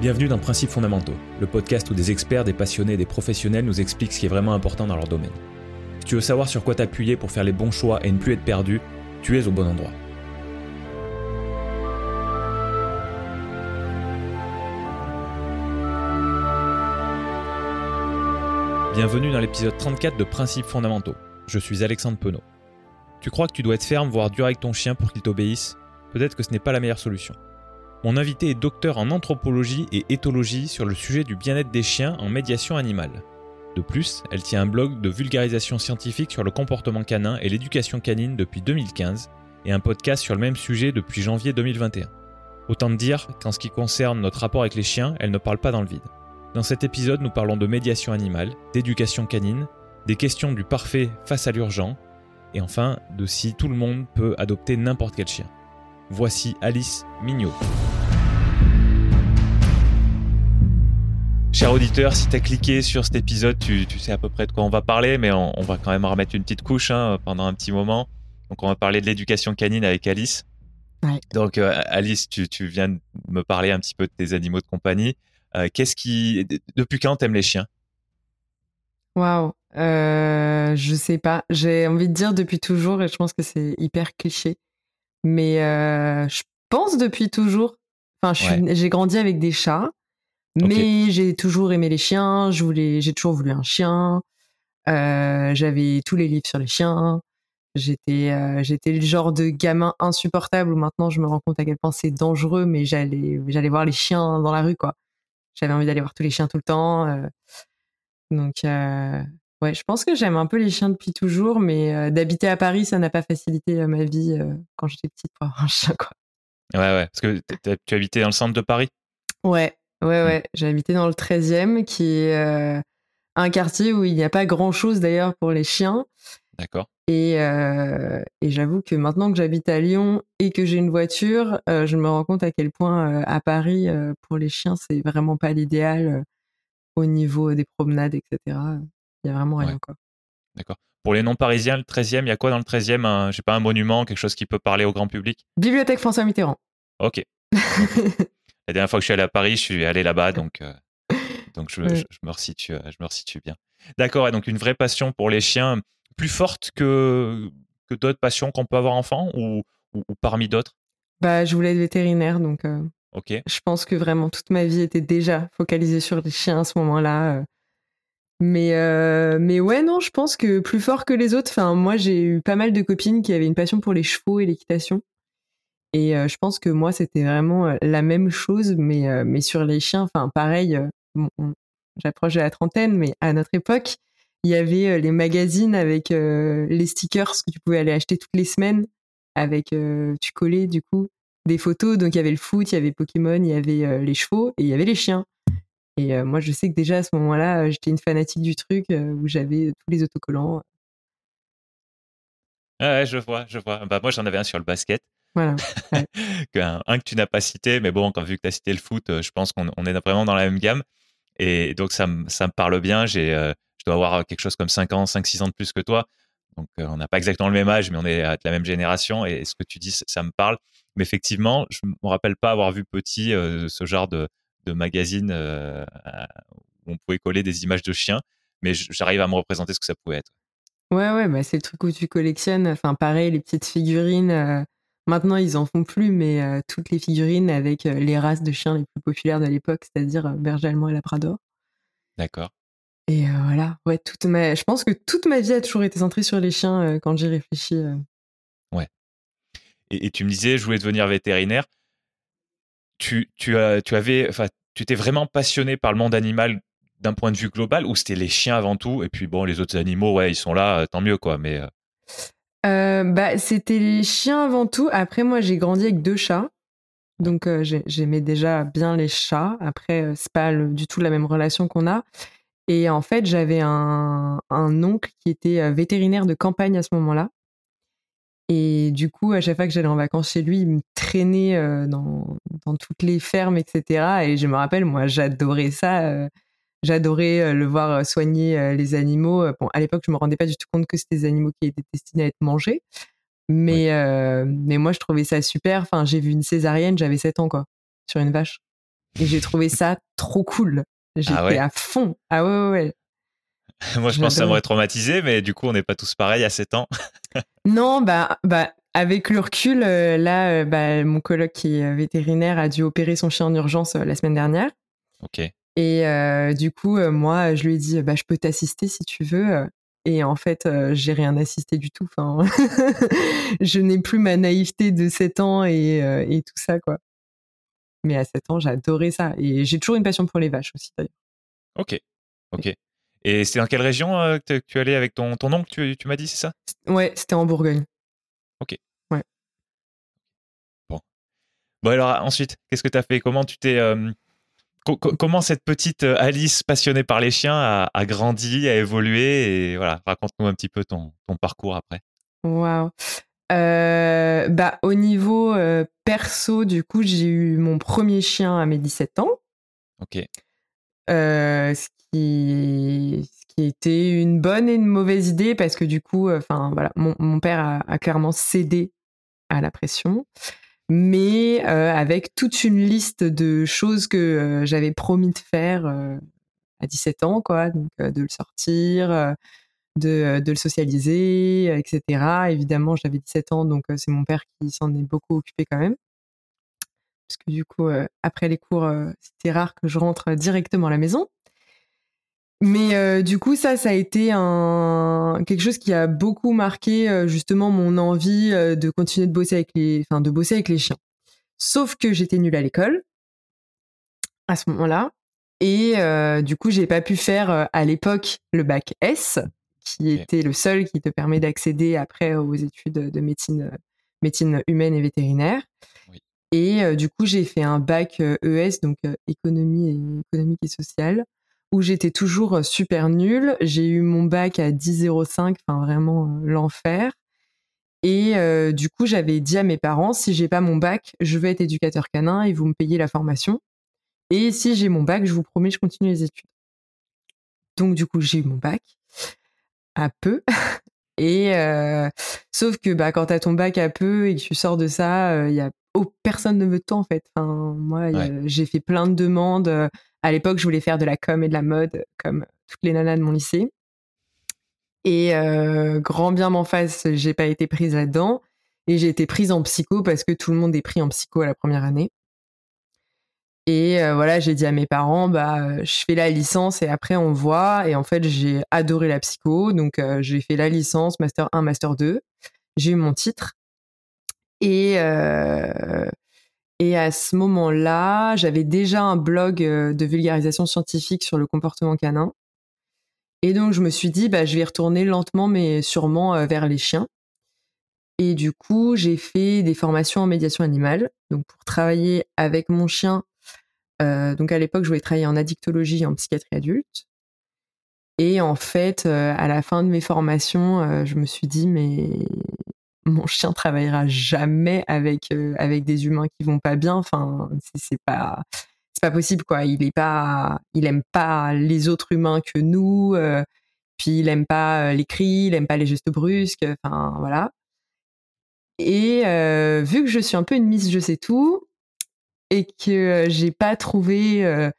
Bienvenue dans Principes fondamentaux, le podcast où des experts, des passionnés et des professionnels nous expliquent ce qui est vraiment important dans leur domaine. Si tu veux savoir sur quoi t'appuyer pour faire les bons choix et ne plus être perdu, tu es au bon endroit. Bienvenue dans l'épisode 34 de Principes fondamentaux. Je suis Alexandre Penaud. Tu crois que tu dois être ferme, voire dur avec ton chien pour qu'il t'obéisse? Peut-être que ce n'est pas la meilleure solution. Mon invité est docteur en anthropologie et éthologie sur le sujet du bien-être des chiens en médiation animale. De plus, elle tient un blog de vulgarisation scientifique sur le comportement canin et l'éducation canine depuis 2015 et un podcast sur le même sujet depuis janvier 2021. Autant dire qu'en ce qui concerne notre rapport avec les chiens, elle ne parle pas dans le vide. Dans cet épisode, nous parlons de médiation animale, d'éducation canine, des questions du parfait face à l'urgent, et enfin de si tout le monde peut adopter n'importe quel chien. Voici Alice Mignot. Cher auditeur, si tu as cliqué sur cet épisode, tu, sais à peu près de quoi on va parler, mais on, va quand même remettre une petite couche hein, pendant un petit moment. Donc on va parler de l'éducation canine avec Alice. Donc euh, Alice, tu, viens de me parler un petit peu de tes animaux de compagnie. Euh, qu'est-ce qui, depuis quand t'aimes les chiens? Waouh, euh, je sais pas. J'ai envie de dire depuis toujours, et je pense que c'est hyper cliché. Mais euh, je pense depuis toujours. Enfin, j'ai grandi avec des chats, mais j'ai toujours aimé les chiens. Je voulais, j'ai toujours voulu un chien. Euh, j'avais tous les livres sur les chiens. J'étais, euh, j'étais le genre de gamin insupportable où maintenant je me rends compte à quel point c'est dangereux, mais j'allais, j'allais voir les chiens dans la rue, quoi. J'avais envie d'aller voir tous les chiens tout le temps. donc, Ouais, je pense que j'aime un peu les chiens depuis toujours, mais euh, d'habiter à Paris, ça n'a pas facilité euh, ma vie euh, quand j'étais petite pour avoir un chien, quoi. Ouais, ouais. Parce que tu habitais dans le centre de Paris? Ouais, ouais, ouais. Mmh. J'ai habité dans le 13e, qui est un quartier où il n'y a pas grand-chose d'ailleurs pour les chiens. D'accord. Et, et j'avoue que maintenant que j'habite à Lyon et que j'ai une voiture, je me rends compte à quel point à Paris, pour les chiens, c'est vraiment pas l'idéal au niveau des promenades, etc. Il y a vraiment rien, quoi. D'accord. Pour les non-parisiens, le 13e, il y a quoi dans le 13e un, Je sais pas, un monument, quelque chose qui peut parler au grand public? Bibliothèque François Mitterrand. Ok. La dernière fois que je suis allé à Paris, je suis allé là-bas, donc, euh, donc je, me resitue, euh, je me resitue bien. D'accord, et donc une vraie passion pour les chiens, plus forte que, que d'autres passions qu'on peut avoir enfant ou, ou, parmi d'autres? Bah, Je voulais être vétérinaire, donc euh, je pense que vraiment toute ma vie était déjà focalisée sur les chiens à ce moment-là. Mais, euh, mais ouais, non, je pense que plus fort que les autres. Enfin, moi, j'ai eu pas mal de copines qui avaient une passion pour les chevaux et l'équitation. Et euh, je pense que moi, c'était vraiment euh, la même chose, mais, mais sur les chiens. Enfin, pareil, j'approche de la trentaine, mais à notre époque, il y avait les magazines avec les stickers que tu pouvais aller acheter toutes les semaines. Avec, tu collais du coup des photos. Donc, il y avait le foot, il y avait Pokémon, il y avait les chevaux et il y avait les chiens. Et moi, je sais que déjà à ce moment-là, j'étais une fanatique du truc où j'avais tous les autocollants. ouais, je vois, je vois. Bah, moi, j'en avais un sur le basket. Voilà. un, que tu n'as pas cité, mais bon, quand vu que tu as cité le foot, je pense qu'on est vraiment dans la même gamme. Et donc, ça, ça me parle bien. J'ai, je dois avoir quelque chose comme 5 ans, 5-6 ans de plus que toi. Donc, on n'a pas exactement le même âge, mais on est de la même génération. Et ce que tu dis, ça me parle. Mais effectivement, je ne me rappelle pas avoir vu petit ce genre de, de magazines euh, où on pouvait coller des images de chiens, mais j'arrive à me représenter ce que ça pouvait être. Ouais, ouais, bah c'est le truc où tu collectionnes. Enfin, pareil, les petites figurines. Euh, maintenant, ils en font plus, mais euh, toutes les figurines avec les races de chiens les plus populaires de l'époque, c'est-à-dire berger allemand et labrador. D'accord. Et voilà, ouais, toute ma... je pense que toute ma vie a toujours été centrée sur les chiens quand j'y réfléchis. Ouais. Et, et, tu me disais, je voulais devenir vétérinaire tu, tu, tu avais, enfin, tu t'es vraiment passionné par le monde animal d'un point de vue global ou c'était les chiens avant tout et puis bon les autres animaux ouais ils sont là euh, tant mieux quoi mais euh. Euh, bah c'était les chiens avant tout. Après moi j'ai grandi avec deux chats. Donc j'aimais déjà bien les chats. Après c'est pas du tout la même relation qu'on a. Et en fait j'avais un, un oncle qui était vétérinaire de campagne à ce moment-là et du coup, à chaque fois que j'allais en vacances chez lui, il me traînait euh, dans, dans, toutes les fermes, etc. Et je me rappelle, moi, j'adorais ça. Euh, j'adorais euh, le voir soigner les animaux. Bon, à l'époque, je me rendais pas du tout compte que c'était des animaux qui étaient destinés à être mangés. Mais, mais moi, je trouvais ça super. Enfin, j'ai vu une césarienne, j'avais 7 ans, quoi, sur une vache. Et j'ai trouvé ça trop cool. J'étais ah à fond. Ah ouais, ouais, Moi, je pense que ça m'aurait traumatisé, mais du coup, on n'est pas tous pareils à 7 ans. non, bah, bah, avec le recul, euh, là, euh, bah, mon coloc qui est vétérinaire a dû opérer son chien en urgence la semaine dernière. Ok. Et du coup, moi, je lui ai dit, bah, je peux t'assister si tu veux. Et en fait, j'ai rien assisté du tout. Enfin, je n'ai plus ma naïveté de 7 ans et, et tout ça, quoi. Mais à 7 ans, j'adorais ça. Et j'ai toujours une passion pour les vaches aussi, d'ailleurs. Ok, ok. Et c'est dans quelle région euh, que tu allais avec ton, ton oncle, tu, tu m'as dit, c'est ça? Ouais, c'était en Bourgogne. Ok. Ouais. Bon. Bon, alors ensuite, qu'est-ce que tu as fait? Comment tu t'es. Euh, comment cette petite euh, Alice passionnée par les chiens a, a grandi, a évolué? Et voilà, raconte-nous un petit peu ton, ton parcours après. Waouh bah, au niveau euh, perso, du coup, j'ai eu mon premier chien à mes 17 ans. Ok. Euh, ce, qui, ce qui était une bonne et une mauvaise idée parce que du coup, enfin voilà, mon, père a, clairement cédé à la pression, mais avec toute une liste de choses que j'avais promis de faire à 17 ans, quoi, donc de le sortir de, le socialiser, etc. Évidemment, j'avais 17 ans, donc c'est mon père qui s'en est beaucoup occupé quand même. Parce que du coup, après les cours, c'était rare que je rentre directement à la maison. Mais du coup, ça, ça a été un quelque chose qui a beaucoup marqué justement mon envie de continuer de bosser avec les, enfin, de bosser avec les chiens. Sauf que j'étais nulle à l'école à ce moment-là, et du coup, j'ai pas pu faire à l'époque le bac S, qui était le seul qui te permet d'accéder après aux études de médecine, médecine humaine et vétérinaire. Et euh, du coup, j'ai fait un bac ES, e donc euh, économie et économique et sociale, où j'étais toujours euh, super nulle. J'ai eu mon bac à 10,05, enfin vraiment l'enfer. Et du coup, j'avais dit à mes parents, si j'ai pas mon bac, je vais être éducateur canin et vous me payez la formation. Et si j'ai mon bac, je vous promets, je continue les études. Donc du coup, j'ai eu mon bac à peu. Et euh, sauf que bah, quand tu as ton bac à peu et que tu sors de ça, il y a oh, personne ne veut de toi en fait. Enfin, moi, j'ai fait plein de demandes. À l'époque, je voulais faire de la com et de la mode comme toutes les nanas de mon lycée. Et grand bien m'en fasse, j'ai pas été prise là-dedans. Et j'ai été prise en psycho parce que tout le monde est pris en psycho à la première année. Et euh, voilà, j'ai dit à mes parents, bah, je fais la licence et après on voit. Et en fait, j'ai adoré la psycho, donc euh, j'ai fait la licence, master 1, master 2. J'ai eu mon titre. Et euh, et à ce moment-là, j'avais déjà un blog de vulgarisation scientifique sur le comportement canin. Et donc je me suis dit, bah, je vais retourner lentement mais sûrement vers les chiens. Et du coup, j'ai fait des formations en médiation animale, donc pour travailler avec mon chien euh, donc à l'époque, je voulais travailler en addictologie et en psychiatrie adulte. Et en fait, euh, à la fin de mes formations, euh, je me suis dit, mais mon chien travaillera jamais avec avec des humains qui vont pas bien. Enfin, c'est pas possible quoi. Il est pas, il aime pas les autres humains que nous. puis il aime pas les cris, il aime pas les gestes brusques. Enfin voilà. Et vu que je suis un peu une miss je sais tout, et que euh, j'ai pas trouvé euh,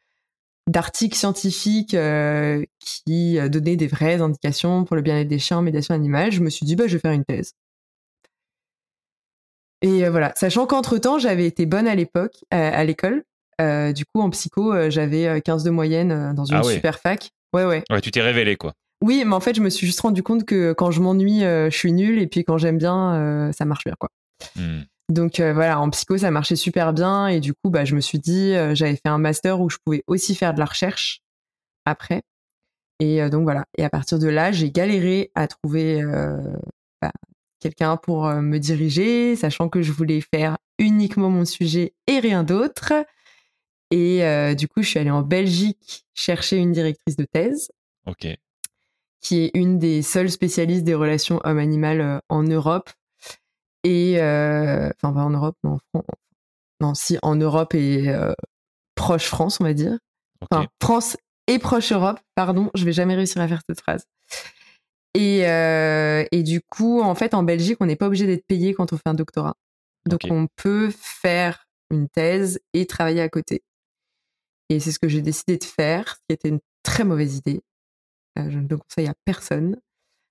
d'articles scientifiques euh, qui donnaient des vraies indications pour le bien-être des chiens en médiation animale, je me suis dit bah je vais faire une thèse. Et voilà, sachant qu'entre-temps, j'avais été bonne à l'époque, à l'école. du coup, en psycho, j'avais 15 de moyenne dans une ah super fac. Ouais, ouais. Ouais, tu t'es révélé, quoi. Oui, mais en fait, je me suis juste rendu compte que quand je m'ennuie, je suis nulle, et puis quand j'aime bien, ça marche bien, quoi. Hmm. Donc euh, voilà, en psycho, ça marchait super bien et du coup, bah, je me suis dit, euh, j'avais fait un master où je pouvais aussi faire de la recherche après. Et euh, donc voilà. Et à partir de là, j'ai galéré à trouver quelqu'un pour me diriger, sachant que je voulais faire uniquement mon sujet et rien d'autre. Et du coup, je suis allée en Belgique chercher une directrice de thèse. Ok. Qui est une des seules spécialistes des relations homme-animal en Europe et euh, enfin pas en Europe, mais en France. Non, si en Europe et euh, proche France, on va dire. Enfin, France et proche Europe, pardon, je vais jamais réussir à faire cette phrase. Et, euh, et du coup, en fait, en Belgique, on n'est pas obligé d'être payé quand on fait un doctorat. Donc, on peut faire une thèse et travailler à côté. Et c'est ce que j'ai décidé de faire, ce qui était une très mauvaise idée. Euh, je ne le conseille à personne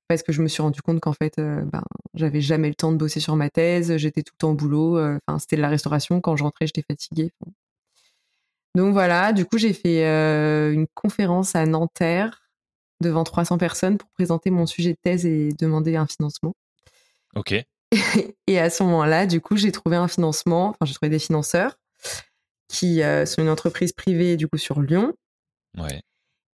parce que je me suis rendu compte qu'en fait, euh, ben, j'avais jamais le temps de bosser sur ma thèse, j'étais tout le temps au boulot. Euh, enfin, c'était de la restauration. Quand je rentrais, j'étais fatiguée. Donc voilà, du coup, j'ai fait une conférence à Nanterre devant 300 personnes pour présenter mon sujet de thèse et demander un financement. Ok. et à ce moment-là, du coup, j'ai trouvé un financement, enfin, j'ai trouvé des financeurs qui sont une entreprise privée, du coup, sur Lyon. Ouais.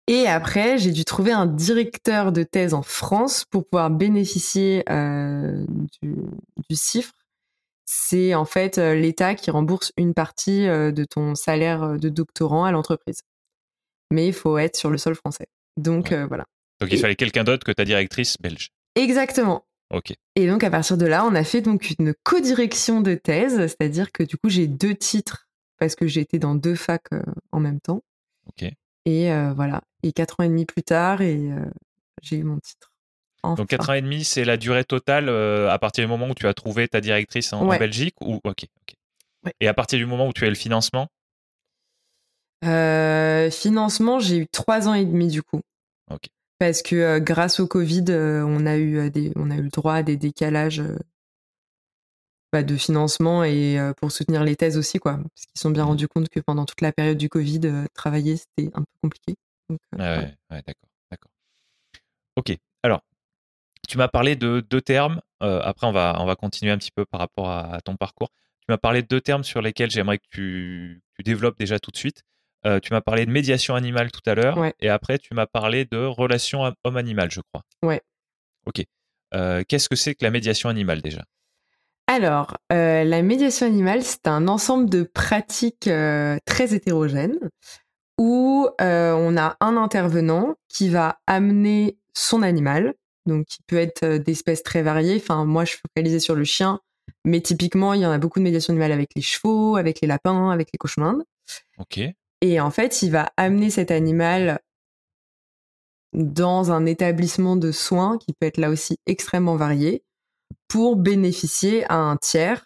Et après, j'ai dû trouver un directeur de thèse en France pour pouvoir bénéficier euh, du, du, CIFRE. C'est en fait euh, l'État qui rembourse une partie euh, de ton salaire de doctorant à l'entreprise. Mais il faut être sur le sol français. Donc voilà. Donc il fallait quelqu'un d'autre que ta directrice belge. Exactement. Ok. Et donc à partir de là, on a fait donc une co-direction de thèse, c'est-à-dire que du coup j'ai deux titres parce que été dans deux facs en même temps. Ok. Et voilà. Et quatre ans et demi plus tard, et j'ai eu mon titre. Donc quatre ans et demi, c'est la durée totale à partir du moment où tu as trouvé ta directrice en, Belgique ou ok. Et à partir du moment où tu as le financement? Financement, j'ai eu trois ans et demi du coup. Parce que grâce au Covid, on a eu des, on a eu le droit à des décalages bah, de financement et pour soutenir les thèses aussi, quoi. Parce qu'ils se sont bien mmh. rendus compte que pendant toute la période du Covid, travailler, c'était un peu compliqué. ah ouais, d'accord, d'accord. Ok, alors, tu m'as parlé de deux termes. après, on va, on va continuer un petit peu par rapport à, ton parcours. Tu m'as parlé de deux termes sur lesquels j'aimerais que tu, tu, développes déjà tout de suite. Tu m'as parlé de médiation animale tout à l'heure. Et après, tu m'as parlé de relation homme-animal, je crois. Ouais. Ok. Qu'est-ce que c'est que la médiation animale déjà? Alors, euh, la médiation animale, c'est un ensemble de pratiques euh, très hétérogènes où euh, on a un intervenant qui va amener son animal, donc qui peut être d'espèces très variées. Enfin, moi, je focalisais sur le chien, mais typiquement, il y en a beaucoup de médiation animale avec les chevaux, avec les lapins, avec les cochons d'Inde. Ok. Et en fait, il va amener cet animal dans un établissement de soins qui peut être là aussi extrêmement varié pour bénéficier à un tiers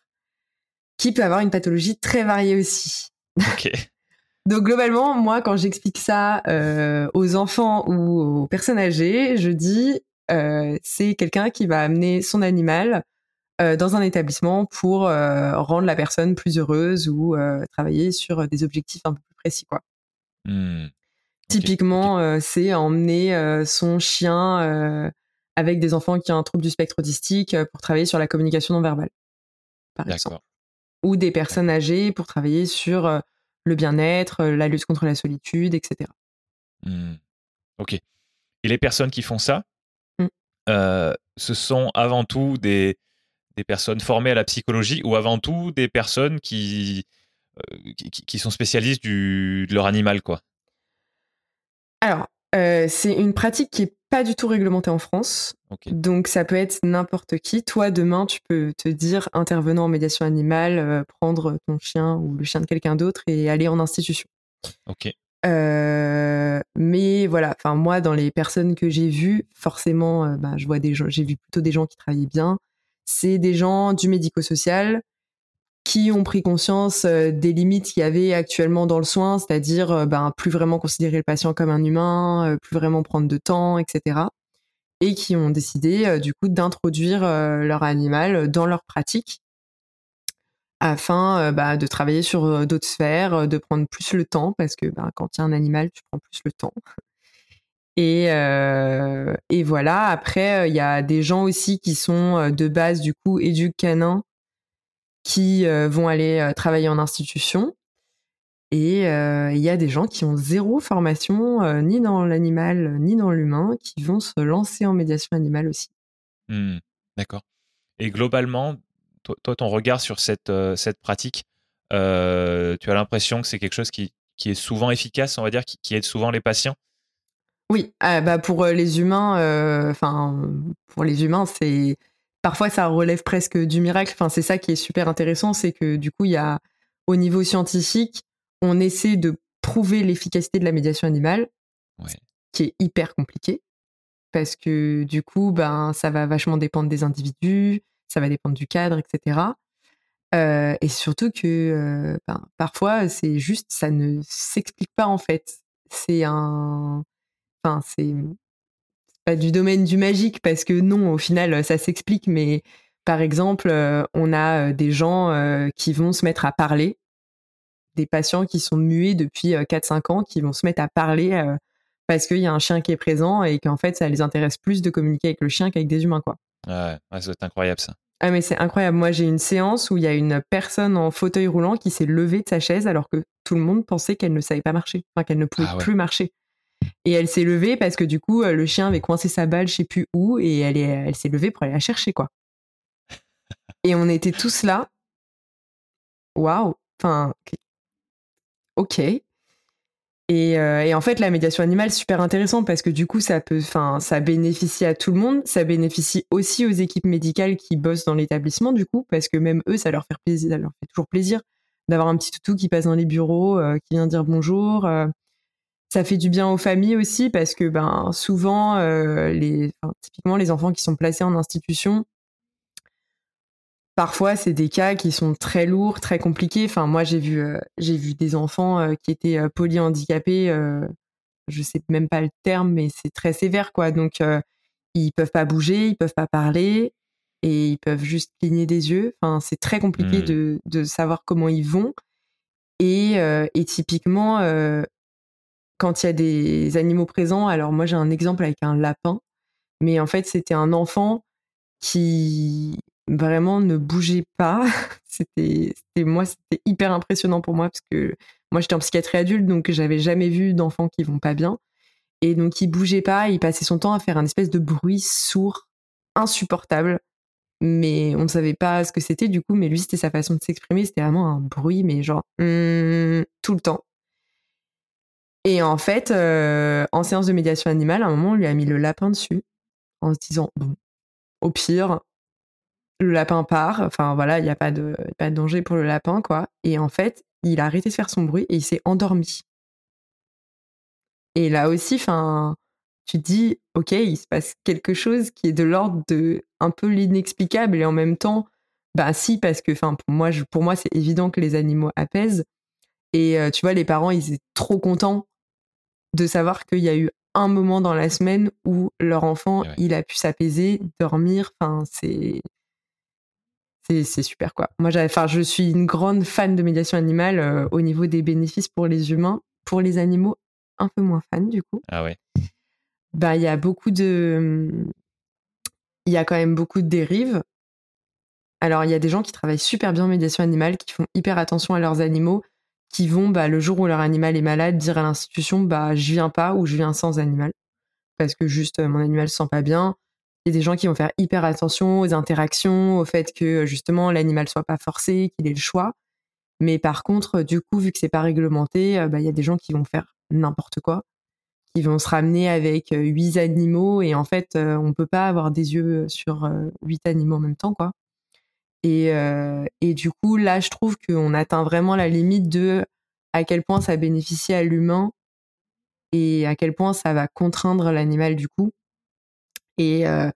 qui peut avoir une pathologie très variée aussi. Ok. Donc globalement, moi, quand j'explique ça euh, aux enfants ou aux personnes âgées, je dis euh, c'est quelqu'un qui va amener son animal euh, dans un établissement pour rendre la personne plus heureuse ou travailler sur des objectifs un peu plus précis, quoi. Mmh. Typiquement, c'est emmener son chien avec des enfants qui ont un trouble du spectre autistique euh, pour travailler sur la communication non verbale, par exemple. Ou des personnes âgées pour travailler sur euh, le bien-être, euh, la lutte contre la solitude, etc. Mmh. Ok. Et les personnes qui font ça, mmh. ce sont avant tout des, des, personnes formées à la psychologie ou avant tout des personnes qui, qui, qui, sont spécialistes du, de leur animal, quoi Alors, c'est une pratique qui est pas du tout réglementé en France. Donc ça peut être n'importe qui. Toi, demain, tu peux te dire intervenant en médiation animale, euh, prendre ton chien ou le chien de quelqu'un d'autre et aller en institution. Ok. Euh, mais voilà, enfin moi, dans les personnes que j'ai vues, forcément, euh, bah, je vois des gens, j'ai vu plutôt des gens qui travaillaient bien. C'est des gens du médico-social qui ont pris conscience euh, des limites qu'il y avait actuellement dans le soin, c'est-à-dire euh, ben, plus vraiment considérer le patient comme un humain, euh, plus vraiment prendre de temps, etc. Et qui ont décidé du coup d'introduire leur animal dans leur pratique afin bah, de travailler sur d'autres sphères, de prendre plus le temps, parce que ben, quand il y a un animal, tu prends plus le temps. Et, et voilà, après, il y a des gens aussi qui sont de base du coup éduques canins qui euh, vont aller euh, travailler en institution. Et euh, il y a des gens qui ont zéro formation, ni dans l'animal, ni dans l'humain, qui vont se lancer en médiation animale aussi. Mmh, d'accord. Et globalement, toi, ton regard sur cette, cette pratique, tu as l'impression que c'est quelque chose qui, qui, est souvent efficace, on va dire, qui aide souvent les patients? Oui, ah, bah pour les humains, enfin, pour les humains, c'est parfois ça relève presque du miracle. Enfin, c'est ça qui est super intéressant, c'est que du coup, il y a au niveau scientifique, on essaie de prouver l'efficacité de la médiation animale, qui est hyper compliqué, parce que du coup, ben, ça va vachement dépendre des individus, ça va dépendre du cadre, etc. et surtout que ben, parfois, c'est juste, ça ne s'explique pas en fait. C'est un. Enfin, c'est pas du domaine du magique parce que non, au final, ça s'explique, mais par exemple, on a des gens qui vont se mettre à parler, des patients qui sont muets depuis 4-5 ans, qui vont se mettre à parler parce qu'il y a un chien qui est présent et qu'en fait, ça les intéresse plus de communiquer avec le chien qu'avec des humains, quoi. Ouais, ouais ça incroyable ça. Ah mais c'est incroyable. Moi j'ai une séance où il y a une personne en fauteuil roulant qui s'est levée de sa chaise alors que tout le monde pensait qu'elle ne savait pas marcher, enfin qu'elle ne pouvait ah plus marcher. Et elle s'est levée parce que du coup le chien avait coincé sa balle je sais plus où et elle est, elle s'est levée pour aller la chercher quoi. et on était tous là. Waouh. Enfin ok. Euh, et, en fait, la médiation animale, super intéressant parce que du coup, ça peut, enfin, ça bénéficie à tout le monde. Ça bénéficie aussi aux équipes médicales qui bossent dans l'établissement, du coup, parce que même eux, ça leur fait plaisir, ça leur fait toujours plaisir d'avoir un petit toutou qui passe dans les bureaux, euh, qui vient dire bonjour. Euh. Ça fait du bien aux familles aussi parce que, ben, souvent, les, typiquement, les enfants qui sont placés en institution, Parfois, c'est des cas qui sont très lourds, très compliqués. Enfin, moi, j'ai vu, euh, j'ai vu des enfants euh, qui étaient euh, polyhandicapés. je sais même pas le terme, mais c'est très sévère, quoi. Donc, ils peuvent pas bouger, ils peuvent pas parler, et ils peuvent juste cligner des yeux. Enfin, c'est très compliqué mmh. de, de, savoir comment ils vont. Et, et typiquement, quand il y a des animaux présents, alors moi, j'ai un exemple avec un lapin, mais en fait, c'était un enfant qui vraiment ne bougeait pas. c'était, moi, c'était hyper impressionnant pour moi parce que moi, j'étais en psychiatrie adulte, donc j'avais jamais vu d'enfants qui vont pas bien. Et donc, il bougeait pas, il passait son temps à faire un espèce de bruit sourd, insupportable. Mais on ne savait pas ce que c'était du coup, mais lui, c'était sa façon de s'exprimer. C'était vraiment un bruit, mais genre mmh, tout le temps. Et en fait, euh, en séance de médiation animale, à un moment, on lui a mis le lapin dessus, en se disant, bon, au pire, le lapin part. Enfin voilà, il n'y a pas de, danger pour le lapin, quoi. Et en fait, il a arrêté de faire son bruit et il s'est endormi. Et là aussi, enfin, tu te dis, ok, il se passe quelque chose qui est de l'ordre de un peu l'inexplicable et en même temps, bah si, parce que, enfin, pour moi, pour moi, c'est évident que les animaux apaisent. Et euh, tu vois, les parents, ils étaient trop contents de savoir qu'il y a eu un moment dans la semaine où leur enfant, il a pu s'apaiser, dormir. Enfin, c'est c'est super quoi. Moi, enfin, je suis une grande fan de médiation animale euh, au niveau des bénéfices pour les humains, pour les animaux, un peu moins fan du coup. Ah ouais. Bah, il y a beaucoup de, il y a quand même beaucoup de dérives. Alors, il y a des gens qui travaillent super bien en médiation animale, qui font hyper attention à leurs animaux, qui vont, bah, le jour où leur animal est malade, dire à l'institution, bah, je viens pas ou je viens sans animal parce que juste mon animal se sent pas bien il y a des gens qui vont faire hyper attention aux interactions, au fait que justement l'animal soit pas forcé, qu'il ait le choix. Mais par contre, du coup, vu que c'est pas réglementé, euh, bah, il y a des gens qui vont faire n'importe quoi, qui vont se ramener avec euh, huit animaux et en fait, euh, on peut pas avoir des yeux sur huit animaux en même temps, quoi. Et, et du coup, là, je trouve qu'on atteint vraiment la limite de à quel point ça bénéficie à l'humain et à quel point ça va contraindre l'animal du coup. Et euh,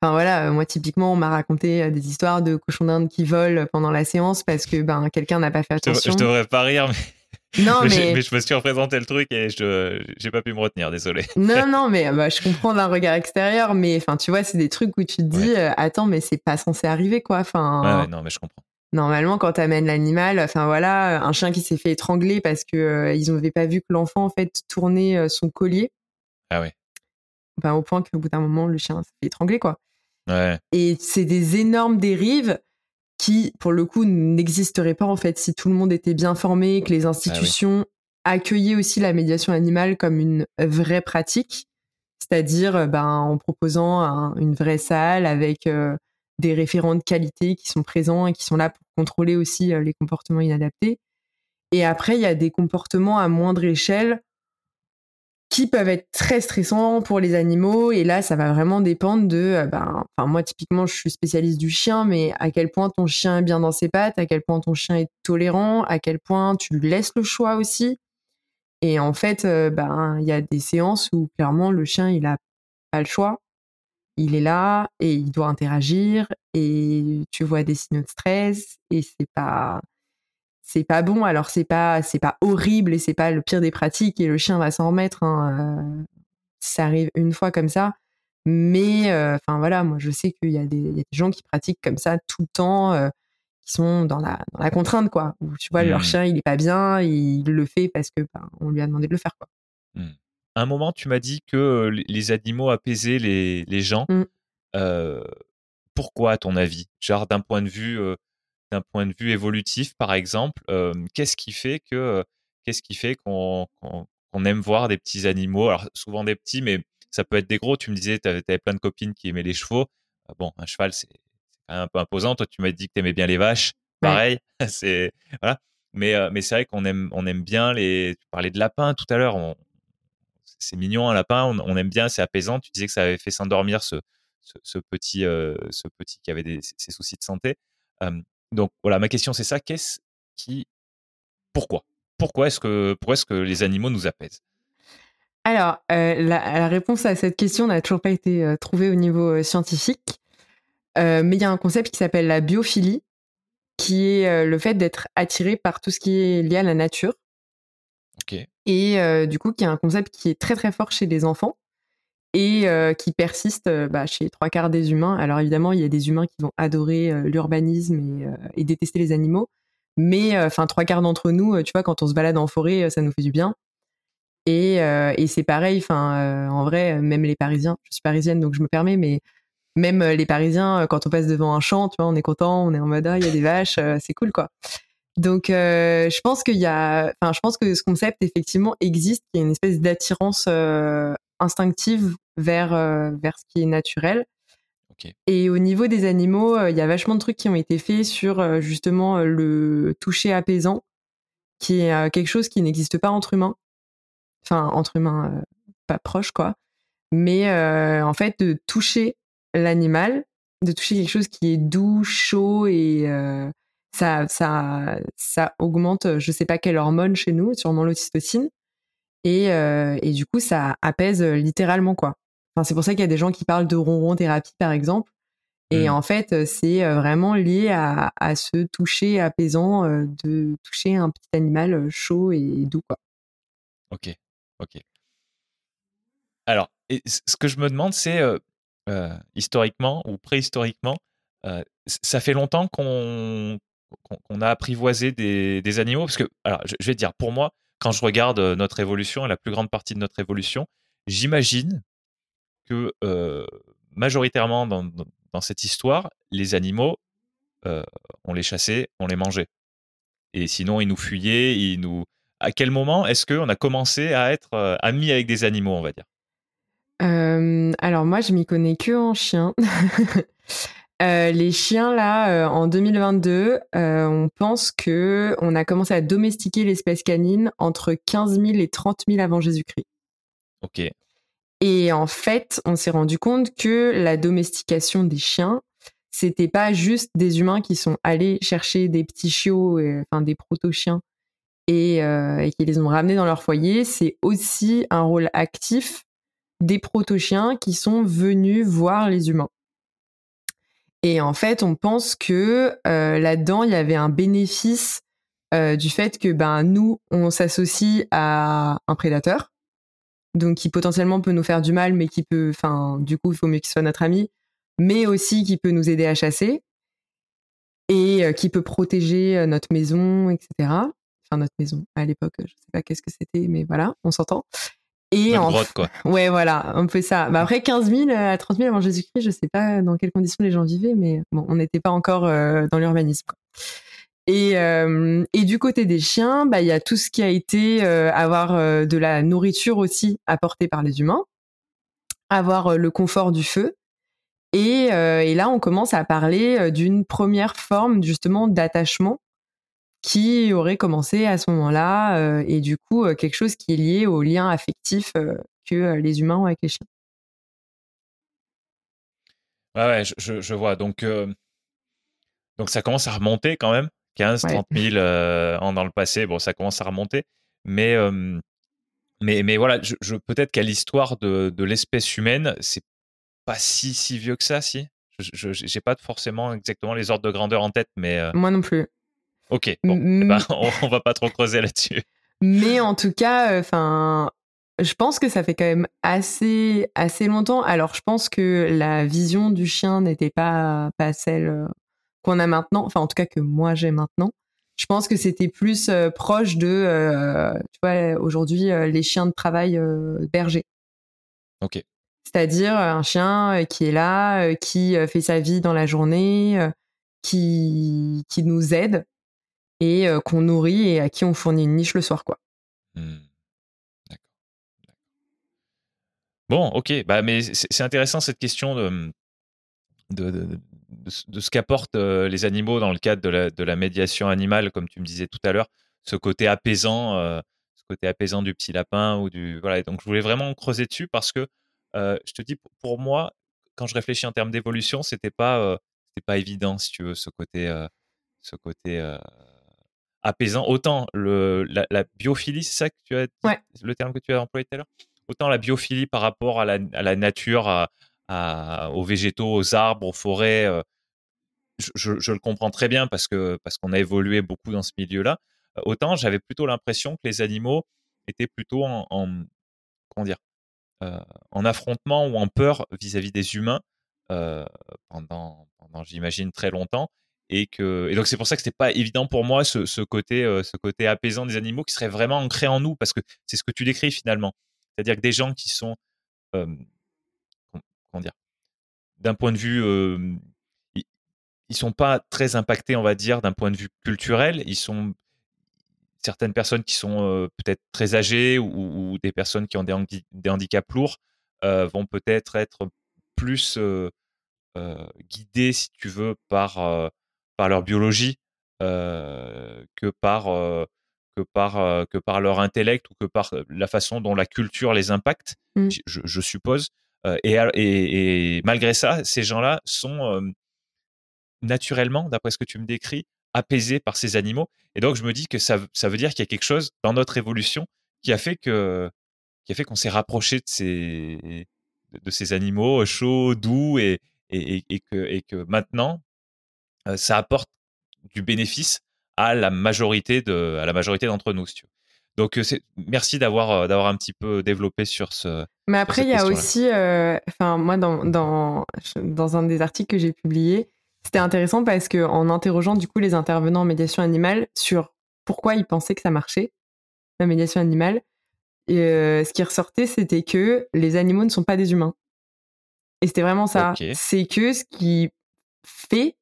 enfin voilà, moi typiquement, on m'a raconté euh, des histoires de cochons d'Inde qui volent pendant la séance parce que ben quelqu'un n'a pas fait attention. Je, devrais pas rire, mais. Non, mais... je me suis représenté le truc et je j'ai pas pu me retenir, désolé. Non, non, mais bah, je comprends d'un regard extérieur, mais enfin, tu vois, c'est des trucs où tu te dis, euh, attends, mais c'est pas censé arriver, quoi. Enfin, ouais, non, mais je comprends. Normalement, quand tu amènes l'animal, enfin voilà, un chien qui s'est fait étrangler parce que ils n'avaient pas vu que l'enfant en fait tournait son collier. Ah ouais au point qu'au bout d'un moment, le chien s'est étranglé, quoi. Et c'est des énormes dérives qui, pour le coup, n'existeraient pas en fait si tout le monde était bien formé, que les ah institutions accueillaient aussi la médiation animale comme une vraie pratique, c'est-à-dire euh, ben, en proposant une vraie salle avec euh, des référents de qualité qui sont présents et qui sont là pour contrôler aussi euh, les comportements inadaptés. Et après, il y a des comportements à moindre échelle qui peuvent être très stressants pour les animaux. Et là, ça va vraiment dépendre de, euh, ben, enfin, moi, typiquement, je suis spécialiste du chien, mais à quel point ton chien est bien dans ses pattes, à quel point ton chien est tolérant, à quel point tu lui laisses le choix aussi. Et en fait, euh, ben, il y a des séances où clairement le chien, il a pas le choix. il est là et il doit interagir et tu vois des signaux de stress et c'est pas c'est pas bon. Alors c'est pas c'est pas horrible et c'est pas le pire des pratiques et le chien va s'en remettre. Hein, euh, ça arrive une fois comme ça. Mais euh, enfin voilà, moi je sais qu'il y, a des gens qui pratiquent comme ça tout le temps, euh, qui sont dans la, dans la contrainte quoi. Où, tu vois leur mmh. chien il est pas bien, il le fait parce que ben, on lui a demandé de le faire quoi. Mmh. un moment tu m'as dit que les animaux apaisaient les, les gens. Mmh. pourquoi à ton avis? Genre d'un point de vue d'un point de vue évolutif, par exemple, qu'est-ce qui fait que qu'est-ce qui fait qu'on aime voir des petits animaux? Alors souvent des petits, mais ça peut être des gros. Tu me disais, tu avais, plein de copines qui aimaient les chevaux. Ah bon, un cheval, c'est un peu imposant. Toi, tu m'as dit que tu aimais bien les vaches. Pareil, c'est voilà. Mais mais c'est vrai qu'on aime on aime bien les. Tu parlais de lapin tout à l'heure. C'est mignon un lapin. On, aime bien, c'est apaisant. Tu disais que ça avait fait s'endormir ce, ce, petit ce petit qui avait des, ses soucis de santé. Donc voilà, ma question c'est ça. Qu'est-ce qui, pourquoi, pourquoi est-ce que, pourquoi est-ce que les animaux nous apaisent? Alors la, réponse à cette question n'a toujours pas été trouvée au niveau scientifique, mais il y a un concept qui s'appelle la biophilie, qui est le fait d'être attiré par tout ce qui est lié à la nature. Et du coup, qui est un concept qui est très très fort chez les enfants et qui persiste bah, chez trois quarts des humains. Alors évidemment, il y a des humains qui vont adorer l'urbanisme et, détester les animaux, mais enfin trois quarts d'entre nous, tu vois, quand on se balade en forêt, ça nous fait du bien. Et, c'est pareil, en vrai, même les Parisiens, je suis parisienne donc je me permets, mais même les Parisiens, quand on passe devant un champ, tu vois, on est content, on est en mode ah, il y a des vaches, c'est cool quoi. Donc, je pense qu'il y a, enfin, je pense que ce concept effectivement existe, qu'il y a une espèce d'attirance instinctive vers, euh, vers ce qui est naturel. Et au niveau des animaux, euh, il y a vachement de trucs qui ont été faits sur euh, justement le toucher apaisant, qui est quelque chose qui n'existe pas entre humains. Enfin, entre humains pas proches, quoi. Mais en fait, de toucher l'animal, de toucher quelque chose qui est doux, chaud et ça, ça, ça augmente, je sais pas quelle hormone chez nous, sûrement l'ocytocine. Euh, et, du coup, ça apaise euh, littéralement, quoi. Enfin, c'est pour ça qu'il y a des gens qui parlent de ronron thérapie, par exemple. Et mmh. en fait, euh, c'est vraiment lié à, ce toucher apaisant de toucher un petit animal chaud et doux, quoi. Ok, ok. Alors, ce que je me demande, c'est historiquement ou préhistoriquement, ça fait longtemps qu'on a apprivoisé des, des, animaux? Parce que, alors, je, vais te dire, pour moi, quand je regarde notre évolution et la plus grande partie de notre évolution, j'imagine que majoritairement dans, cette histoire, les animaux, on les chassait, on les mangeait. Et sinon, ils nous fuyaient, ils nous. À quel moment est-ce qu'on a commencé à être amis avec des animaux, on va dire? Alors moi, je m'y connais que en chien. Euh, les chiens, là, euh, en 2022, euh, on pense que on a commencé à domestiquer l'espèce canine entre 15 000 et 30 000 avant Jésus-Christ. Ok. Et en fait, on s'est rendu compte que la domestication des chiens, c'était pas juste des humains qui sont allés chercher des petits chiots, enfin des proto-chiens, et, et qui les ont ramenés dans leur foyer. C'est aussi un rôle actif des proto-chiens qui sont venus voir les humains. Et en fait, on pense que euh, là-dedans, il y avait un bénéfice euh, du fait que ben nous, on s'associe à un prédateur, donc qui potentiellement peut nous faire du mal, mais qui peut, enfin, du coup, il faut mieux qu'il soit notre ami, mais aussi qui peut nous aider à chasser et euh, qui peut protéger notre maison, etc. Enfin, notre maison à l'époque, je sais pas qu'est-ce que c'était, mais voilà, on s'entend. Et en... quoi. Ouais, voilà, un peu ça. Bah après, 15 000 à 30 000 avant Jésus-Christ, je sais pas dans quelles conditions les gens vivaient, mais bon, on n'était pas encore euh, dans l'urbanisme. Et, euh, et du côté des chiens, bah il y a tout ce qui a été euh, avoir de la nourriture aussi apportée par les humains, avoir le confort du feu. Et, et là, on commence à parler d'une première forme justement d'attachement qui aurait commencé à ce moment-là, euh, et du coup euh, quelque chose qui est lié au lien affectif euh, que les humains ont avec les chiens. Ouais, ouais je, je, vois. Donc, donc ça commence à remonter quand même. 15, 30 000 ans dans le passé, bon, ça commence à remonter. Mais, mais, mais voilà, je, peut-être qu'à l'histoire de, de l'espèce humaine, c'est pas si si vieux que ça, si? Je n'ai pas forcément exactement les ordres de grandeur en tête, mais. Moi non plus. Ok, bon, eh ben, on, on, va pas trop creuser là-dessus. Mais en tout cas, enfin, je pense que ça fait quand même assez assez longtemps. Alors, je pense que la vision du chien n'était pas pas celle qu'on a maintenant. Enfin, en tout cas que moi j'ai maintenant. Je pense que c'était plus proche de, tu vois, aujourd'hui les chiens de travail berger. Ok. C'est-à-dire un chien qui est là, qui fait sa vie dans la journée, qui qui nous aide et qu'on nourrit et à qui on fournit une niche le soir, quoi. Mmh. Bon, ok, bah, mais c'est intéressant cette question de, de, de, de, ce qu'apportent les animaux dans le cadre de la, de la, médiation animale, comme tu me disais tout à l'heure, ce côté apaisant, ce côté apaisant du petit lapin ou du voilà. Donc je voulais vraiment creuser dessus parce que je te dis pour moi, quand je réfléchis en termes d'évolution, c'était pas c'était pas évident si tu veux ce côté ce côté apaisant. Autant le, la, biophilie, c'est ça que tu as le terme que tu as employé tout à l'heure? Autant la biophilie par rapport à la, à la nature, à, aux végétaux, aux arbres, aux forêts. Je, je, le comprends très bien parce que parce qu'on a évolué beaucoup dans ce milieu-là. Autant j'avais plutôt l'impression que les animaux étaient plutôt en, en comment dire en affrontement ou en peur vis-à-vis des humains pendant, pendant j'imagine très longtemps et que et donc c'est pour ça que c'était pas évident pour moi ce, ce côté ce côté apaisant des animaux qui serait vraiment ancré en nous parce que c'est ce que tu décris finalement. C'est-à-dire que des gens qui sont comment dire? D'un point de vue ils, ils sont pas très impactés on va dire d'un point de vue culturel. Ils sont certaines personnes qui sont peut-être très âgées ou, des personnes qui ont des, des handicaps lourds vont peut-être être plus guidées si tu veux par par leur biologie euh, que par euh, que par euh, que par leur intellect ou que par la façon dont la culture les impacte, mmh. je, suppose. Et, et, malgré ça, ces gens-là sont naturellement, d'après ce que tu me décris, apaisés par ces animaux. Et donc, je me dis que ça, ça veut dire qu'il y a quelque chose dans notre évolution qui a fait que qui a fait qu'on s'est rapproché de ces de ces animaux chauds, doux et, et, et, que, et que maintenant, ça apporte du bénéfice à la majorité de à la majorité d'entre nous. Donc euh, merci d'avoir euh, d'avoir un petit peu développé sur ce. Mais après il y a aussi, enfin moi dans, dans dans un des articles que j'ai publié, c'était intéressant parce que en interrogeant du coup les intervenants en médiation animale sur pourquoi ils pensaient que ça marchait la médiation animale, ce qui ressortait c'était que les animaux ne sont pas des humains. Et c'était vraiment ça. C'est que ce qui fait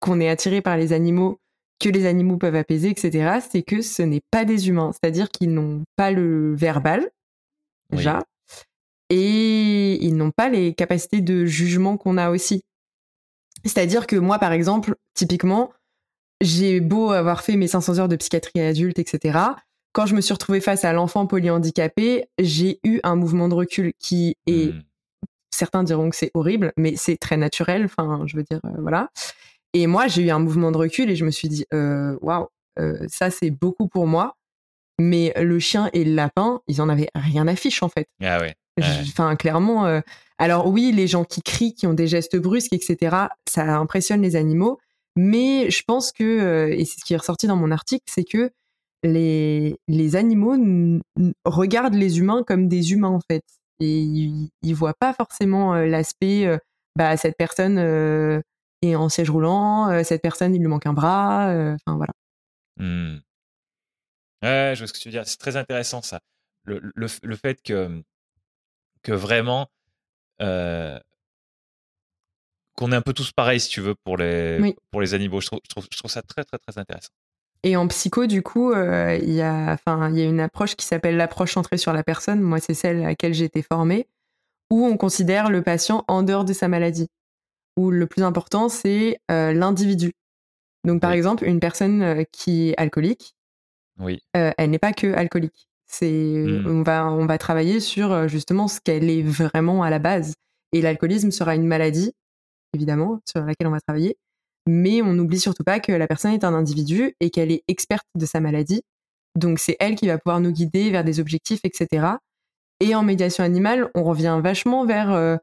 qu'on est attiré par les animaux, que les animaux peuvent apaiser, etc., c'est que ce n'est pas des humains. C'est-à-dire qu'ils n'ont pas le verbal, déjà, et ils n'ont pas les capacités de jugement qu'on a aussi. C'est-à-dire que moi, par exemple, typiquement, j'ai beau avoir fait mes 500 heures de psychiatrie adulte, etc., quand je me suis retrouvée face à l'enfant polyhandicapé, j'ai eu un mouvement de recul qui est, mmh. certains diront que c'est horrible, mais c'est très naturel. Enfin, je veux dire, euh, voilà. Et moi, j'ai eu un mouvement de recul et je me suis dit, euh, waouh, wow, ça c'est beaucoup pour moi. Mais le chien et le lapin, ils en avaient rien à fiche en fait. Ah ouais. Enfin, clairement. Euh, alors oui, les gens qui crient, qui ont des gestes brusques, etc., ça impressionne les animaux. Mais je pense que, euh, et c'est ce qui est ressorti dans mon article, c'est que les, les animaux regardent les humains comme des humains en fait. Et ils, ils voient pas forcément l'aspect, bah cette personne et en siège roulant, euh, cette personne, il lui manque un bras, euh, enfin voilà. Mmh. Ouais, je vois ce que tu veux dire. C'est très intéressant ça. Le, le, le, fait que, que vraiment euh, qu'on est un peu tous pareils, si tu veux, pour les, pour les animaux. Je trouve, je, trouve, je trouve ça très, très, très intéressant. Et en psycho, du coup, il y, a, y a une approche qui s'appelle l'approche centrée sur la personne. Moi, c'est celle à laquelle j'ai été formée, où on considère le patient en dehors de sa maladie où le plus important, c'est euh, l'individu. Donc, par exemple, une personne euh, qui est alcoolique, oui. Euh, elle n'est pas que alcoolique. C'est, mmh. on, va, on va travailler sur justement ce qu'elle est vraiment à la base. Et l'alcoolisme sera une maladie, évidemment, sur laquelle on va travailler. Mais on n'oublie surtout pas que la personne est un individu et qu'elle est experte de sa maladie. Donc, c'est elle qui va pouvoir nous guider vers des objectifs, etc. Et en médiation animale, on revient vachement vers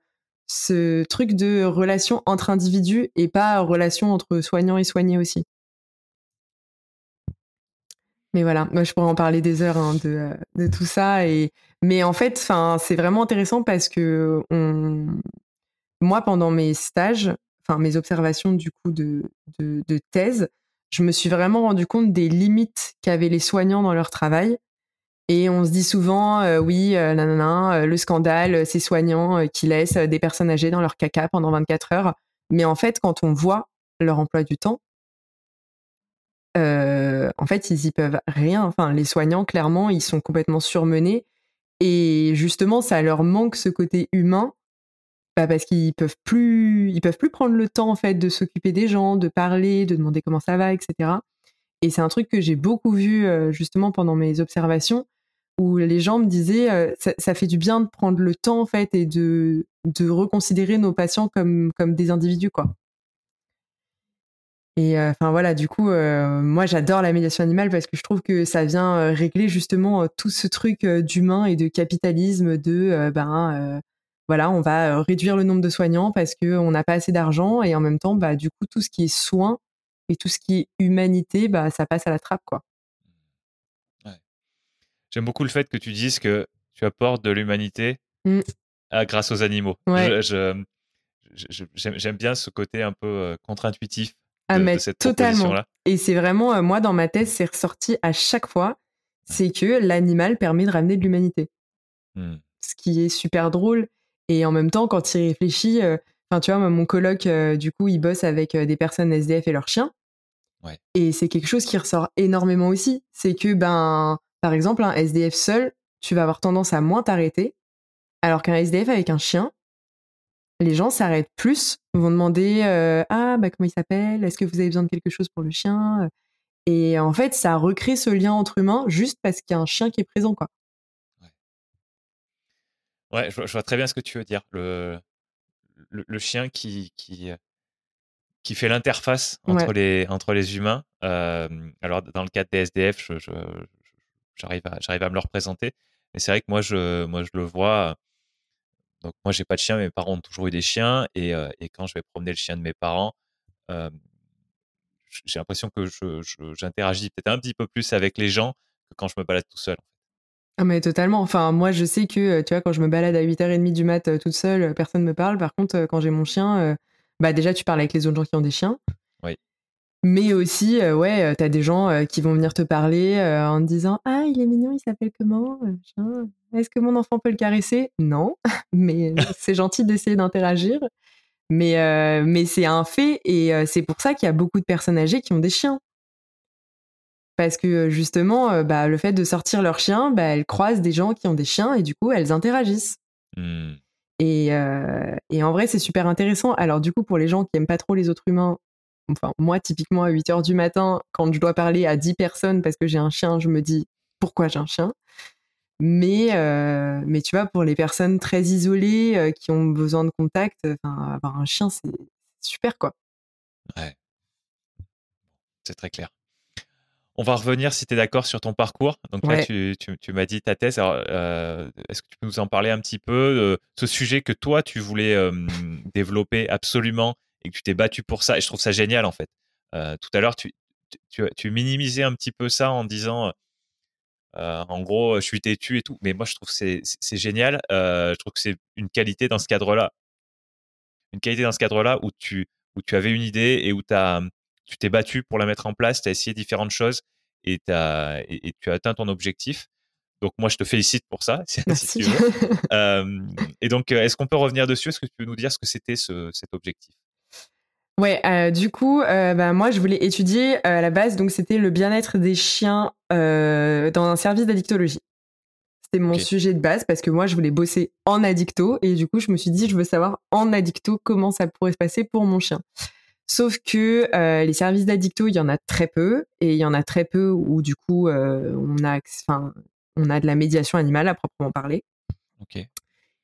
ce truc de relation entre individus et pas relation entre soignants et soignés aussi. Mais voilà, moi je pourrais en parler des heures hein, de, de, tout ça. Mais en fait, c'est vraiment intéressant parce que moi, pendant mes stages, enfin mes observations du coup de, thèse, je me suis vraiment rendu compte des limites qu'avaient les soignants dans leur travail. Et on se dit souvent, euh, oui, euh, euh, le scandale, ces soignants qui laissent des personnes âgées dans leur caca pendant 24 heures. Mais en fait, quand on voit leur emploi du temps, en fait, ils y peuvent rien. Enfin, les soignants, clairement, ils sont complètement surmenés. Et justement, ça leur manque ce côté humain bah, parce qu'ils peuvent plus, ils peuvent plus prendre le temps en fait de s'occuper des gens, de parler, de demander comment ça va, etc. Et c'est un truc que j'ai beaucoup vu justement pendant mes observations où les gens me disaient euh, ça, fait du bien de prendre le temps en fait et de, reconsidérer nos patients comme, des individus quoi. Et euh, enfin voilà, du coup, euh, moi j'adore la médiation animale parce que je trouve que ça vient régler justement tout ce truc d'humain et de capitalisme de ben voilà, on va réduire le nombre de soignants parce qu'on n'a pas assez d'argent et en même temps, bah du coup tout ce qui est soins et tout ce qui est humanité, bah ça passe à la trappe quoi. J'aime beaucoup le fait que tu dises que tu apportes de l'humanité mmh. grâce aux animaux. J'aime bien ce côté un peu euh, contre-intuitif ah, de, cette totalement. là Et c'est vraiment, euh, moi, dans ma thèse, c'est ressorti à chaque fois, c'est que l'animal permet de ramener de l'humanité. Mmh. Ce qui est super drôle. Et en même temps, quand il réfléchit, euh, enfin, tu vois, mon coloc, du coup, il bosse avec des personnes SDF et leurs chiens. Et c'est quelque chose qui ressort énormément aussi. C'est que, ben, par exemple, un SDF seul, tu vas avoir tendance à moins t'arrêter, alors qu'un SDF avec un chien, les gens s'arrêtent plus, vont demander euh, ah bah comment il s'appelle, est-ce que vous avez besoin de quelque chose pour le chien? Et en fait, ça recrée ce lien entre humains juste parce qu'il y a un chien qui est présent quoi. Ouais, je, vois très bien ce que tu veux dire. Le, le, chien qui, qui, qui fait l'interface entre, les, entre les humains. Euh, alors, dans le cas des SDF, je, j'arrive à, j'arrive à me le représenter. Mais c'est vrai que moi, je, moi, je le vois. Donc, moi, j'ai pas de chien, mes parents ont toujours eu des chiens. Et, euh, et quand je vais promener le chien de mes parents, euh, j'ai l'impression que je, j'interagis peut-être un petit peu plus avec les gens que quand je me balade tout seul. Ah mais totalement. Enfin, moi, je sais que, tu vois, quand je me balade à 8h30 du mat toute seule, personne me parle. Par contre, quand j'ai mon chien, bah déjà, tu parles avec les autres gens qui ont des chiens. Mais aussi, euh, ouais, euh, t'as des gens euh, qui vont venir te parler en te disant Ah, il est mignon, il s'appelle comment Est-ce que mon enfant peut le caresser? Non, mais c'est gentil d'essayer d'interagir. Mais, mais c'est un fait et c'est pour ça qu'il y a beaucoup de personnes âgées qui ont des chiens. Parce que justement, bah, le fait de sortir leur chien, bah, elles croisent des gens qui ont des chiens et du coup, elles interagissent. Mmh. Et, et, en vrai, c'est super intéressant. Alors, du coup, pour les gens qui aiment pas trop les autres humains, enfin, moi, typiquement, à 8 heures du matin, quand je dois parler à 10 personnes parce que j'ai un chien, je me dis pourquoi j'ai un chien? Mais, euh, mais tu vois, pour les personnes très isolées euh, qui ont besoin de contact, avoir un chien, c'est super, quoi. Ouais. C'est très clair. On va revenir, si tu es d'accord, sur ton parcours. Donc là, tu, tu, m'as dit ta thèse. Euh, est-ce que tu peux nous en parler un petit peu de ce sujet que toi, tu voulais développer absolument et que tu t'es battu pour ça. Et je trouve ça génial, en fait. Euh, tout à l'heure, tu, tu, tu, minimisais un petit peu ça en disant, euh, en gros, je suis têtu et tout. Mais moi, je trouve que c'est génial. Euh, je trouve que c'est une qualité dans ce cadre-là. Une qualité dans ce cadre-là où tu, où tu avais une idée et où as, tu t'es battu pour la mettre en place, tu as essayé différentes choses et, as, et, tu as atteint ton objectif. Donc moi, je te félicite pour ça, si tu veux. et donc, est-ce qu'on peut revenir dessus? Est-ce que tu peux nous dire ce que c'était ce, cet objectif? Ouais, euh, du coup, euh, bah, moi, je voulais étudier euh, à la base, donc c'était le bien-être des chiens euh, dans un service d'addictologie. C'était mon sujet de base parce que moi, je voulais bosser en addicto et du coup, je me suis dit, je veux savoir en addicto comment ça pourrait se passer pour mon chien. Sauf que les services d'addicto, il y en a très peu et il y en a très peu où du coup, on a, enfin, on a de la médiation animale à proprement parler. Ok.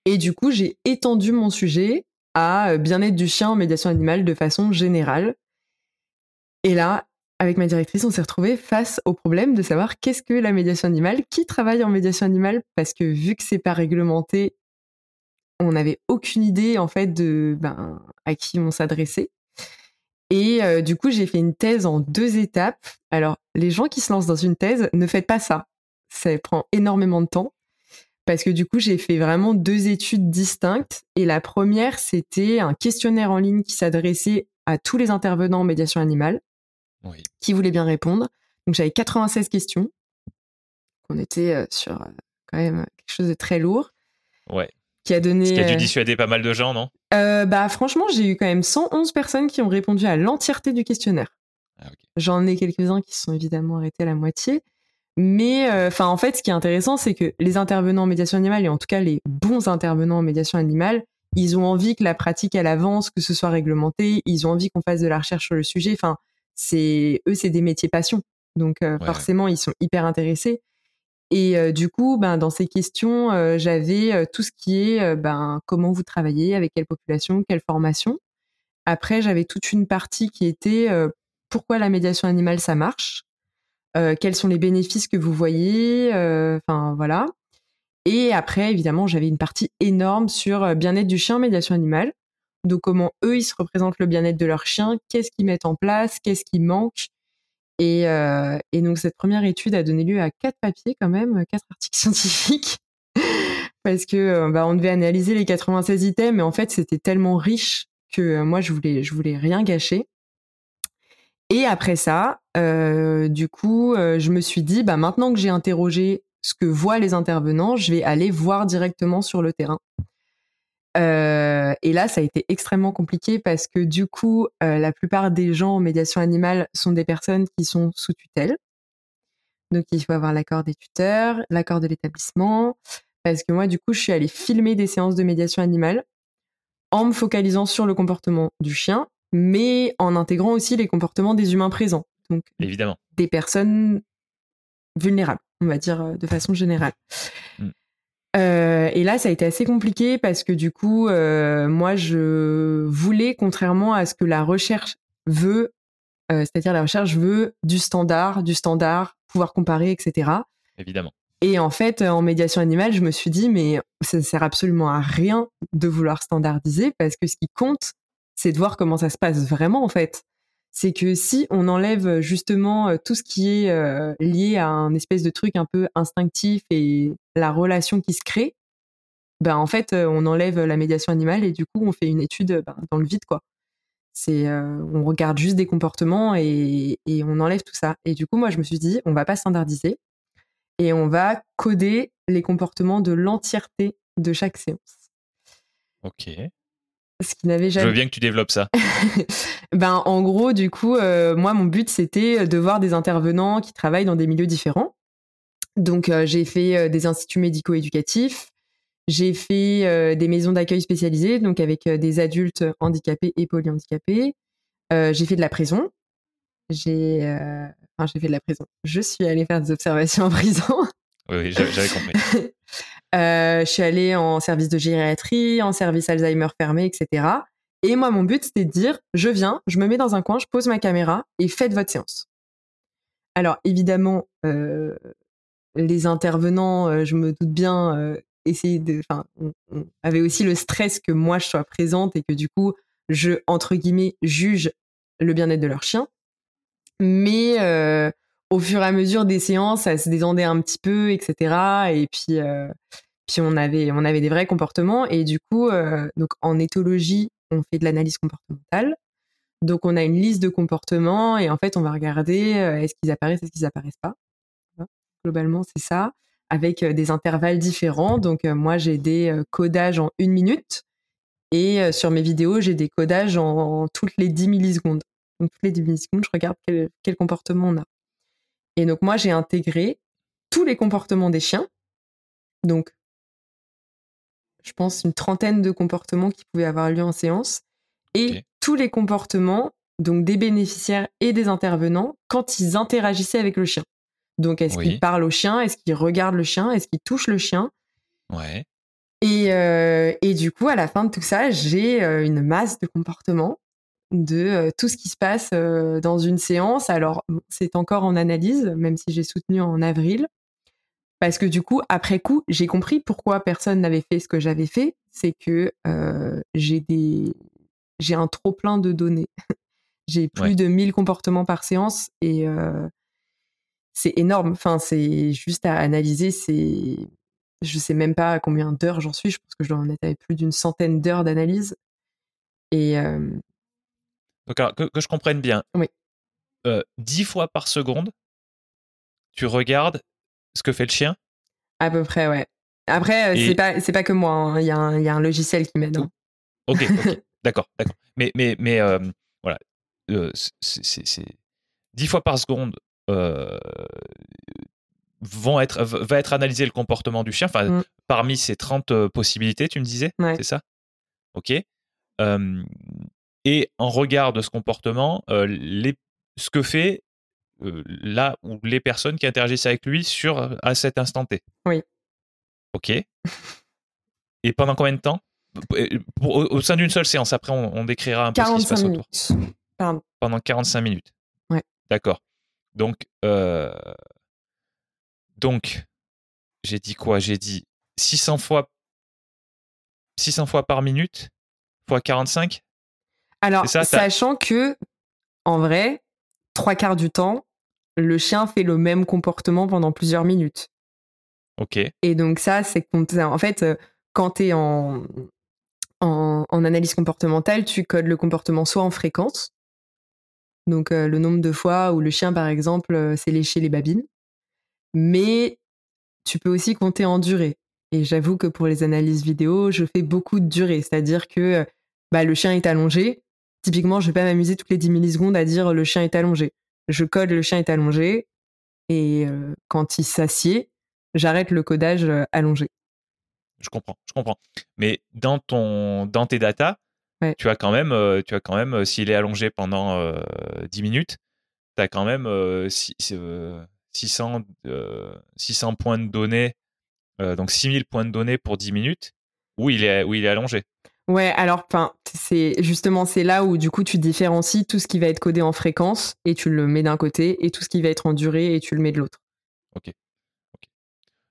Et du coup, j'ai étendu mon sujet à euh, bien-être du chien en médiation animale de façon générale. Et là, avec ma directrice, on s'est retrouvé face au problème de savoir qu'est-ce que la médiation animale, qui travaille en médiation animale, parce que vu que c'est pas réglementé, on n'avait aucune idée en fait de ben, à qui on s'adressait. Et euh, du coup, j'ai fait une thèse en deux étapes. Alors, les gens qui se lancent dans une thèse, ne faites pas ça. Ça prend énormément de temps. Parce que du coup, j'ai fait vraiment deux études distinctes. Et la première, c'était un questionnaire en ligne qui s'adressait à tous les intervenants en médiation animale qui voulaient bien répondre. Donc, j'avais 96 questions. On était euh, sur euh, quand même quelque chose de très lourd. Ouais. Qui a donné. Ce qui a dû dissuader pas mal de gens, non? Euh, bah franchement, j'ai eu quand même 111 personnes qui ont répondu à l'entièreté du questionnaire. Ah, J'en ai quelques-uns qui sont évidemment arrêtés à la moitié. Mais euh, enfin, en fait, ce qui est intéressant, c'est que les intervenants en médiation animale, et en tout cas les bons intervenants en médiation animale, ils ont envie que la pratique elle avance, que ce soit réglementé. Ils ont envie qu'on fasse de la recherche sur le sujet. Enfin, c'est eux, c'est des métiers passion. Donc euh, forcément, ils sont hyper intéressés. Et euh, du coup, ben, dans ces questions, euh, j'avais tout ce qui est ben, comment vous travaillez, avec quelle population, quelle formation. Après, j'avais toute une partie qui était pourquoi la médiation animale ça marche, quels sont les bénéfices que vous voyez, enfin voilà. Et après, évidemment, j'avais une partie énorme sur bien-être du chien, médiation animale. Donc comment eux, ils se représentent le bien-être de leur chien, qu'est-ce qu'ils mettent en place, qu'est-ce qui manque, euh, et, donc cette première étude a donné lieu à quatre papiers quand même, quatre articles scientifiques, parce que euh, bah, on devait analyser les 96 items, mais en fait c'était tellement riche que euh, moi je voulais je voulais rien gâcher. Et après ça, du coup, je me suis dit, bah maintenant que j'ai interrogé ce que voient les intervenants, je vais aller voir directement sur le terrain. Euh, et là, ça a été extrêmement compliqué parce que du coup, euh, la plupart des gens en médiation animale sont des personnes qui sont sous tutelle. Donc, il faut avoir l'accord des tuteurs, l'accord de l'établissement. Parce que moi, du coup, je suis allée filmer des séances de médiation animale en me focalisant sur le comportement du chien, mais en intégrant aussi les comportements des humains présents. Donc, évidemment, des personnes vulnérables, on va dire euh, de façon générale. Mm. Euh, et là, ça a été assez compliqué parce que du coup, euh, moi, je voulais, contrairement à ce que la recherche veut, euh, c'est-à-dire la recherche veut du standard, du standard, pouvoir comparer, etc. Évidemment. Et en fait, en médiation animale, je me suis dit, mais ça ne sert absolument à rien de vouloir standardiser parce que ce qui compte, c'est de voir comment ça se passe vraiment, en fait c'est que si on enlève justement euh, tout ce qui est euh, lié à un espèce de truc un peu instinctif et la relation qui se crée, ben en fait euh, on enlève la médiation animale et du coup on fait une étude ben, dans le vide quoi. C'est on regarde juste des comportements et, et, on enlève tout ça. Et du coup moi je me suis dit on va pas standardiser et on va coder les comportements de l'entièreté de chaque séance. Ok ce qui n'avait jamais. Je veux bien que tu développes ça. ben, en gros, du coup, euh, moi, mon but, c'était de voir des intervenants qui travaillent dans des milieux différents. Donc, euh, j'ai fait euh, des instituts médico-éducatifs, j'ai fait des maisons d'accueil spécialisées, donc avec des adultes handicapés et polyhandicapés. j'ai fait de la prison. J'ai, enfin, j'ai fait de la prison. Je suis allée faire des observations en prison. Oui, oui j'avais compris. Euh, je suis allée en service de gériatrie, en service Alzheimer fermé, etc. Et moi, mon but, c'était de dire, je viens, je me mets dans un coin, je pose ma caméra et faites votre séance. Alors, évidemment, euh, les intervenants, euh, je me doute bien, euh, de, enfin, avait aussi le stress que moi je sois présente et que du coup, je entre guillemets juge le bien-être de leur chien. Mais au fur et à mesure des séances, ça se détendait un petit peu, etc. Et puis, puis on avait, on avait des vrais comportements. Et du coup, euh, en éthologie, on fait de l'analyse comportementale. Donc on a une liste de comportements et en fait, on va regarder euh, est-ce qu'ils apparaissent, est-ce qu'ils apparaissent pas. Globalement, c'est ça, avec des intervalles différents. Donc moi, j'ai des codages en une minute. Et sur mes vidéos, j'ai des codages en, toutes les 10 millisecondes. Donc toutes les 10 millisecondes, je regarde quel, quel comportement on a. Et donc moi, j'ai intégré tous les comportements des chiens. Donc, je pense une trentaine de comportements qui pouvaient avoir lieu en séance. Et tous les comportements, donc des bénéficiaires et des intervenants, quand ils interagissaient avec le chien. Donc, est-ce qu'ils parlent au chien? Est-ce qu'ils regardent le chien? Est-ce qu'ils touchent le chien? Ouais. Et, euh, et, du coup, à la fin de tout ça, j'ai euh, une masse de comportements de euh, tout ce qui se passe dans une séance. Alors, c'est encore en analyse, même si j'ai soutenu en avril. Parce que du coup, après coup, j'ai compris pourquoi personne n'avait fait ce que j'avais fait. C'est que j'ai des, j'ai un trop plein de données. j'ai plus de 1000 comportements par séance et c'est énorme. Enfin, c'est juste à analyser. C'est, je sais même pas à combien d'heures j'en suis. Je pense que je dois en être avec plus d'une centaine d'heures d'analyse. Et donc, que, que, je comprenne bien. Oui. dix fois par seconde, tu regardes ce que fait le chien. À peu près, ouais. Après, c'est pas c'est pas que moi. Hein. Il y, y, a un logiciel qui m'aide. Hein. Ok, d'accord, d'accord. Mais mais mais voilà, c'est dix fois par seconde euh, vont être, va être analysé le comportement du chien. Enfin, mm. parmi ces 30 euh, possibilités, tu me disais, c'est ça? Ok. et en regard de ce comportement, euh, les, ce que fait là où les personnes qui interagissent avec lui sur à cet instant T. Oui. Ok. et pendant combien de temps? Au, sein d'une seule séance, après on, décrira un peu ce qui se passe autour. Pendant 45 minutes. Ouais. D'accord. Donc, euh, donc j'ai dit quoi? J'ai dit 600 fois, 600 fois par minute fois 45 Alors, sachant que, en vrai, trois quarts du temps, le chien fait le même comportement pendant plusieurs minutes. Ok. Et donc ça, c'est en fait, euh, quand tu es en, en, en, analyse comportementale, tu codes le comportement soit en fréquence, donc euh, le nombre de fois où le chien, par exemple, euh, s'est léché les babines. Mais tu peux aussi compter en durée. Et j'avoue que pour les analyses vidéo, je fais beaucoup de durée. C'est-à-dire que bah, le chien est allongé. Typiquement, je vais pas m'amuser toutes les 10 millisecondes à dire le chien est allongé. Je code le chien est allongé. Et quand il s'assied, j'arrête le codage allongé. Je comprends, je comprends. Mais dans, ton, dans tes datas, tu as quand même, euh, tu as quand même euh, s'il est allongé pendant 10 euh, minutes, tu as quand même 600, 600 points de données, donc 6000 points de données pour 10 minutes où il est, où il est allongé. Ouais, alors c'est justement c'est là où du coup tu différencies tout ce qui va être codé en fréquence et tu le mets d'un côté et tout ce qui va être en durée et tu le mets de l'autre. Ok.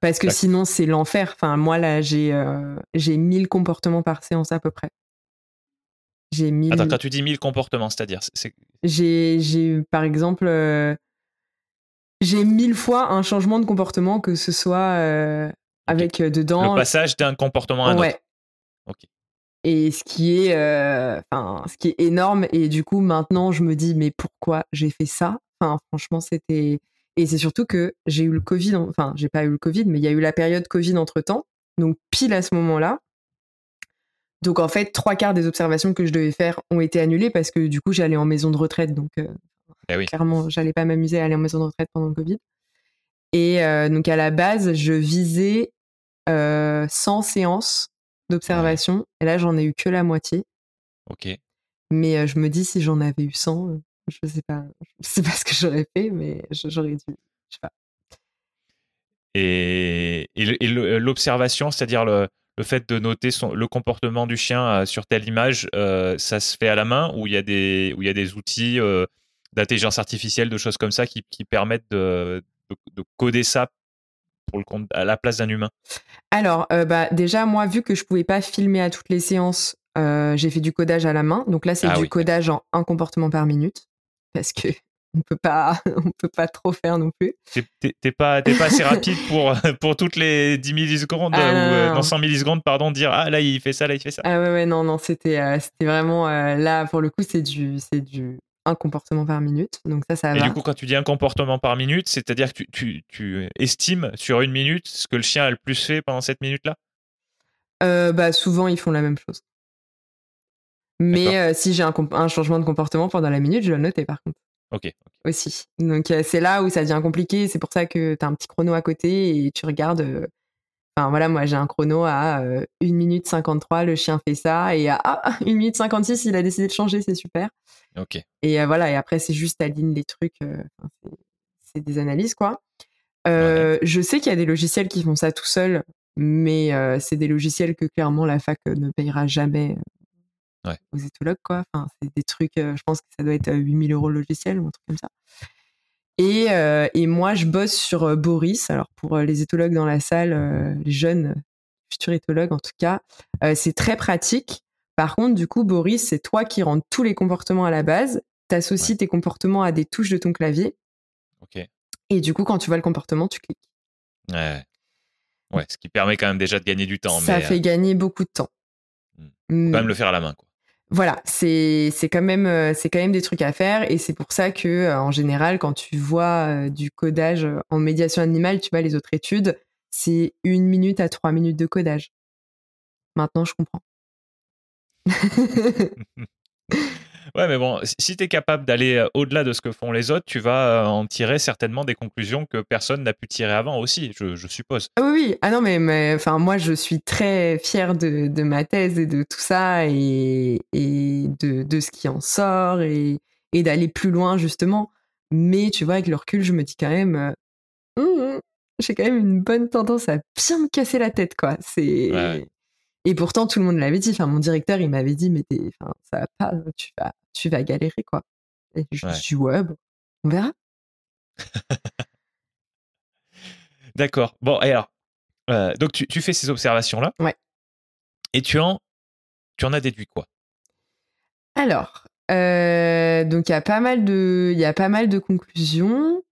Parce que sinon c'est l'enfer. Enfin moi là j'ai j'ai 1000 comportements par séance à peu près. J'ai Attends, quand tu dis 1000 comportements, c'est-à-dire J'ai, par exemple, euh, j'ai mille fois un changement de comportement, que ce soit euh, avec euh, dedans. Le passage d'un comportement à un ouais. autre. Et ce qui est, enfin, ce qui est énorme. Et du coup, maintenant, je me dis, mais pourquoi j'ai fait ça? Enfin, franchement, c'était. Et c'est surtout que j'ai eu le Covid. Enfin, j'ai pas eu le Covid, mais il y a eu la période Covid entre temps. Donc, pile à ce moment-là, donc en fait, trois quarts des observations que je devais faire ont été annulées parce que du coup, j'allais en maison de retraite. Donc euh, eh oui. clairement, j'allais pas m'amuser à aller en maison de retraite pendant le Covid. Et euh, donc à la base, je visais 100 euh, séances d'observation. Et là, j'en ai eu que la moitié. Ok. Mais je me dis, si j'en avais eu 100, je sais pas, je sais pas ce que j'aurais fait, mais j'aurais dû, je sais pas. Et, et l'observation, c'est-à-dire le, le fait de noter son, le comportement du chien euh, sur telle image, euh, ça se fait à la main ou il y a des, où il y a des outils euh, d'intelligence artificielle, de choses comme ça qui, permettent de, coder ça pour le compte, à la place d'un humain Alors, bah, déjà, moi, vu que je pouvais pas filmer à toutes les séances, j'ai fait du codage à la main. Donc là, c'est ah du codage en un comportement par minute. Parce que on peut pas on peut pas trop faire non plus. T'es pas pas assez rapide pour pour toutes les 10 millisecondes ah, ou non, 100 euh, millisecondes pardon dire ah là il fait ça là il fait ça. Ah ouais ouais non non c'était euh, c'était vraiment euh, là pour le coup c'est du c'est du un comportement par minute donc ça ça Et du coup quand tu dis un comportement par minute c'est-à-dire que tu, tu, tu, estimes sur une minute ce que le chien a le plus fait pendant cette minute là. bah souvent ils font la même chose. Mais si j'ai un, un changement de comportement pendant la minute je vais le noter par contre. Ok. Aussi. Donc euh, c'est là où ça devient compliqué. C'est pour ça que tu as un petit chrono à côté et tu regardes. Euh, enfin voilà, moi j'ai un chrono à 1 euh, minute 53, le chien fait ça. Et à 1 minute 56, il a décidé de changer, c'est super. Ok. Et voilà, et après c'est juste ligne les trucs. c'est des analyses quoi. Je sais qu'il y a des logiciels qui font ça tout seul, mais c'est des logiciels que clairement la fac ne payera jamais aux éthologues, quoi. Enfin, c'est des trucs, euh, je pense que ça doit être 8000 euros le logiciel ou un truc comme ça. Et, et, moi, je bosse sur Boris. Alors, pour les éthologues dans la salle, les jeunes futurs éthologues en tout cas, c'est très pratique. Par contre, du coup, Boris, c'est toi qui rends tous les comportements à la base. Tu associes tes comportements à des touches de ton clavier. Ok. Et du coup, quand tu vois le comportement, tu cliques. Ouais. Ouais, ce qui permet quand même déjà de gagner du temps. Ça fait gagner beaucoup de temps. Hmm. Faut quand même le faire à la main, quoi voilà, c'est quand même euh, c'est quand même des trucs à faire et c'est pour ça que euh, en général quand tu vois euh, du codage en médiation animale, tu vois les autres études, c'est une minute à trois minutes de codage. Maintenant, je comprends. Ouais, mais bon, si tu es capable d'aller euh, au-delà de ce que font les autres, tu vas euh, en tirer certainement des conclusions que personne n'a pu tirer avant aussi, je, suppose. Ah oui, oui. Ah non, mais, enfin, moi, je suis très fière de, de, ma thèse et de tout ça et, et de, de, ce qui en sort et, et d'aller plus loin, justement. Mais tu vois, avec le recul, je me dis quand même, euh, hum, hum, j'ai quand même une bonne tendance à bien me casser la tête, quoi. C'est. Et pourtant, tout le monde l'avait dit. Enfin, mon directeur, il m'avait dit, mais enfin, ça va pas, tu vas, tu vas galérer, quoi. Et je me suis dit, ouais, bon, on verra. D'accord. Bon, et alors, euh, donc tu, tu, fais ces observations-là. Ouais. Et tu en, tu en as déduit quoi? Alors, euh, donc il y a pas mal de, il y a pas mal de conclusions.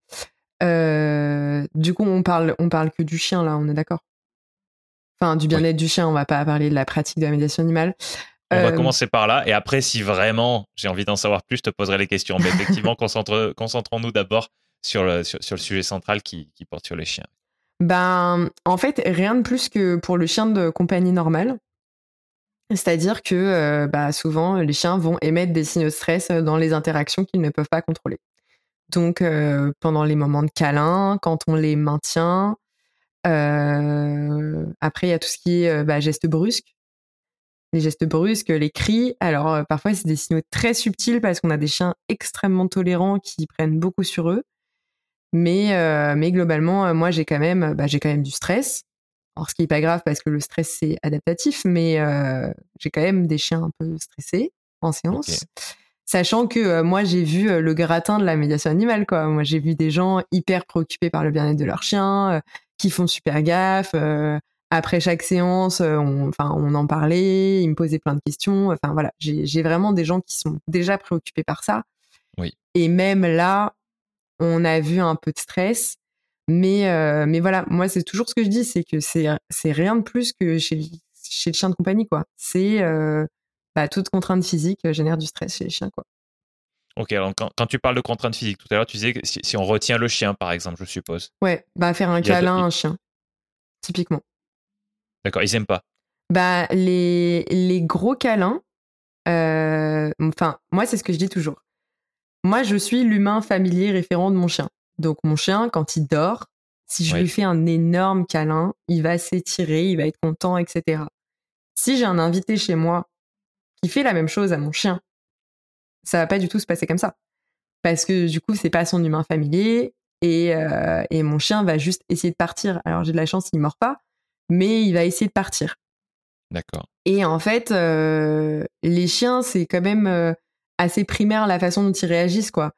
Euh, du coup, on parle, on parle que du chien là, on est d'accord? Enfin, du bien-être du chien, on va pas parler de la pratique de la médiation animale. On va euh, commencer par là, et après, si vraiment j'ai envie d'en savoir plus, je te poserai les questions. Mais effectivement, concentrons-nous d'abord sur le, sur, le sujet central qui, qui, porte sur les chiens. Ben, en fait, rien de plus que pour le chien de compagnie normale. C'est-à-dire que euh, bah, souvent, les chiens vont émettre des signaux de stress dans les interactions qu'ils ne peuvent pas contrôler. Donc, euh, pendant les moments de câlin, quand on les maintient, euh, après, il y a tout ce qui est bah, gestes brusques. Les gestes brusques, les cris. Alors, euh, parfois, c'est des signaux très subtils parce qu'on a des chiens extrêmement tolérants qui prennent beaucoup sur eux. Mais, euh, mais globalement, moi, j'ai quand même, bah, j'ai quand même du stress. Alors, ce qui est pas grave parce que le stress, c'est adaptatif, mais j'ai quand même des chiens un peu stressés en séance. Sachant que moi, j'ai vu le gratin de la médiation animale, quoi. Moi, j'ai vu des gens hyper préoccupés par le bien-être de leur chien, qui font super gaffe. Euh, après chaque séance, euh, on, enfin, on en parlait, ils me posaient plein de questions. Enfin voilà, j'ai vraiment des gens qui sont déjà préoccupés par ça. Oui. Et même là, on a vu un peu de stress. Mais, euh, mais voilà, moi, c'est toujours ce que je dis, c'est que c'est rien de plus que chez, chez le chien de compagnie, quoi. C'est bah, toute contrainte physique génère du stress chez les chiens, quoi. Ok, alors quand, tu parles de contraintes physiques, tout à l'heure, tu disais que si, on retient le chien, par exemple, je suppose. Ouais, bah faire un câlin à un chien, typiquement. D'accord, ils aiment pas. Bah les, les gros câlins, euh, enfin, moi, c'est ce que je dis toujours. Moi, je suis l'humain familier référent de mon chien. Donc, mon chien, quand il dort, si je lui fais un énorme câlin, il va s'étirer, il va être content, etc. Si j'ai un invité chez moi qui fait la même chose à mon chien, ça va pas du tout se passer comme ça. Parce que du coup, c'est pas son humain familier et, euh, et mon chien va juste essayer de partir. Alors j'ai de la chance, il mord pas, mais il va essayer de partir. D'accord. Et en fait, euh, les chiens, c'est quand même euh, assez primaire la façon dont ils réagissent, quoi.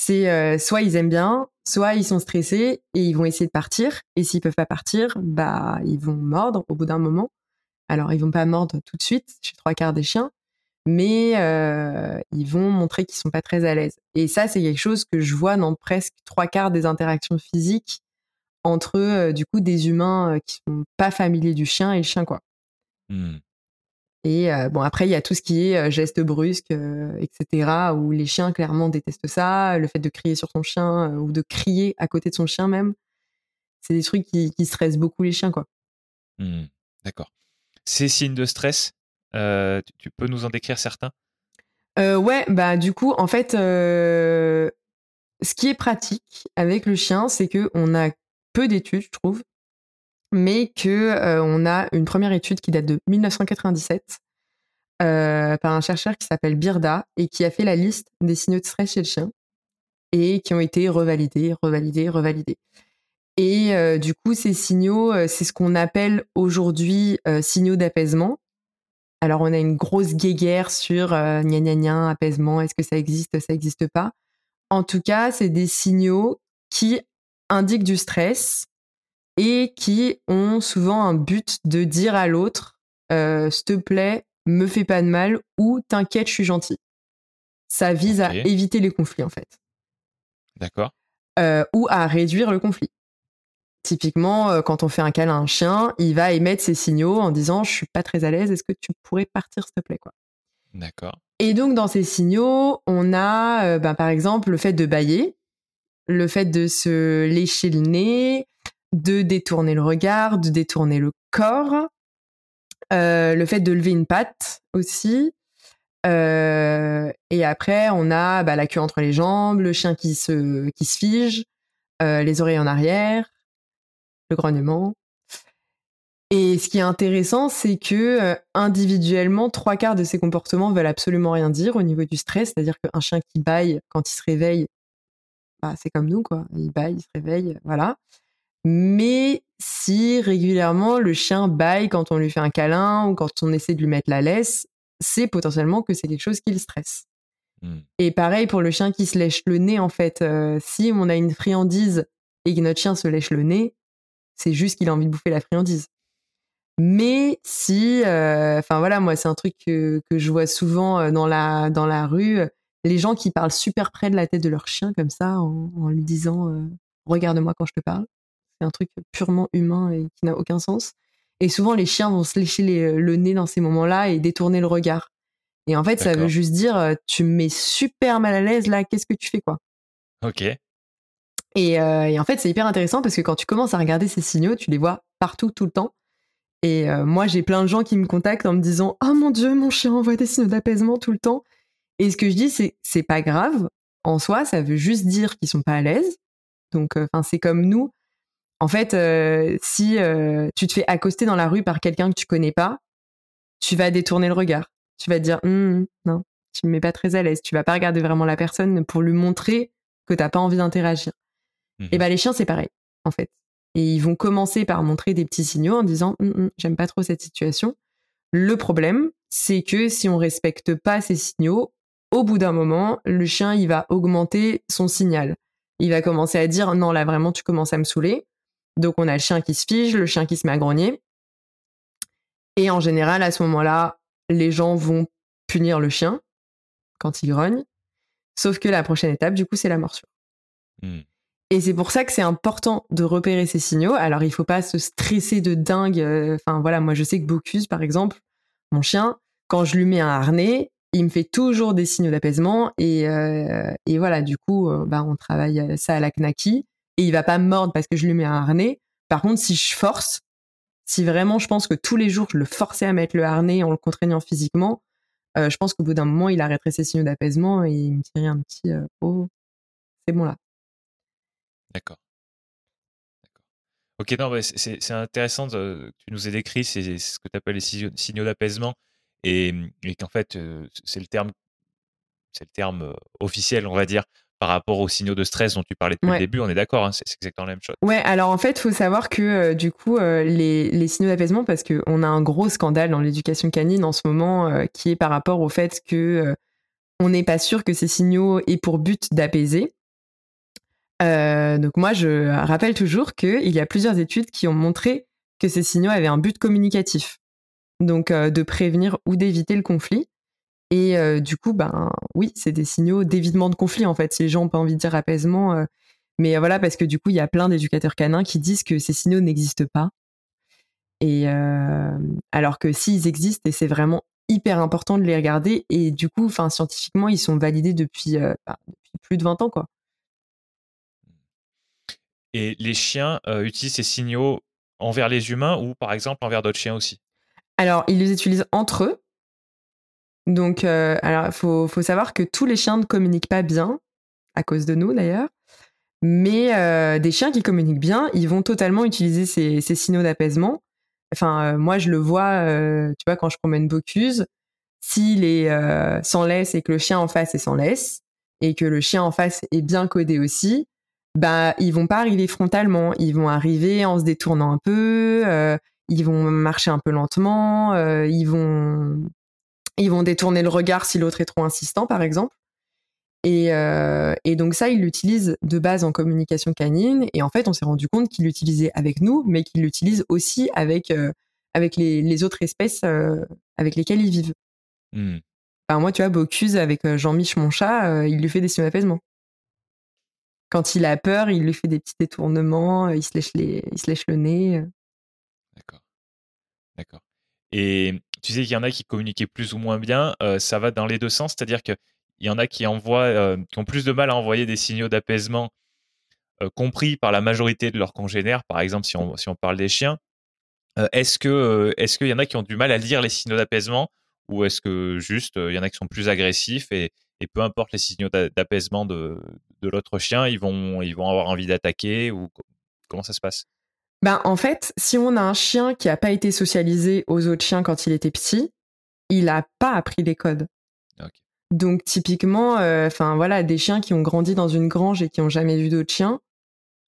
C'est soit ils aiment bien, soit ils sont stressés et ils vont essayer de partir. Et s'ils peuvent pas partir, bah ils vont mordre au bout d'un moment. Alors ils vont pas mordre tout de suite chez trois quarts des chiens, mais euh, ils vont montrer qu'ils sont pas très à l'aise. Et ça, c'est quelque chose que je vois dans presque trois quarts des interactions physiques entre euh, du coup des humains euh, qui sont pas familiers du chien et le chien quoi. Mmh. Et bon après il y a tout ce qui est gestes brusques, etc. où les chiens clairement détestent ça, le fait de crier sur son chien ou de crier à côté de son chien même, c'est des trucs qui, stressent beaucoup les chiens quoi. Mmh. D'accord. Ces signes de stress, euh, tu, peux nous en décrire certains? Euh, Ouais, bah du coup, en fait, euh, ce qui est pratique avec le chien, c'est que on a d'études, je trouve, mais que on a une première étude qui date de 1997 par un chercheur qui s'appelle Birda et qui a fait la liste des signaux de stress chez le chien et qui ont été revalidés, revalidés, revalidés. Et du coup, ces signaux, c'est ce qu'on appelle aujourd'hui signaux d'apaisement. Alors, on a une grosse guéguerre sur euh, gna gna gna, apaisement, est-ce que ça existe, ça n'existe pas. En tout cas, c'est des signaux qui indiquent du stress et qui ont souvent un but de dire à l'autre euh, s'il te plaît, me fais pas de mal ou t'inquiète, je suis gentil. Ça vise à éviter les conflits en fait. D'accord. Euh, ou à réduire le conflit. Typiquement, euh, quand on fait un câlin à un chien, il va émettre ses signaux en disant je suis pas très à l'aise, est-ce que tu pourrais partir s'il te plaît quoi? D'accord. Et donc dans ces signaux, on a ben, par exemple le fait de bailler, le fait de se lécher le nez, de détourner le regard, de détourner le corps, euh, le fait de lever une patte aussi. Euh, et après, on a bah, la queue entre les jambes, le chien qui se, qui se fige, euh, les oreilles en arrière, le grognement. Et ce qui est intéressant, c'est que individuellement, trois quarts de ces comportements veulent absolument rien dire au niveau du stress. C'est-à-dire qu'un chien qui baille quand il se réveille, bah, c'est comme nous, quoi. Il baille, il se réveille, voilà. Mais si régulièrement le chien baille quand on lui fait un câlin ou quand on essaie de lui mettre la laisse, c'est potentiellement que c'est quelque chose qui le stresse. Mmh. Et pareil pour le chien qui se lèche le nez, en fait. Euh, si on a une friandise et que notre chien se lèche le nez, c'est juste qu'il a envie de bouffer la friandise. Mais si, euh, enfin voilà, moi c'est un truc que, je vois souvent dans la, dans la rue, les gens qui parlent super près de la tête de leur chien comme ça, en, lui disant Regarde-moi quand je te parle. C'est un truc purement humain et qui n'a aucun sens. Et souvent, les chiens vont se lécher le nez dans ces moments-là et détourner le regard. Et en fait, ça veut juste dire, euh, tu me mets super mal à l'aise là, qu'est-ce que tu fais quoi Ok. Et, euh, et en fait, c'est hyper intéressant parce que quand tu commences à regarder ces signaux, tu les vois partout, tout le temps. Et euh, moi, j'ai plein de gens qui me contactent en me disant Oh mon Dieu, mon chien envoie des signaux d'apaisement tout le temps. Et ce que je dis, c'est c'est pas grave. En soi, ça veut juste dire qu'ils sont pas à l'aise. Donc, enfin, c'est comme nous. En fait, euh, si euh, tu te fais accoster dans la rue par quelqu'un que tu connais pas, tu vas détourner le regard. Tu vas te dire hum, non, tu me mets pas très à l'aise. Tu vas pas regarder vraiment la personne pour lui montrer que t'as pas envie d'interagir. Et mhm. ben les chiens c'est pareil en fait. Et ils vont commencer par montrer des petits signaux en disant hum, hum, j'aime pas trop cette situation. Le problème, c'est que si on respecte pas ces signaux, au bout d'un moment, le chien il va augmenter son signal. Il va commencer à dire non là vraiment tu commences à me saouler. Donc on a le chien qui se fige, le chien qui se met à grogner. Et en général, à ce moment-là, les gens vont punir le chien quand il grogne. Sauf que la prochaine étape, du coup, c'est la morsure. Hmm. Et c'est pour ça que c'est important de repérer ces signaux. Alors, il faut pas se stresser de dingue. Euh, enfin, voilà, moi, je sais que Bocuse, par exemple, mon chien, quand je lui mets un harnais, il me fait toujours des signaux d'apaisement. Et, euh, voilà, du coup, euh, bah, on travaille ça à la knaki et il va pas me mordre parce que je lui mets un harnais. Par contre, si je force, si vraiment je pense que tous les jours je le forçais à mettre le harnais en le contraignant physiquement, euh, je pense qu'au bout d'un moment, il arrêterait ses signaux d'apaisement et il me tirait un petit oh, c'est bon là. D'accord. Ok, non, c'est intéressant, de, tu nous as décrit ce que tu appelles les signaux d'apaisement et, et qu'en fait, c'est le terme, c'est le terme officiel, on va dire, par rapport aux signaux de stress dont tu parlais depuis le début, on est d'accord, hein, c'est exactement la même chose. Ouais, alors en fait, il faut savoir que euh, du coup, euh, les, signaux d'apaisement, parce qu'on a un gros scandale dans l'éducation canine en ce moment, euh, qui est par rapport au fait que on n'est pas sûr que ces signaux aient pour but d'apaiser. donc moi, je rappelle toujours qu'il y a plusieurs études qui ont montré que ces signaux avaient un but communicatif, donc de prévenir ou d'éviter le conflit. Et euh, du coup, ben oui, c'est des signaux d'évitement de conflit en fait. Si les gens n'ont pas envie de dire apaisement, euh, mais voilà, parce que du coup, il y a plein d'éducateurs canins qui disent que ces signaux n'existent pas. Et euh, alors que s'ils existent, et c'est vraiment hyper important de les regarder. Et du coup, enfin, scientifiquement, ils sont validés depuis, depuis, plus de 20 ans, quoi. Et les chiens utilisent ces signaux envers les humains ou par exemple envers d'autres chiens aussi? Alors, ils les utilisent entre eux. Donc, euh, alors, il faut, savoir que tous les chiens ne communiquent pas bien, à cause de nous d'ailleurs. Mais euh, des chiens qui communiquent bien, ils vont totalement utiliser ces, signaux d'apaisement. Enfin, euh, moi, je le vois, tu vois, quand je promène Bocuse, s'il est sans laisse et que le chien en face est sans laisse, et que le chien en face est bien codé aussi, bah, ils vont pas arriver frontalement. Ils vont arriver en se détournant un peu, ils vont marcher un peu lentement, ils vont ils vont détourner le regard si l'autre est trop insistant, par exemple. Et, et donc ça, il l'utilise de base en communication canine. Et en fait, on s'est rendu compte qu'il l'utilisait avec nous, mais qu'il l'utilise aussi avec avec les, les autres espèces avec lesquelles ils vivent. Mmh. moi, tu vois, Bocuse avec Jean-Mich, mon chat, il lui fait des signes d'apaisement. Quand il a peur, il lui fait des petits détournements, il se lèche, les, il se lèche le nez. D'accord. Et tu sais qu'il y en a qui communiquaient plus ou moins bien, ça va dans les deux sens, c'est-à-dire qu'il y en a qui envoient, qui ont plus de mal à envoyer des signaux d'apaisement compris par la majorité de leurs congénères. Par exemple, si on, si on parle des chiens, est-ce que est-ce qu'il y en a qui ont du mal à lire les signaux d'apaisement ou est-ce que juste il y en a qui sont plus agressifs et, et peu importe les signaux d'apaisement de, de l'autre chien, ils vont ils vont avoir envie d'attaquer ou comment ça se passe? Ben, en fait, si on a un chien qui n'a pas été socialisé aux autres chiens quand il était petit, il n'a pas appris les codes. Donc typiquement, enfin voilà, des chiens qui ont grandi dans une grange et qui ont jamais vu d'autres chiens,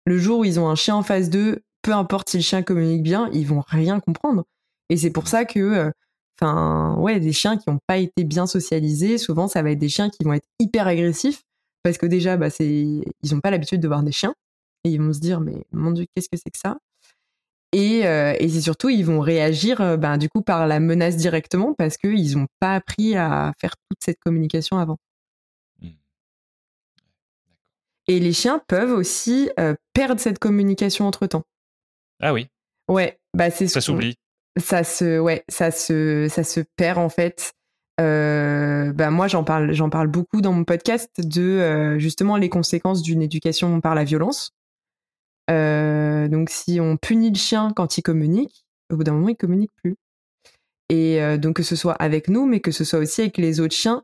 le jour où ils ont un chien en face d'eux peu importe si le chien communique bien, ils vont rien comprendre. Et c'est pour ça que, euh, enfin, ouais, des chiens qui n'ont pas été bien socialisés, souvent, ça va être des chiens qui vont être hyper agressifs parce que déjà, bah, c'est, ils n'ont pas l'habitude de voir des chiens et ils vont se dire, mais mon dieu, qu'est-ce que c'est que ça? Et, euh, et c'est surtout, ils vont réagir, euh, bah, du coup, par la menace directement parce qu'ils n'ont pas appris à faire toute cette communication avant. Mmh. Et les chiens peuvent aussi perdre cette communication entre temps. Ah oui. Ouais, bah c'est ça s'oublie. Ça se, ouais, ça se, ça se perd en fait. Euh, bah moi j'en parle, j'en parle beaucoup dans mon podcast de euh, justement les conséquences d'une éducation par la violence. Euh, donc si on punit le chien quand il communique, au bout d'un moment il communique plus. Et donc que ce soit avec nous, mais que ce soit aussi avec les autres chiens.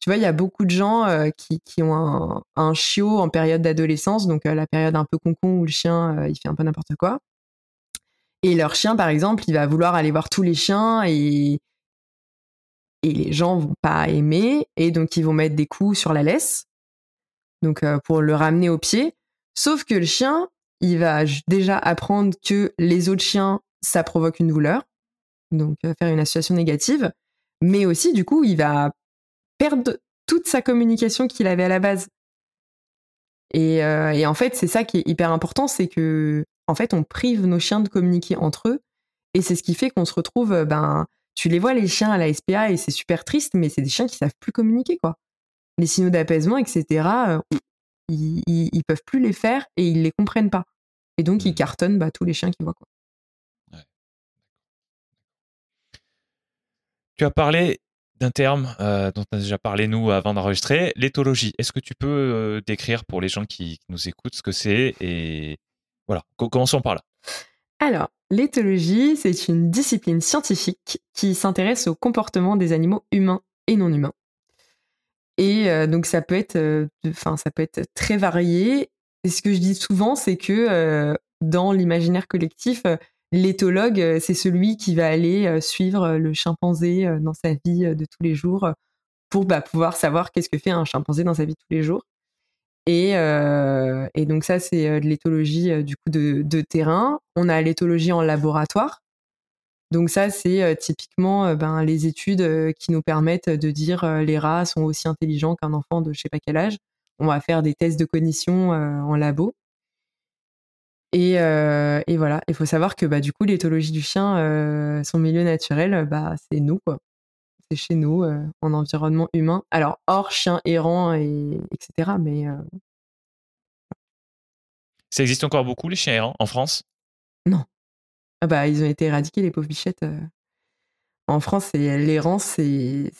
Tu vois, il y a beaucoup de gens qui, qui, ont un, chiot en période d'adolescence, donc la période un peu concon où le chien il fait un peu n'importe quoi. Et leur chien, par exemple, il va vouloir aller voir tous les chiens et, et les gens vont pas aimer et donc ils vont mettre des coups sur la laisse, donc euh, pour le ramener au pied. Sauf que le chien, il va déjà apprendre que les autres chiens, ça provoque une douleur, donc euh, faire une association négative, mais aussi du coup, il va perdre toute sa communication qu'il avait à la base. Et, euh, et en fait, c'est ça qui est hyper important, c'est que en fait, on prive nos chiens de communiquer entre eux. Et c'est ce qui fait qu'on se retrouve, euh, ben, tu les vois, les chiens à la SPA, et c'est super triste, mais c'est des chiens qui savent plus communiquer, quoi. Les signaux d'apaisement, etc., euh, ils, ils, peuvent plus les faire et ils les comprennent pas. Et donc, ils mmh. cartonnent bah, tous les chiens qu'ils voient, quoi. Tu as parlé d'un terme euh, dont on a déjà parlé nous avant d'enregistrer, l'éthologie. Est-ce que tu peux décrire pour les gens qui, nous écoutent ce que c'est et, voilà, commençons par là. Alors, l'éthologie, c'est une discipline scientifique qui s'intéresse au comportement des animaux humains et non humains. Et donc ça peut être, enfin ça peut être très varié. Et ce que je dis souvent, c'est que dans l'imaginaire collectif, l'éthologue, c'est celui qui va aller suivre le chimpanzé dans sa vie de tous les jours pour bah, pouvoir savoir qu'est-ce que fait un chimpanzé dans sa vie de tous les jours. Et, donc ça, c'est de l'éthologie du coup de, de, terrain. On a l'éthologie en laboratoire. Donc ça, c'est typiquement ben, les études qui nous permettent de dire les rats sont aussi intelligents qu'un enfant de je sais pas quel âge. On va faire des tests de cognition en labo. Et, et voilà, il faut savoir que bah, du coup, l'éthologie du chien, son milieu naturel, bah, c'est nous. Quoi c'est chez nous, euh, en environnement humain. Alors, hors chien errant, et, etc. Mais. Euh, Ça existe encore beaucoup, les chiens errants, en France? Non. Ah bah, ils ont été éradiqués, les pauvres bichettes. Euh. En France, l'errance, c'est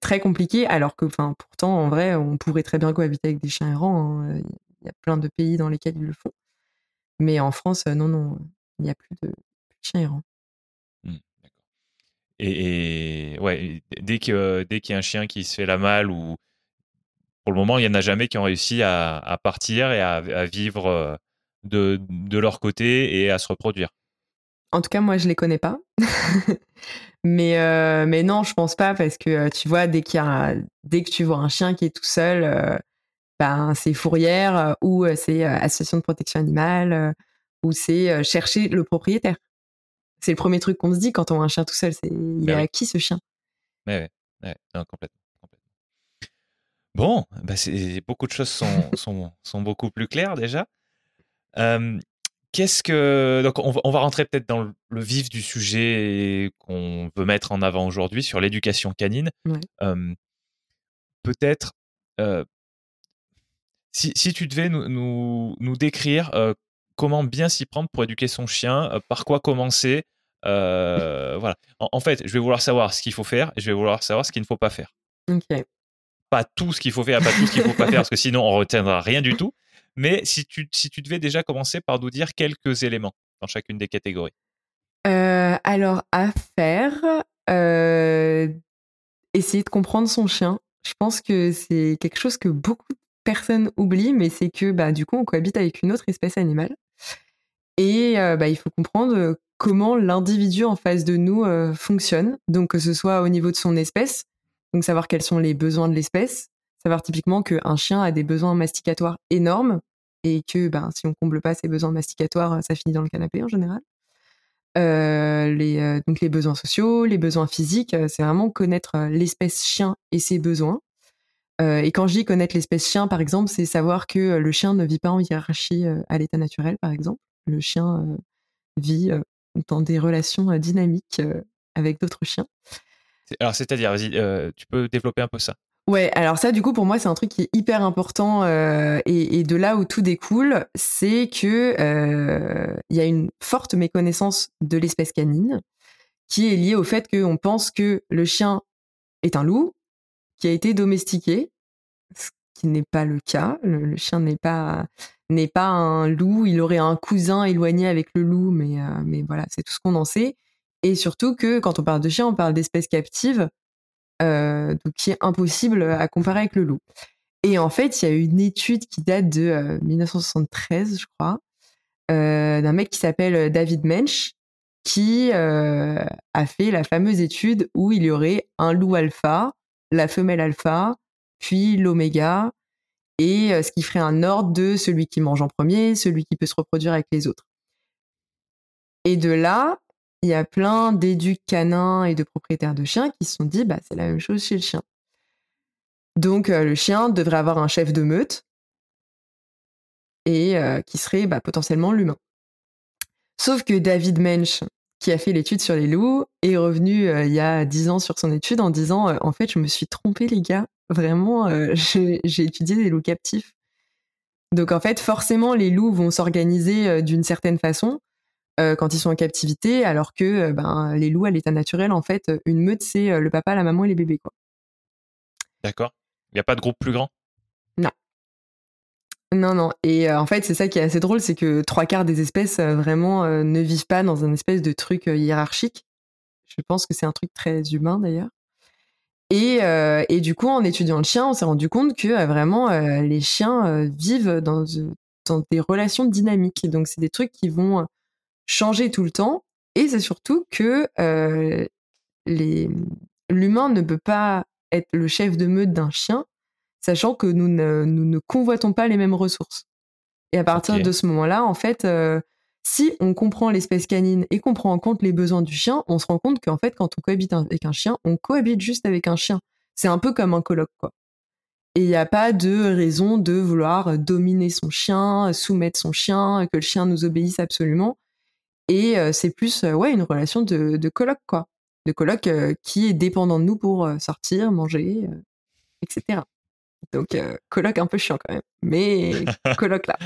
très compliqué, alors que, enfin, pourtant, en vrai, on pourrait très bien cohabiter avec des chiens errants. Hein. Il y a plein de pays dans lesquels ils le font. Mais en France, non, non, il n'y a plus de, chiens errants. Et, ouais, dès que dès qu'il y a un chien qui se fait la malle ou pour le moment, il n'y en a jamais qui ont réussi à, partir et à, vivre euh, de, leur côté et à se reproduire. En tout cas, moi, je les connais pas. mais, euh, mais non, je pense pas parce que euh, tu vois, dès, qu'il y a, dès que tu vois un chien qui est tout seul, ben, c'est fourrière ou c'est association de protection animale ou c'est chercher le propriétaire. C'est le premier truc qu'on se dit quand on a un chien tout seul. C'est il est à qui ce chien? Ouais, ouais, complètement, Bon, bah beaucoup de choses sont, sont, sont, beaucoup plus claires déjà. Qu'est-ce que donc on va, on va rentrer peut-être dans le, vif du sujet qu'on veut mettre en avant aujourd'hui sur l'éducation canine. peut-être si, si, tu devais nous, nous, nous décrire comment bien s'y prendre pour éduquer son chien, par quoi commencer, voilà. En, fait, je vais vouloir savoir ce qu'il faut faire et je vais vouloir savoir ce qu'il ne faut pas faire. Ok pas tout ce qu'il faut faire, pas tout ce qu'il faut pas faire, parce que sinon on retiendra rien du tout. Mais si tu, si tu devais déjà commencer par nous dire quelques éléments dans chacune des catégories. Euh, alors, à faire, euh, essayer de comprendre son chien. Je pense que c'est quelque chose que beaucoup de personnes oublient, mais c'est que bah, du coup, on cohabite avec une autre espèce animale. Et euh, bah, il faut comprendre comment l'individu en face de nous fonctionne. Donc, que ce soit au niveau de son espèce, donc savoir quels sont les besoins de l'espèce, savoir typiquement qu'un chien a des besoins masticatoires énormes et que ben, si on comble pas ses besoins masticatoires, ça finit dans le canapé en général. Euh, les, euh, donc les besoins sociaux, les besoins physiques, euh, c'est vraiment connaître l'espèce chien et ses besoins. et quand je dis connaître l'espèce chien, par exemple, c'est savoir que le chien ne vit pas en hiérarchie à l'état naturel, par exemple. Le chien vit dans des relations dynamiques avec d'autres chiens. Alors, c'est-à-dire, vas-y, tu peux développer un peu ça. Ouais, alors ça, du coup, pour moi, c'est un truc qui est hyper important euh, et, de là où tout découle, c'est que euh, il y a une forte méconnaissance de l'espèce canine qui est liée au fait qu'on pense que le chien est un loup qui a été domestiqué, ce qui n'est pas le cas. Le, chien n'est pas n'est pas un loup. Il aurait un cousin éloigné avec le loup, mais mais voilà, c'est tout ce qu'on en sait. Et surtout que quand on parle de chien, on parle d'espèces captives, euh, donc qui est impossible à comparer avec le loup. Et en fait, il y a une étude qui date de 1973, euh, je crois, euh, d'un mec qui s'appelle David Mensch, qui a fait la fameuse étude où il y aurait un loup alpha, la femelle alpha, puis l'oméga, et ce qui ferait un ordre de celui qui mange en premier, celui qui peut se reproduire avec les autres. Et de là, il y a plein d'éducs canins et de propriétaires de chiens qui se sont dit, bah, c'est la même chose chez le chien. Donc, euh, le chien devrait avoir un chef de meute et euh, qui serait bah, potentiellement l'humain. Sauf que David Mensch, qui a fait l'étude sur les loups, est revenu euh, il y a dix ans sur son étude en disant, en fait, je me suis trompé, les gars. Vraiment, j'ai étudié des loups captifs. Donc, en fait, forcément, les loups vont s'organiser d'une certaine façon quand ils sont en captivité, alors que euh, ben, les loups à l'état naturel, en fait, une meute, c'est euh, le papa, la maman et les bébés. quoi. D'accord. Il n'y a pas de groupe plus grand? Non. Non, non. Et en fait, c'est ça qui est assez drôle, c'est que trois quarts des espèces vraiment ne vivent pas dans un espèce de truc hiérarchique. Je pense que c'est un truc très humain d'ailleurs. Et, et, du coup, en étudiant le chien, on s'est rendu compte que vraiment les chiens vivent dans, dans, des relations dynamiques. Donc, c'est des trucs qui vont changer tout le temps. Et c'est surtout que euh, l'humain ne peut pas être le chef de meute d'un chien, sachant que nous ne, nous ne convoitons pas les mêmes ressources. Et à partir de ce moment-là, en fait, euh, si on comprend l'espèce canine et qu'on prend en compte les besoins du chien, on se rend compte qu'en fait, quand on cohabite avec un chien, on cohabite juste avec un chien. C'est un peu comme un colloque, quoi. Et il n'y a pas de raison de vouloir dominer son chien, soumettre son chien, que le chien nous obéisse absolument. Et euh, c'est plus euh, ouais, une relation de, de coloc, quoi. De coloc euh, qui est dépendant de nous pour sortir, manger, etc. Donc, coloc un peu chiant quand même. Mais coloc là.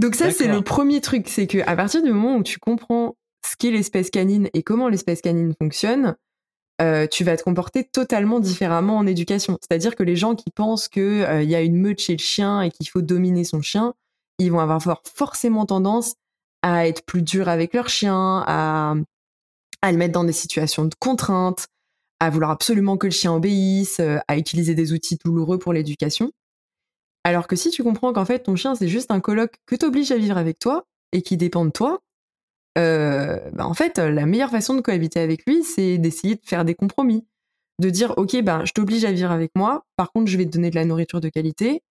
Donc ça, c'est le premier truc. C'est que à partir du moment où tu comprends ce qu'est l'espèce canine et comment l'espèce canine fonctionne, tu vas te comporter totalement différemment en éducation. C'est-à-dire que les gens qui pensent qu'il il y a une meute chez le chien et qu'il faut dominer son chien, ils vont avoir forcément tendance à être plus dur avec leur chien, à, le mettre dans des situations de contrainte, à vouloir absolument que le chien obéisse, euh, à utiliser des outils douloureux pour l'éducation. Alors que si tu comprends qu'en fait ton chien c'est juste un coloc que t'obliges à vivre avec toi et qui dépend de toi, euh, bah en fait la meilleure façon de cohabiter avec lui c'est d'essayer de faire des compromis, de dire ok ben je t'oblige à vivre avec moi, par contre je vais te donner de la nourriture de qualité,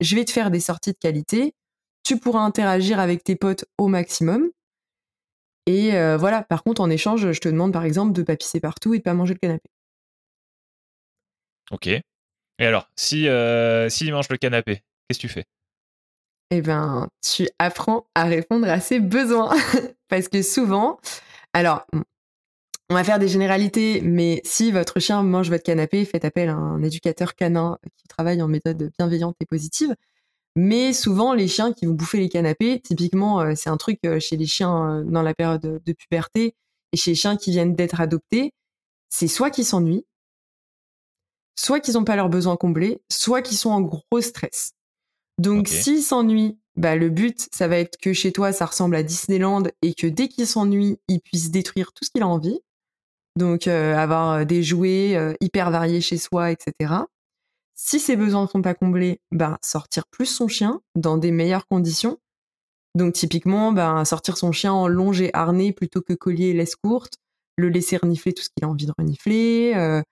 je vais te faire des sorties de qualité, tu pourras interagir avec tes potes au maximum. Et euh, voilà, par contre, en échange, je te demande par exemple de pas pisser partout et de pas manger le canapé. Ok. Et alors, si euh, s'il mange le canapé, qu'est-ce que tu fais? Eh ben, tu apprends à répondre à ses besoins. Parce que souvent, alors, on va faire des généralités, mais si votre chien mange votre canapé, faites appel à un éducateur canin qui travaille en méthode bienveillante et positive. Mais souvent, les chiens qui vont bouffer les canapés, typiquement, euh, c'est un truc euh, chez les chiens euh, dans la période de puberté et chez les chiens qui viennent d'être adoptés, c'est soit qu'ils s'ennuient, soit qu'ils n'ont pas leurs besoins comblés, soit qu'ils sont en gros stress. Donc, s'ils s'ennuient, bah, le but, ça va être que chez toi, ça ressemble à Disneyland et que dès qu'il s'ennuie, il puisse détruire tout ce qu'il a envie. Donc, avoir des jouets hyper variés chez soi, etc. Si ses besoins ne sont pas comblés, ben, sortir plus son chien dans des meilleures conditions. Donc typiquement, ben, sortir son chien en longe et harnais plutôt que collier et laisse courte, le laisser renifler tout ce qu'il a envie de renifler, euh,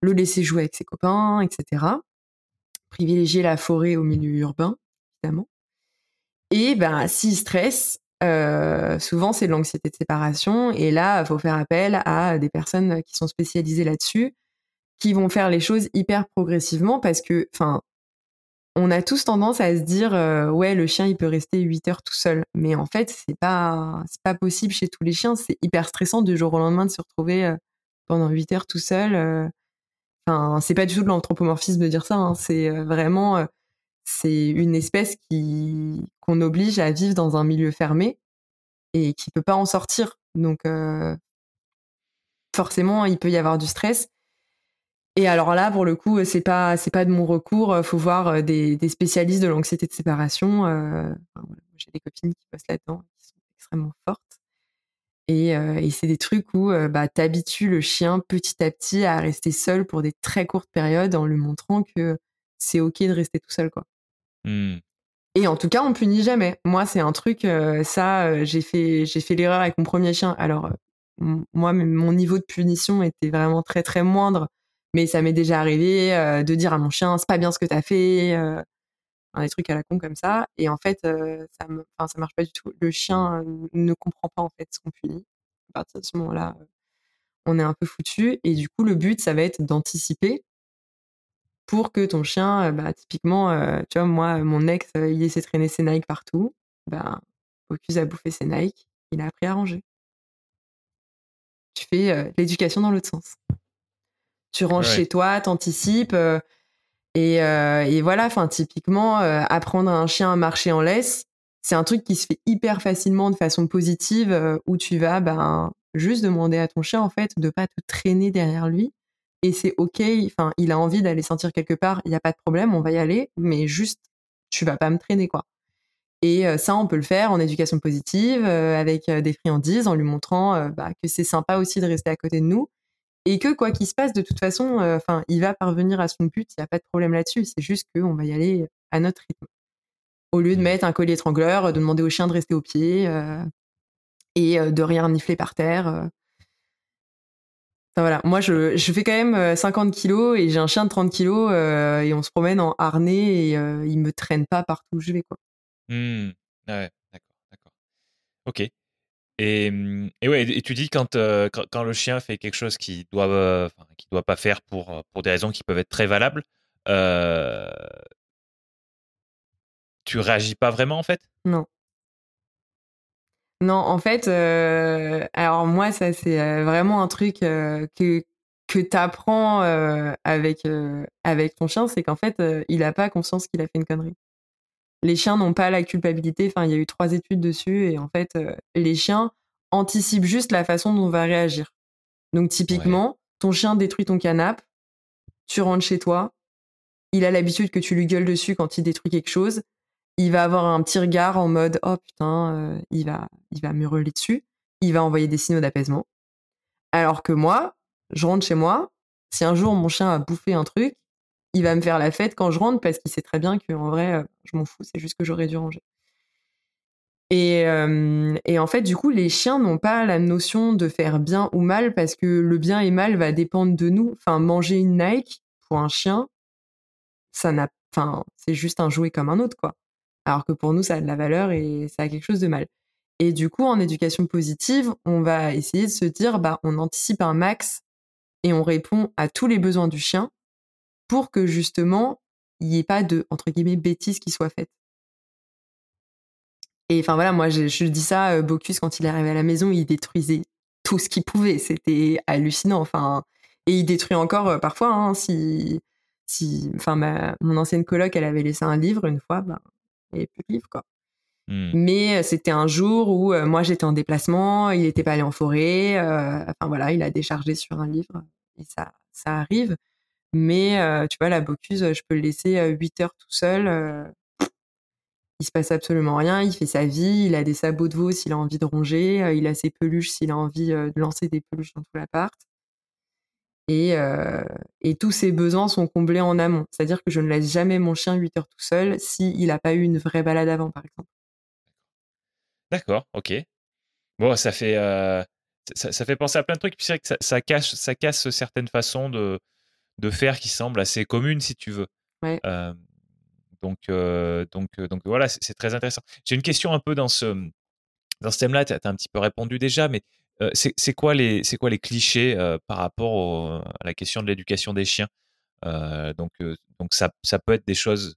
le laisser jouer avec ses copains, etc. Privilégier la forêt au milieu urbain, évidemment. Et ben, s'il stresse, euh, souvent c'est de l'anxiété de séparation. Et là, il faut faire appel à des personnes qui sont spécialisées là-dessus qui vont faire les choses hyper progressivement parce que, enfin, on a tous tendance à se dire euh, ouais le chien il peut rester 8 heures tout seul mais en fait c'est pas pas possible chez tous les chiens c'est hyper stressant du jour au lendemain de se retrouver euh, pendant 8 heures tout seul euh. enfin c'est pas du tout de l'anthropomorphisme de dire ça hein. c'est vraiment c'est une espèce qui qu'on oblige à vivre dans un milieu fermé et qui peut pas en sortir donc forcément il peut y avoir du stress et alors là, pour le coup, c'est pas c'est pas de mon recours. Faut voir euh, des, des spécialistes de l'anxiété de séparation. Euh, J'ai des copines qui bossent là-dedans, qui sont extrêmement fortes. Et, euh, et c'est des trucs où euh, bah, t'habitues le chien petit à petit à rester seul pour des très courtes périodes en lui montrant que c'est ok de rester tout seul, quoi. Mmh. Et en tout cas, on punit jamais. Moi, c'est un truc, ça, j'ai fait, j'ai fait l'erreur avec mon premier chien. Alors, moi, mon niveau de punition était vraiment très, très moindre mais ça m'est déjà arrivé euh, de dire à mon chien, c'est pas bien ce que t'as fait, euh, des trucs à la con comme ça. Et en fait, euh, ça, marche pas du tout. Le chien ne comprend pas en fait ce qu'on punit. À partir de ce moment-là, on est un peu foutu. Et du coup, le but, ça va être d'anticiper pour que ton chien, bah, typiquement, tu vois, moi, mon ex, il de traîner ses Nike partout. Bah, Focus a bouffé ses Nike, il a appris à ranger. Tu fais l'éducation dans l'autre sens. Tu ranges chez toi, t'anticipes. Euh, et, euh, et, voilà, enfin, typiquement, euh, apprendre à un chien à marcher en laisse, c'est un truc qui se fait hyper facilement de façon positive, où tu vas ben, juste demander à ton chien, en fait, de pas te traîner derrière lui. Et c'est OK, enfin, il a envie d'aller sentir quelque part, il n'y a pas de problème, on va y aller, mais juste, tu vas pas me traîner, quoi. Et ça, on peut le faire en éducation positive, avec des friandises, en lui montrant bah, que c'est sympa aussi de rester à côté de nous et que quoi qu'il se passe, de toute façon, euh, enfin, il va parvenir à son but. Il n'y a pas de problème là-dessus. C'est juste qu'on va y aller à notre rythme. Au lieu de mettre un collier étrangleur, de demander au chien de rester au pied euh, et euh, de rien nifler par terre. Enfin, voilà, moi je, fais quand même 50 kilos et j'ai un chien de 30 kilos et on se promène en harnais et il me traîne pas partout où je vais quoi. Mmh. Ouais, d'accord, d'accord. Ok. Et, ouais, et tu dis quand, quand, quand, le chien fait quelque chose qu'il doit, euh, doit pas faire pour, pour des raisons qui peuvent être très valables, euh, tu réagis pas vraiment en fait? Non. Non, en fait, euh, alors moi, ça c'est vraiment un truc que, que tu apprends avec, avec ton chien, c'est qu'en fait, il a pas conscience qu'il a fait une connerie les chiens n'ont pas la culpabilité. Enfin, il y a eu trois études dessus et en fait, euh, les chiens anticipent juste la façon dont on va réagir. Donc, typiquement, ton chien détruit ton canapé, tu rentres chez toi, il a l'habitude que tu lui gueules dessus quand il détruit quelque chose. Il va avoir un petit regard en mode oh putain, euh, il va, il va me dessus. Il va envoyer des signaux d'apaisement. Alors que moi, je rentre chez moi. Si un jour mon chien a bouffé un truc, il va me faire la fête quand je rentre parce qu'il sait très bien qu'en vrai, euh, je m'en fous, c'est juste que j'aurais dû ranger. Et, et, en fait, du coup, les chiens n'ont pas la notion de faire bien ou mal parce que le bien et mal va dépendre de nous. Enfin, manger une Nike pour un chien, ça n'a, enfin, c'est juste un jouet comme un autre, quoi. Alors que pour nous, ça a de la valeur et ça a quelque chose de mal. Et du coup, en éducation positive, on va essayer de se dire, bah, on anticipe un max et on répond à tous les besoins du chien pour que justement, il n'y ait pas de, entre guillemets, bêtises qui soient faites. Et enfin voilà, moi je, dis ça, euh, Bocuse, quand il est arrivé à la maison, il détruisait tout ce qu'il pouvait. C'était hallucinant. Enfin, et il détruit encore euh, parfois. Hein, si, si, enfin, mon ancienne coloc, elle avait laissé un livre une fois, bah, il n'y avait plus de livre, quoi. Hmm. Mais euh, c'était un jour où moi j'étais en déplacement, il n'était pas allé en forêt. enfin voilà, il a déchargé sur un livre et ça, ça arrive. Mais tu vois, la Bocuse, je peux le laisser 8 heures tout seul il se passe absolument rien, il fait sa vie, il a des sabots de veau s'il a envie de ronger, euh, il a ses peluches s'il a envie euh, de lancer des peluches dans tout l'appart. Et, euh, et, tous ses besoins sont comblés en amont. C'est-à-dire que je ne laisse jamais mon chien 8 heures tout seul s'il n'a pas eu une vraie balade avant, par exemple. D'accord, ok. Bon, ça fait, ça, fait penser à plein de trucs. Puis c'est vrai que ça, cache, ça casse certaines façons de, de faire qui semblent assez communes, si tu veux. Ouais. Donc, donc, donc voilà, c'est très intéressant. J'ai une question un peu dans ce, dans ce thème-là, tu as, un petit peu répondu déjà, mais c'est quoi, les, quoi les clichés par rapport à la question de l'éducation des chiens? Donc, donc ça, ça peut être des choses.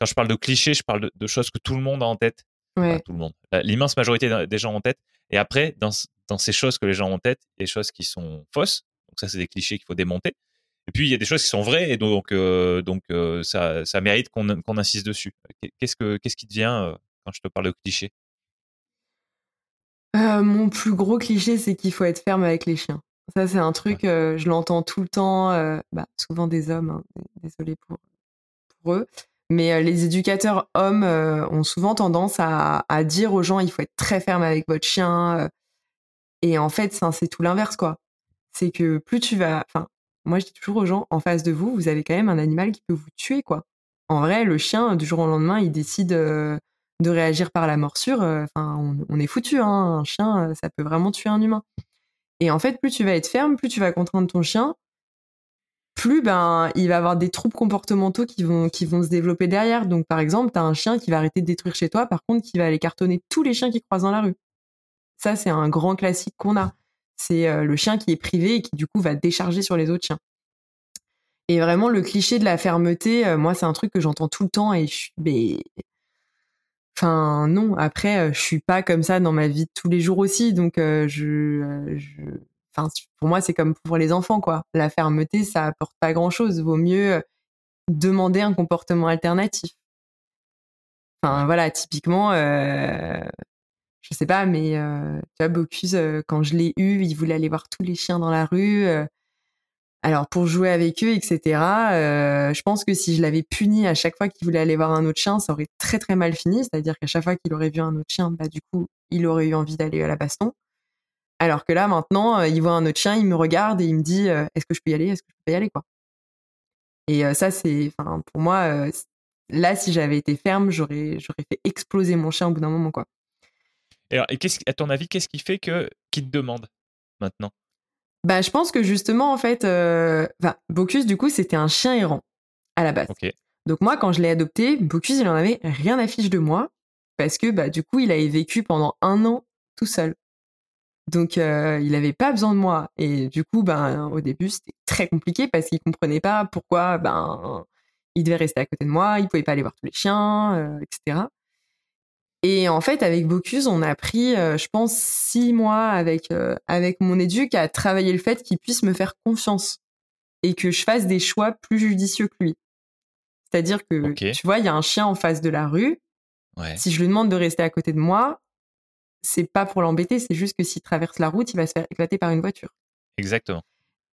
Quand je parle de clichés, je parle de, choses que tout le monde a en tête. tout le monde. L'immense majorité des gens ont en tête. Et après, dans, dans ces choses que les gens ont en tête, il y a des choses qui sont fausses. Donc ça, c'est des clichés qu'il faut démonter. Et puis il y a des choses qui sont vraies et donc euh, donc euh, ça, ça mérite qu'on qu'on insiste dessus. Qu'est-ce que qu'est-ce qui te vient euh, quand je te parle de cliché Mon plus gros cliché, c'est qu'il faut être ferme avec les chiens. Ça c'est un truc, je l'entends tout le temps, bah, souvent des hommes. Hein, désolé pour pour eux. Mais les éducateurs hommes ont souvent tendance à, à, dire aux gens il faut être très ferme avec votre chien. et en fait, c'est tout l'inverse, quoi. C'est que plus tu vas. Enfin, moi, je dis toujours aux gens, en face de vous, vous avez quand même un animal qui peut vous tuer, quoi. En vrai, le chien, du jour au lendemain, il décide euh, de réagir par la morsure. Euh, on, est foutu, hein. Un chien, euh, ça peut vraiment tuer un humain. Et en fait, plus tu vas être ferme, plus tu vas contraindre ton chien, plus ben il va avoir des troubles comportementaux qui vont qui vont se développer derrière. Donc par exemple, tu as un chien qui va arrêter de détruire chez toi, par contre qui va aller cartonner tous les chiens qui croisent dans la rue. Ça c'est un grand classique qu'on a c'est euh, le chien qui est privé et qui du coup va décharger sur les autres chiens. Et vraiment, le cliché de la fermeté, euh, moi, c'est un truc que j'entends tout le temps et je suis, mais... Enfin, non. Après, euh, je suis pas comme ça dans ma vie de tous les jours aussi. Donc, je, Enfin, pour moi, c'est comme pour les enfants, quoi. La fermeté, ça apporte pas grand chose. Vaut mieux demander un comportement alternatif. Enfin, voilà, typiquement, je sais pas, mais euh, tu vois, Bocuse, euh, quand je l'ai eu, il voulait aller voir tous les chiens dans la rue. Euh. alors, pour jouer avec eux, etc., je pense que si je l'avais puni à chaque fois qu'il voulait aller voir un autre chien, ça aurait très très mal fini. C'est-à-dire qu'à chaque fois qu'il aurait vu un autre chien, bah, du coup, il aurait eu envie d'aller à la baston. Alors que là, maintenant, il voit un autre chien, il me regarde et il me dit Est-ce que je peux y aller? Est-ce que je peux y aller quoi? Et ça, c'est, pour moi, là, si j'avais été ferme, j'aurais fait exploser mon chien au bout d'un moment, quoi. Et, alors, et à ton avis, qu'est-ce qui fait que qu'il te demande maintenant? Bah, je pense que justement, en fait, euh... Bocuse, du coup, c'était un chien errant à la base. Donc moi, quand je l'ai adopté, Bocuse, il en avait rien à fiche de moi parce que bah du coup, il avait vécu pendant un an tout seul. Donc euh, il avait pas besoin de moi et du coup, ben au début, c'était très compliqué parce qu'il comprenait pas pourquoi ben il devait rester à côté de moi, il pouvait pas aller voir tous les chiens, euh, etc. Et en fait, avec Bocuse, on a pris, euh, je pense, six mois avec euh, avec mon éduc à travailler le fait qu'il puisse me faire confiance et que je fasse des choix plus judicieux que lui. C'est-à-dire que, tu vois, il y a un chien en face de la rue. Si je lui demande de rester à côté de moi, c'est pas pour l'embêter, c'est juste que s'il traverse la route, il va se faire éclater par une voiture. Exactement.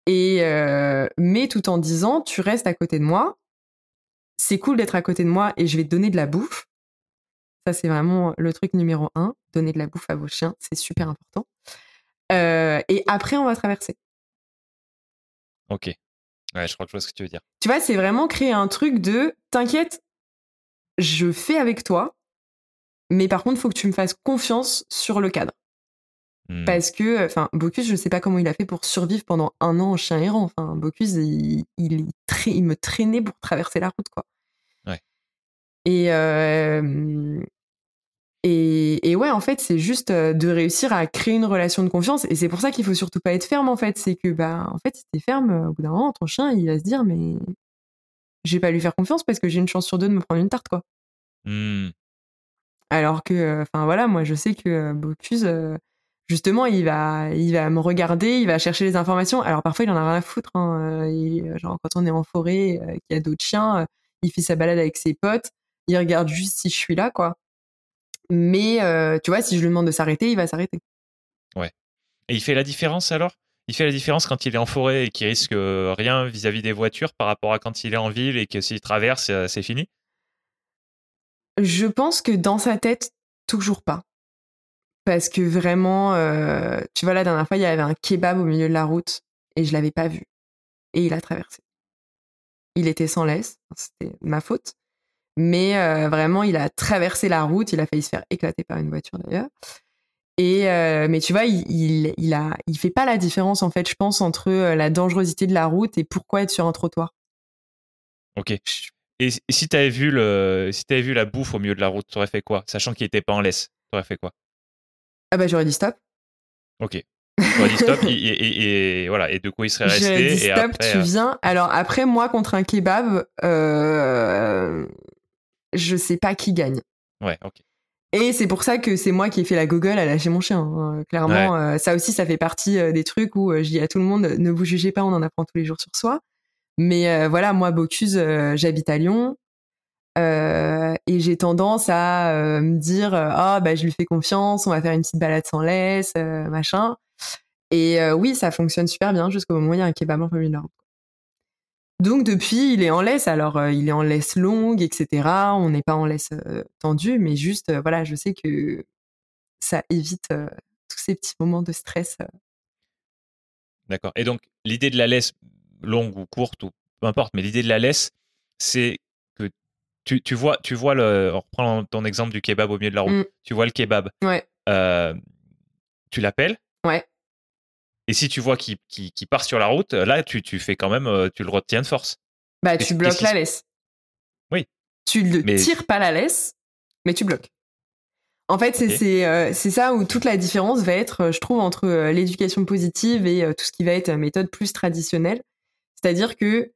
Et euh, mais tout en disant, tu restes à côté de moi. C'est cool d'être à côté de moi et je vais te donner de la bouffe ça, c'est vraiment le truc numéro un. Donner de la bouffe à vos chiens, c'est super important. Euh, et après, on va traverser. Ok. Ouais, je crois que je vois ce que tu veux dire. Tu vois, c'est vraiment créer un truc de t'inquiète, je fais avec toi, mais par contre, il faut que tu me fasses confiance sur le cadre. Hmm. Parce que, enfin, Bocuse, je ne sais pas comment il a fait pour survivre pendant un an en chien errant. Enfin, Bocuse, il, il, il, me traînait pour traverser la route, quoi. Et, euh, et, et, ouais, en fait, c'est juste de réussir à créer une relation de confiance. Et c'est pour ça qu'il faut surtout pas être ferme, en fait. C'est que, bah, en fait, si t'es ferme, au bout d'un moment, ton chien, il va se dire, mais je vais pas lui faire confiance parce que j'ai une chance sur deux de me prendre une tarte, quoi. Mmh. Alors que, enfin voilà, moi je sais que Bocuse, justement, il va, il va me regarder, il va chercher les informations. Alors parfois, il en a rien à foutre. Hein. genre quand on est en forêt, qu'il y a d'autres chiens, il fait sa balade avec ses potes, il regarde juste si je suis là, quoi. Mais tu vois, si je lui demande de s'arrêter, il va s'arrêter. Ouais. Et il fait la différence alors? Il fait la différence quand il est en forêt et qu'il risque rien vis-à-vis des voitures par rapport à quand il est en ville et que s'il traverse, c'est fini? Je pense que dans sa tête, toujours pas. Parce que vraiment, tu vois, la dernière fois, il y avait un kebab au milieu de la route et je l'avais pas vu. Et il a traversé. Il était sans laisse, c'était ma faute. Mais vraiment, il a traversé la route, il a failli se faire éclater par une voiture d'ailleurs. Et mais tu vois, il, il, il, a, il fait pas la différence en fait, je pense, entre la dangerosité de la route et pourquoi être sur un trottoir. Ok. Et si tu avais vu le, si avais vu la bouffe au milieu de la route, tu aurais fait quoi, sachant qu'il était pas en laisse, tu aurais fait quoi? Ah bah j'aurais dit stop. Ok. J'aurais dit stop et, voilà et de quoi il serait resté. J'aurais dit stop, tu viens. Alors après moi contre un kebab, euh, je sais pas qui gagne. Ouais, ok. Et c'est pour ça que c'est moi qui ai fait la gogole à lâcher mon chien. Hein. Clairement, euh, ça aussi, ça fait partie euh, des trucs où euh, je dis à tout le monde ne vous jugez pas, on en apprend tous les jours sur soi. Mais voilà, moi, Bocuse, j'habite à Lyon. et j'ai tendance à me dire ah bah je lui fais confiance, on va faire une petite balade sans laisse, machin. Et oui, ça fonctionne super bien jusqu'au moment où il y a un kebab en donc depuis, il est en laisse. Alors, euh, il est en laisse longue, etc. On n'est pas en laisse euh, tendue, mais juste, euh, voilà, je sais que ça évite tous ces petits moments de stress. D'accord. Et donc, l'idée de la laisse longue ou courte, ou peu importe, mais l'idée de la laisse, c'est que tu, tu, vois, tu vois le. On reprend ton exemple du kebab au milieu de la route. Mmh. Tu vois le kebab. Ouais. tu l'appelles. Ouais. Et si tu vois qu'il part sur la route, là, tu, tu, fais quand même, euh, tu le retiens de force. Bah, tu bloques la laisse. Oui. Tu ne tires pas la laisse, mais tu bloques. En fait, euh, c'est ça où toute la différence va être, euh, je trouve, entre l'éducation positive et tout ce qui va être méthode plus traditionnelle. C'est-à-dire que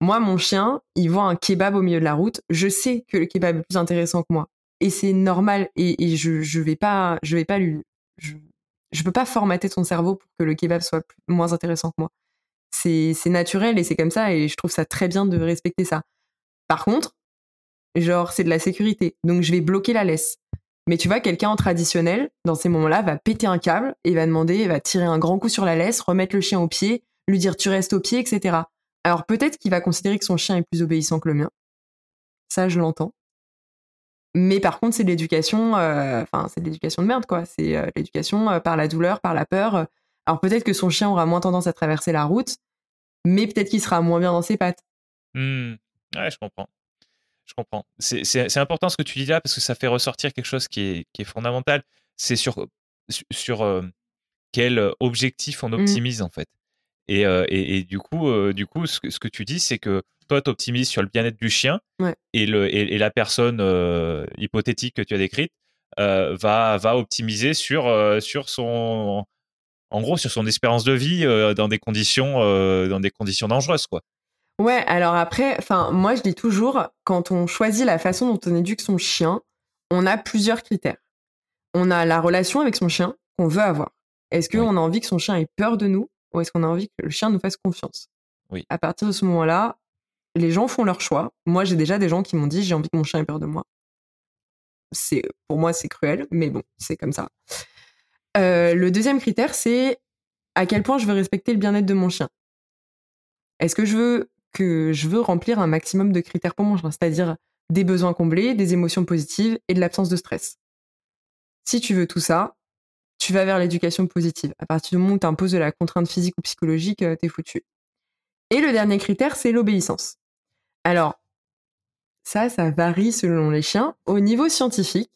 moi, mon chien, il voit un kebab au milieu de la route. Je sais que le kebab est plus intéressant que moi. Et c'est normal. Et, je, je vais pas, je vais pas lui, je peux pas formater ton cerveau pour que le kebab soit moins intéressant que moi. C'est naturel et c'est comme ça et je trouve ça très bien de respecter ça. Par contre, genre c'est de la sécurité, donc je vais bloquer la laisse. Mais tu vois, quelqu'un en traditionnel, dans ces moments-là, va péter un câble et va demander, va tirer un grand coup sur la laisse, remettre le chien au pied, lui dire tu restes au pied, etc. Alors peut-être qu'il va considérer que son chien est plus obéissant que le mien. Ça, je l'entends. Mais par contre, c'est de l'éducation, euh, enfin, c'est de l'éducation de merde, quoi. C'est euh, l'éducation euh, par la douleur, par la peur. Alors peut-être que son chien aura moins tendance à traverser la route, mais peut-être qu'il sera moins bien dans ses pattes. Mmh. Ouais, je comprends. Je comprends. C'est important ce que tu dis là parce que ça fait ressortir quelque chose qui est, qui est fondamental. C'est sur, sur quel objectif on mmh. optimise en fait. Et, et, et, du coup, du coup ce, que, ce que tu dis, c'est que toi, tu optimises sur le bien-être du chien et, le, et, la personne euh, hypothétique que tu as décrite euh, va, va optimiser sur, euh, sur son en gros sur son espérance de vie dans des conditions dans des conditions dangereuses quoi. Ouais, alors après enfin moi je dis toujours quand on choisit la façon dont on éduque son chien, on a plusieurs critères. On a la relation avec son chien qu'on veut avoir. Est-ce qu'on a envie que son chien ait peur de nous? Ou est-ce qu'on a envie que le chien nous fasse confiance? Oui. À partir de ce moment-là, les gens font leur choix. Moi, j'ai déjà des gens qui m'ont dit j'ai envie que mon chien ait peur de moi. C'est pour moi c'est cruel, mais bon, c'est comme ça. Euh, le deuxième critère, c'est à quel point je veux respecter le bien-être de mon chien. Est-ce que je veux que je veux remplir un maximum de critères pour mon chien, c'est-à-dire des besoins comblés, des émotions positives et de l'absence de stress? Si tu veux tout ça, tu vas vers l'éducation positive. À partir du moment où tu imposes de la contrainte physique ou psychologique, euh, t'es foutu. Et le dernier critère, c'est l'obéissance. Alors, ça, ça varie selon les chiens. Au niveau scientifique,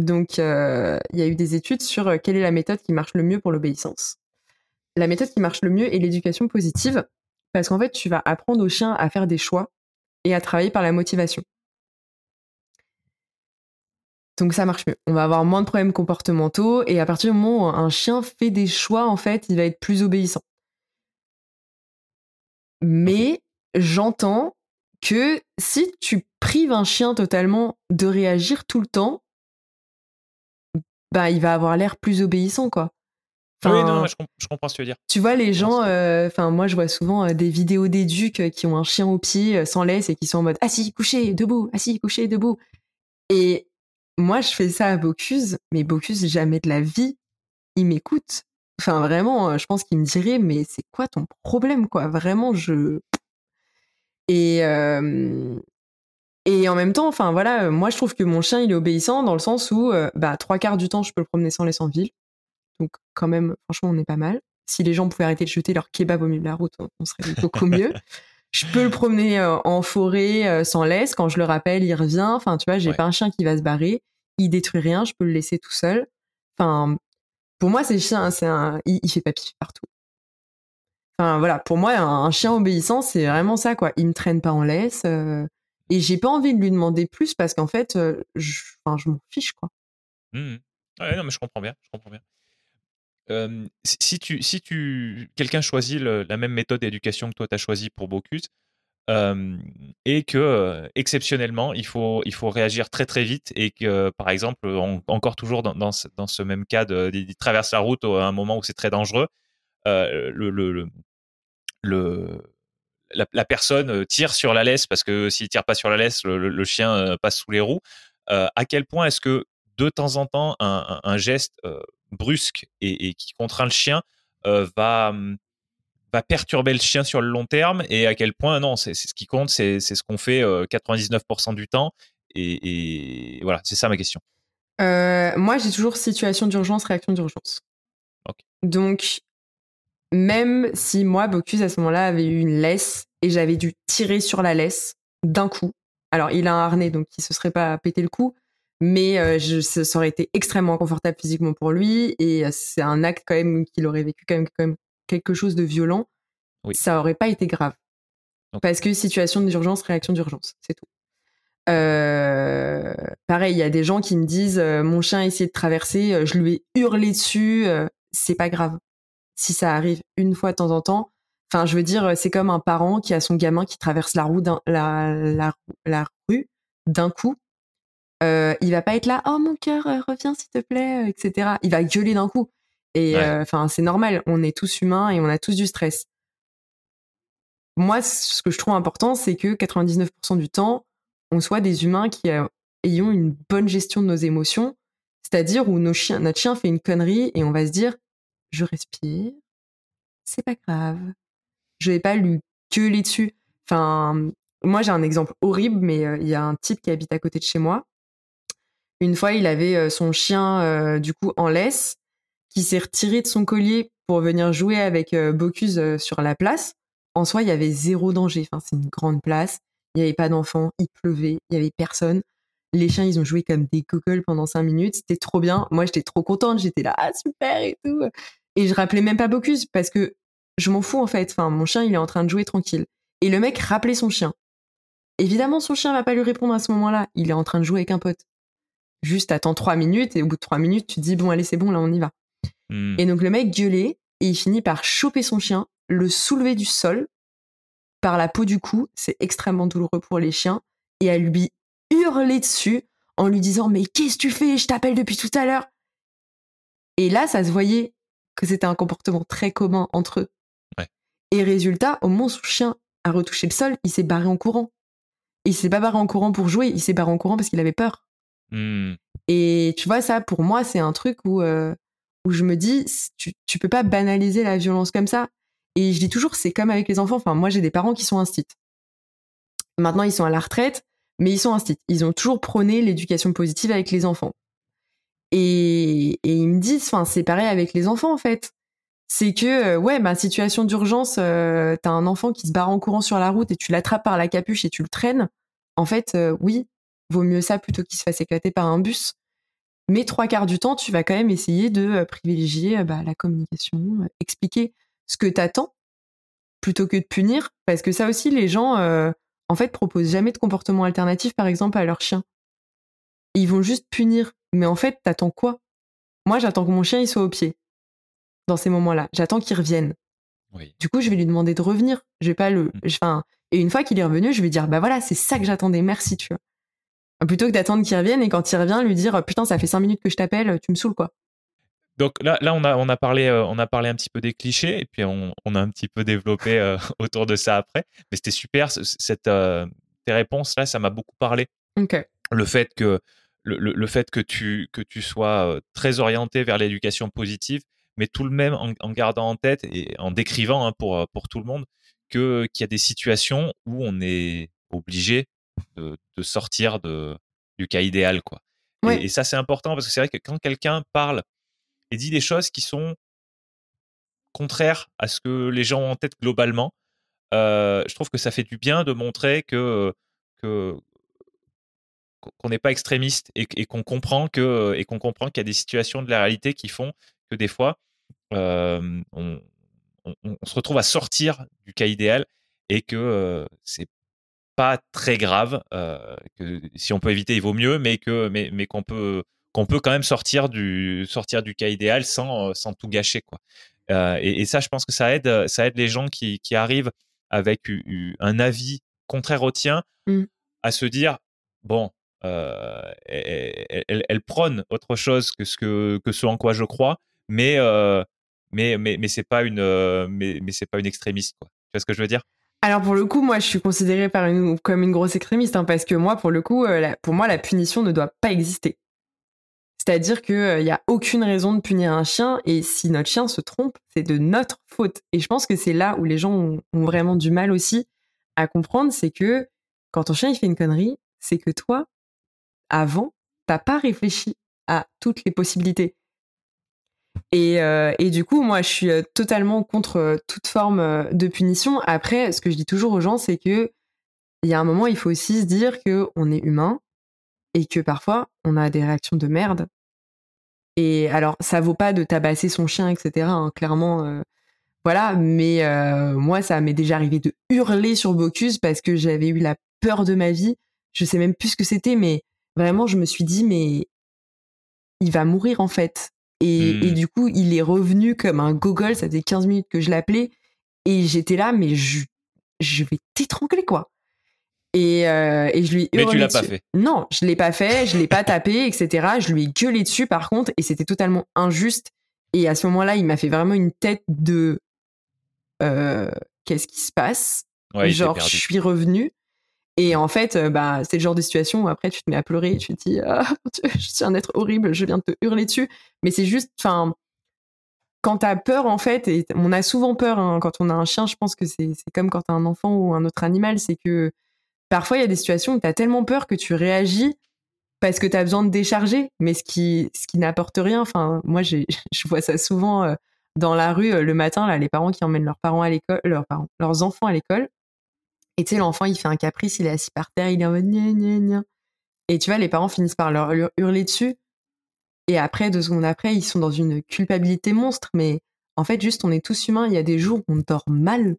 donc, euh, il y a eu des études sur euh, quelle est la méthode qui marche le mieux pour l'obéissance. La méthode qui marche le mieux est l'éducation positive, parce qu'en fait, tu vas apprendre au chien à faire des choix et à travailler par la motivation. Donc ça marche mieux. On va avoir moins de problèmes comportementaux et à partir du moment où un chien fait des choix, en fait, il va être plus obéissant. Mais j'entends que si tu prives un chien totalement de réagir tout le temps, bah il va avoir l'air plus obéissant quoi. oui, non, je, comprends ce que tu veux dire. Tu vois, les gens, euh, enfin, moi, je vois souvent euh, des vidéos d'éducs euh, qui ont un chien au pied, sans laisse, et qui sont en mode assis, couché, debout, assis, couché, debout. Et moi, je fais ça à Bocuse, mais Bocuse, jamais de la vie, il m'écoute. Enfin, vraiment, je pense qu'il me dirait, mais c'est quoi ton problème, quoi? Vraiment, je. Et, et en même temps, enfin voilà, moi je trouve que mon chien il est obéissant dans le sens où bah trois quarts du temps je peux le promener sans laisse en ville, donc quand même franchement on est pas mal. Si les gens pouvaient arrêter de jeter leur kebab au milieu de la route, on serait beaucoup mieux. Je peux le promener en forêt sans laisse. Quand je le rappelle, il revient. Enfin, tu vois, j'ai pas un chien qui va se barrer. Il détruit rien. Je peux le laisser tout seul. Enfin, pour moi, c'est chien, c'est un, il, il fait papy partout. Enfin voilà, pour moi, un, chien obéissant, c'est vraiment ça quoi. Il me traîne pas en laisse euh, et j'ai pas envie de lui demander plus parce qu'en fait, euh, je, enfin, je m'en fiche quoi. Mmh ouais, non mais je comprends bien, je comprends bien. Si tu, si tu, quelqu'un choisit la même méthode d'éducation que toi tu as choisi pour Bocuse, et que exceptionnellement il faut il faut réagir très très vite et que par exemple encore toujours dans, dans, ce, même cas de, traverse la route à un moment où c'est très dangereux le, le la, personne tire sur la laisse parce que s'il tire pas sur la laisse, le, chien passe sous les roues. à quel point est-ce que de temps en temps un, un, geste brusque et, et, qui contraint le chien va mmh, va perturber le chien sur le long terme et à quel point non, c'est ce qui compte, c'est ce qu'on fait 99% du temps et, voilà, c'est ça ma question. moi, j'ai toujours situation d'urgence, réaction d'urgence. Donc, même si moi, Bocuse, à ce moment-là, avait eu une laisse et j'avais dû tirer sur la laisse d'un coup. Alors, il a un harnais, donc il se serait pas pété le cou, mais euh, je, ça aurait été extrêmement confortable physiquement pour lui et euh, c'est un acte quand même qu'il aurait vécu quand même, quand même quelque chose de violent. Oui. Ça aurait pas été grave. Parce que situation d'urgence, réaction d'urgence, c'est tout. Euh, pareil, il y a des gens qui me disent mon chien a essayé de traverser, je lui ai hurlé dessus, c'est pas grave si ça arrive une fois de temps en temps. Enfin, je veux dire, c'est comme un parent qui a son gamin qui traverse la, la, rue d'un coup. Euh, il va pas être là, oh mon cœur, euh, reviens s'il te plaît, euh, etc. Il va gueuler d'un coup. Et enfin, c'est normal. On est tous humains et on a tous du stress. Moi, ce que je trouve important, c'est que 99% du temps, on soit des humains qui ayons une bonne gestion de nos émotions, c'est-à-dire où nos chiens, notre chien fait une connerie et on va se dire, je respire, c'est pas grave. Je vais pas lui gueuler dessus. Enfin, moi j'ai un exemple horrible, mais euh, il y a un type qui habite à côté de chez moi. Une fois, il avait euh, son chien euh, du coup en laisse, qui s'est retiré de son collier pour venir jouer avec Bocuse sur la place. En soi, il y avait zéro danger. Enfin, c'est une grande place. Il n'y avait pas d'enfants, il pleuvait, il y avait personne. Les chiens, ils ont joué comme des cocoles pendant cinq minutes. C'était trop bien. Moi, j'étais trop contente. J'étais là, ah, super et tout. Et je rappelais même pas Bocuse parce que je m'en fous en fait. Enfin, mon chien, il est en train de jouer tranquille. Et le mec rappelait son chien. Évidemment, son chien va pas lui répondre à ce moment-là. Il est en train de jouer avec un pote. Juste attends trois minutes et au bout de trois minutes, tu te dis bon, allez, c'est bon, là, on y va. Hmm. Et donc le mec gueulait et il finit par choper son chien, le soulever du sol par la peau du cou. C'est extrêmement douloureux pour les chiens et à lui hurler dessus en lui disant mais qu'est-ce que tu fais? Je t'appelle depuis tout à l'heure. Et là, ça se voyait que c'était un comportement très commun entre eux. Et résultat, au moment où son chien a retouché le sol, il s'est barré en courant. Et il s'est pas barré en courant pour jouer, il s'est barré en courant parce qu'il avait peur. Hmm. Et tu vois, ça, pour moi, c'est un truc où, euh, où je me dis, tu, tu peux pas banaliser la violence comme ça. Et je dis toujours, c'est comme avec les enfants. Enfin, moi, j'ai des parents qui sont instits. Maintenant, ils sont à la retraite, mais ils sont instits. Ils ont toujours prôné l'éducation positive avec les enfants. Et, ils me disent, enfin, c'est pareil avec les enfants en fait. C'est que, euh, ouais, ma situation d'urgence, euh, t'as un enfant qui se barre en courant sur la route et tu l'attrapes par la capuche et tu le traînes. En fait, euh, oui, vaut mieux ça plutôt qu'il se fasse éclater par un bus. Mais trois quarts du temps, tu vas quand même essayer de privilégier bah, la communication, expliquer ce que t'attends plutôt que de punir. Parce que ça aussi, les gens, en fait, proposent jamais de comportement alternatif, par exemple, à leur chien. Ils vont juste punir. Mais en fait, t'attends quoi? Moi, j'attends que mon chien il soit au pied dans ces moments-là. J'attends qu'il revienne. Du coup, je vais lui demander de revenir. Je vais pas le. Mmh. Enfin, Et une fois qu'il est revenu, je vais dire, bah voilà, c'est ça que j'attendais, merci, tu vois. Plutôt que d'attendre qu'il revienne et quand il revient, lui dire, putain, ça fait cinq minutes que je t'appelle, tu me saoules, quoi. Donc là, là on, a, on, a parlé, euh, on a parlé un petit peu des clichés et puis on, a un petit peu développé euh, autour de ça après. Mais c'était super, cette, euh, tes réponses là, ça m'a beaucoup parlé. Le fait que, le, le, fait que tu, que tu sois très orienté vers l'éducation positive, mais tout le même en, gardant en tête et en décrivant hein, pour, pour tout le monde que, qu'il y a des situations où on est obligé de, de sortir de, du cas idéal. Quoi. Et, et ça, c'est important parce que c'est vrai que quand quelqu'un parle et dit des choses qui sont contraires à ce que les gens ont en tête globalement. Euh, je trouve que ça fait du bien de montrer que qu'on n'est pas extrémiste et, qu'on comprend que et qu'on comprend qu'il y a des situations de la réalité qui font que des fois euh, on, se retrouve à sortir du cas idéal et que euh, c'est pas très grave que si on peut éviter il vaut mieux mais que mais, mais qu'on peut qu'on peut quand même sortir du, sortir du cas idéal sans, euh, sans tout gâcher. Quoi. Euh, et, ça, je pense que ça aide, ça aide les gens qui, qui arrivent avec un avis contraire au tien mmh. à se dire bon, euh, elle, elle, prône autre chose que ce, que, que ce en quoi je crois, mais, mais, mais, mais c'est pas une, mais, mais c'est pas une extrémiste. Quoi. Tu vois ce que je veux dire? Alors pour le coup, moi, je suis considérée par une, comme une grosse extrémiste hein, parce que moi, pour le coup, pour moi, la punition ne doit pas exister. C'est-à-dire qu'il n'y euh, a aucune raison de punir un chien et si notre chien se trompe, c'est de notre faute. Et je pense que c'est là où les gens ont, vraiment du mal aussi à comprendre, c'est que quand ton chien il fait une connerie, c'est que toi, avant, t'as pas réfléchi à toutes les possibilités. Et, euh, et, du coup, moi, je suis euh, totalement contre toute forme de punition. Après, ce que je dis toujours aux gens, c'est que il y a un moment, il faut aussi se dire que on est humain et que parfois, on a des réactions de merde et alors, ça vaut pas de tabasser son chien, etc. Hein, clairement, euh, voilà. Mais euh, moi, ça m'est déjà arrivé de hurler sur Bocuse parce que j'avais eu la peur de ma vie. Je sais même plus ce que c'était, mais vraiment, je me suis dit, mais il va mourir en fait. Et, et mmh. du coup, il est revenu comme un gogol. Ça faisait 15 minutes que je l'appelais. Et j'étais là, mais je, je vais t'étrangler, quoi. Et, euh, et, je lui ai Mais tu l'as pas fait. Non, je l'ai pas fait, je l'ai pas tapé, etc. Je lui ai gueulé dessus par contre, et c'était totalement injuste. Et à ce moment-là, il m'a fait vraiment une tête de euh, qu'est-ce qui se passe? Genre, je suis revenu. Et en fait, euh, bah, c'est le genre de situation où après tu te mets à pleurer, tu te dis, ah, je suis un être horrible, je viens de te hurler dessus. Mais c'est juste, enfin, quand t'as peur en fait, et on a souvent peur hein, quand on a un chien, je pense que c'est comme quand t'as un enfant ou un autre animal, c'est que parfois il y a des situations où tu as tellement peur que tu réagis parce que tu as besoin de décharger, mais ce qui, ce qui n'apporte rien. Enfin, moi, je vois ça souvent euh, dans la rue euh, le matin, là, les parents qui emmènent leurs parents à l'école, leurs parents, leurs enfants à l'école. Et tu sais, l'enfant, il fait un caprice, il est assis par terre, il est en mode gna gna gna. Et tu vois, les parents finissent par leur hurler dessus. Et après, deux secondes après, ils sont dans une culpabilité monstre. Mais en fait, juste, on est tous humains. Il y a des jours où on dort mal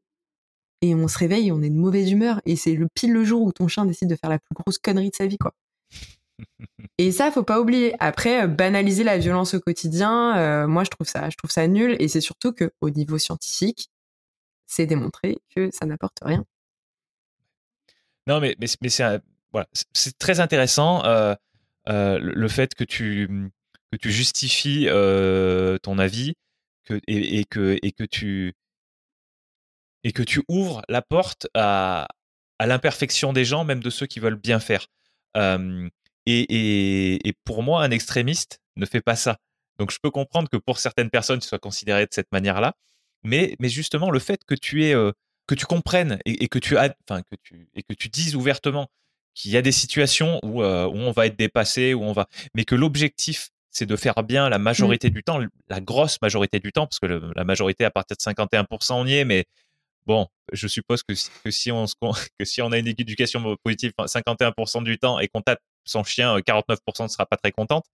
et on se réveille, on est de mauvaise humeur et c'est le pile le jour où ton chien décide de faire la plus grosse connerie de sa vie, quoi. et ça, faut pas oublier. Après, euh, banaliser la violence au quotidien, euh, moi, je trouve ça, je trouve ça nul. Et c'est surtout que, au niveau scientifique, c'est démontré que ça n'apporte rien. Non, mais, mais, c'est voilà, très intéressant euh, le fait que tu, que tu justifies ton avis que, et, que, et que tu et que tu ouvres la porte à, à l'imperfection des gens, même de ceux qui veulent bien faire. et, et, pour moi, un extrémiste ne fait pas ça. Donc je peux comprendre que pour certaines personnes, tu sois considéré de cette manière-là, mais, mais justement le fait que tu es, que tu comprennes et, que tu, enfin que tu et que tu dises ouvertement qu'il y a des situations où, où on va être dépassé, où on va, mais que l'objectif c'est de faire bien la mmh. majorité du temps, la grosse majorité du temps, parce que la majorité à partir de 51%, on y est, mais Bon, je suppose que si, que si, on, que si on a une éducation positive 51% du temps et qu'on tape son chien, 49% euh, ne sera pas très contente.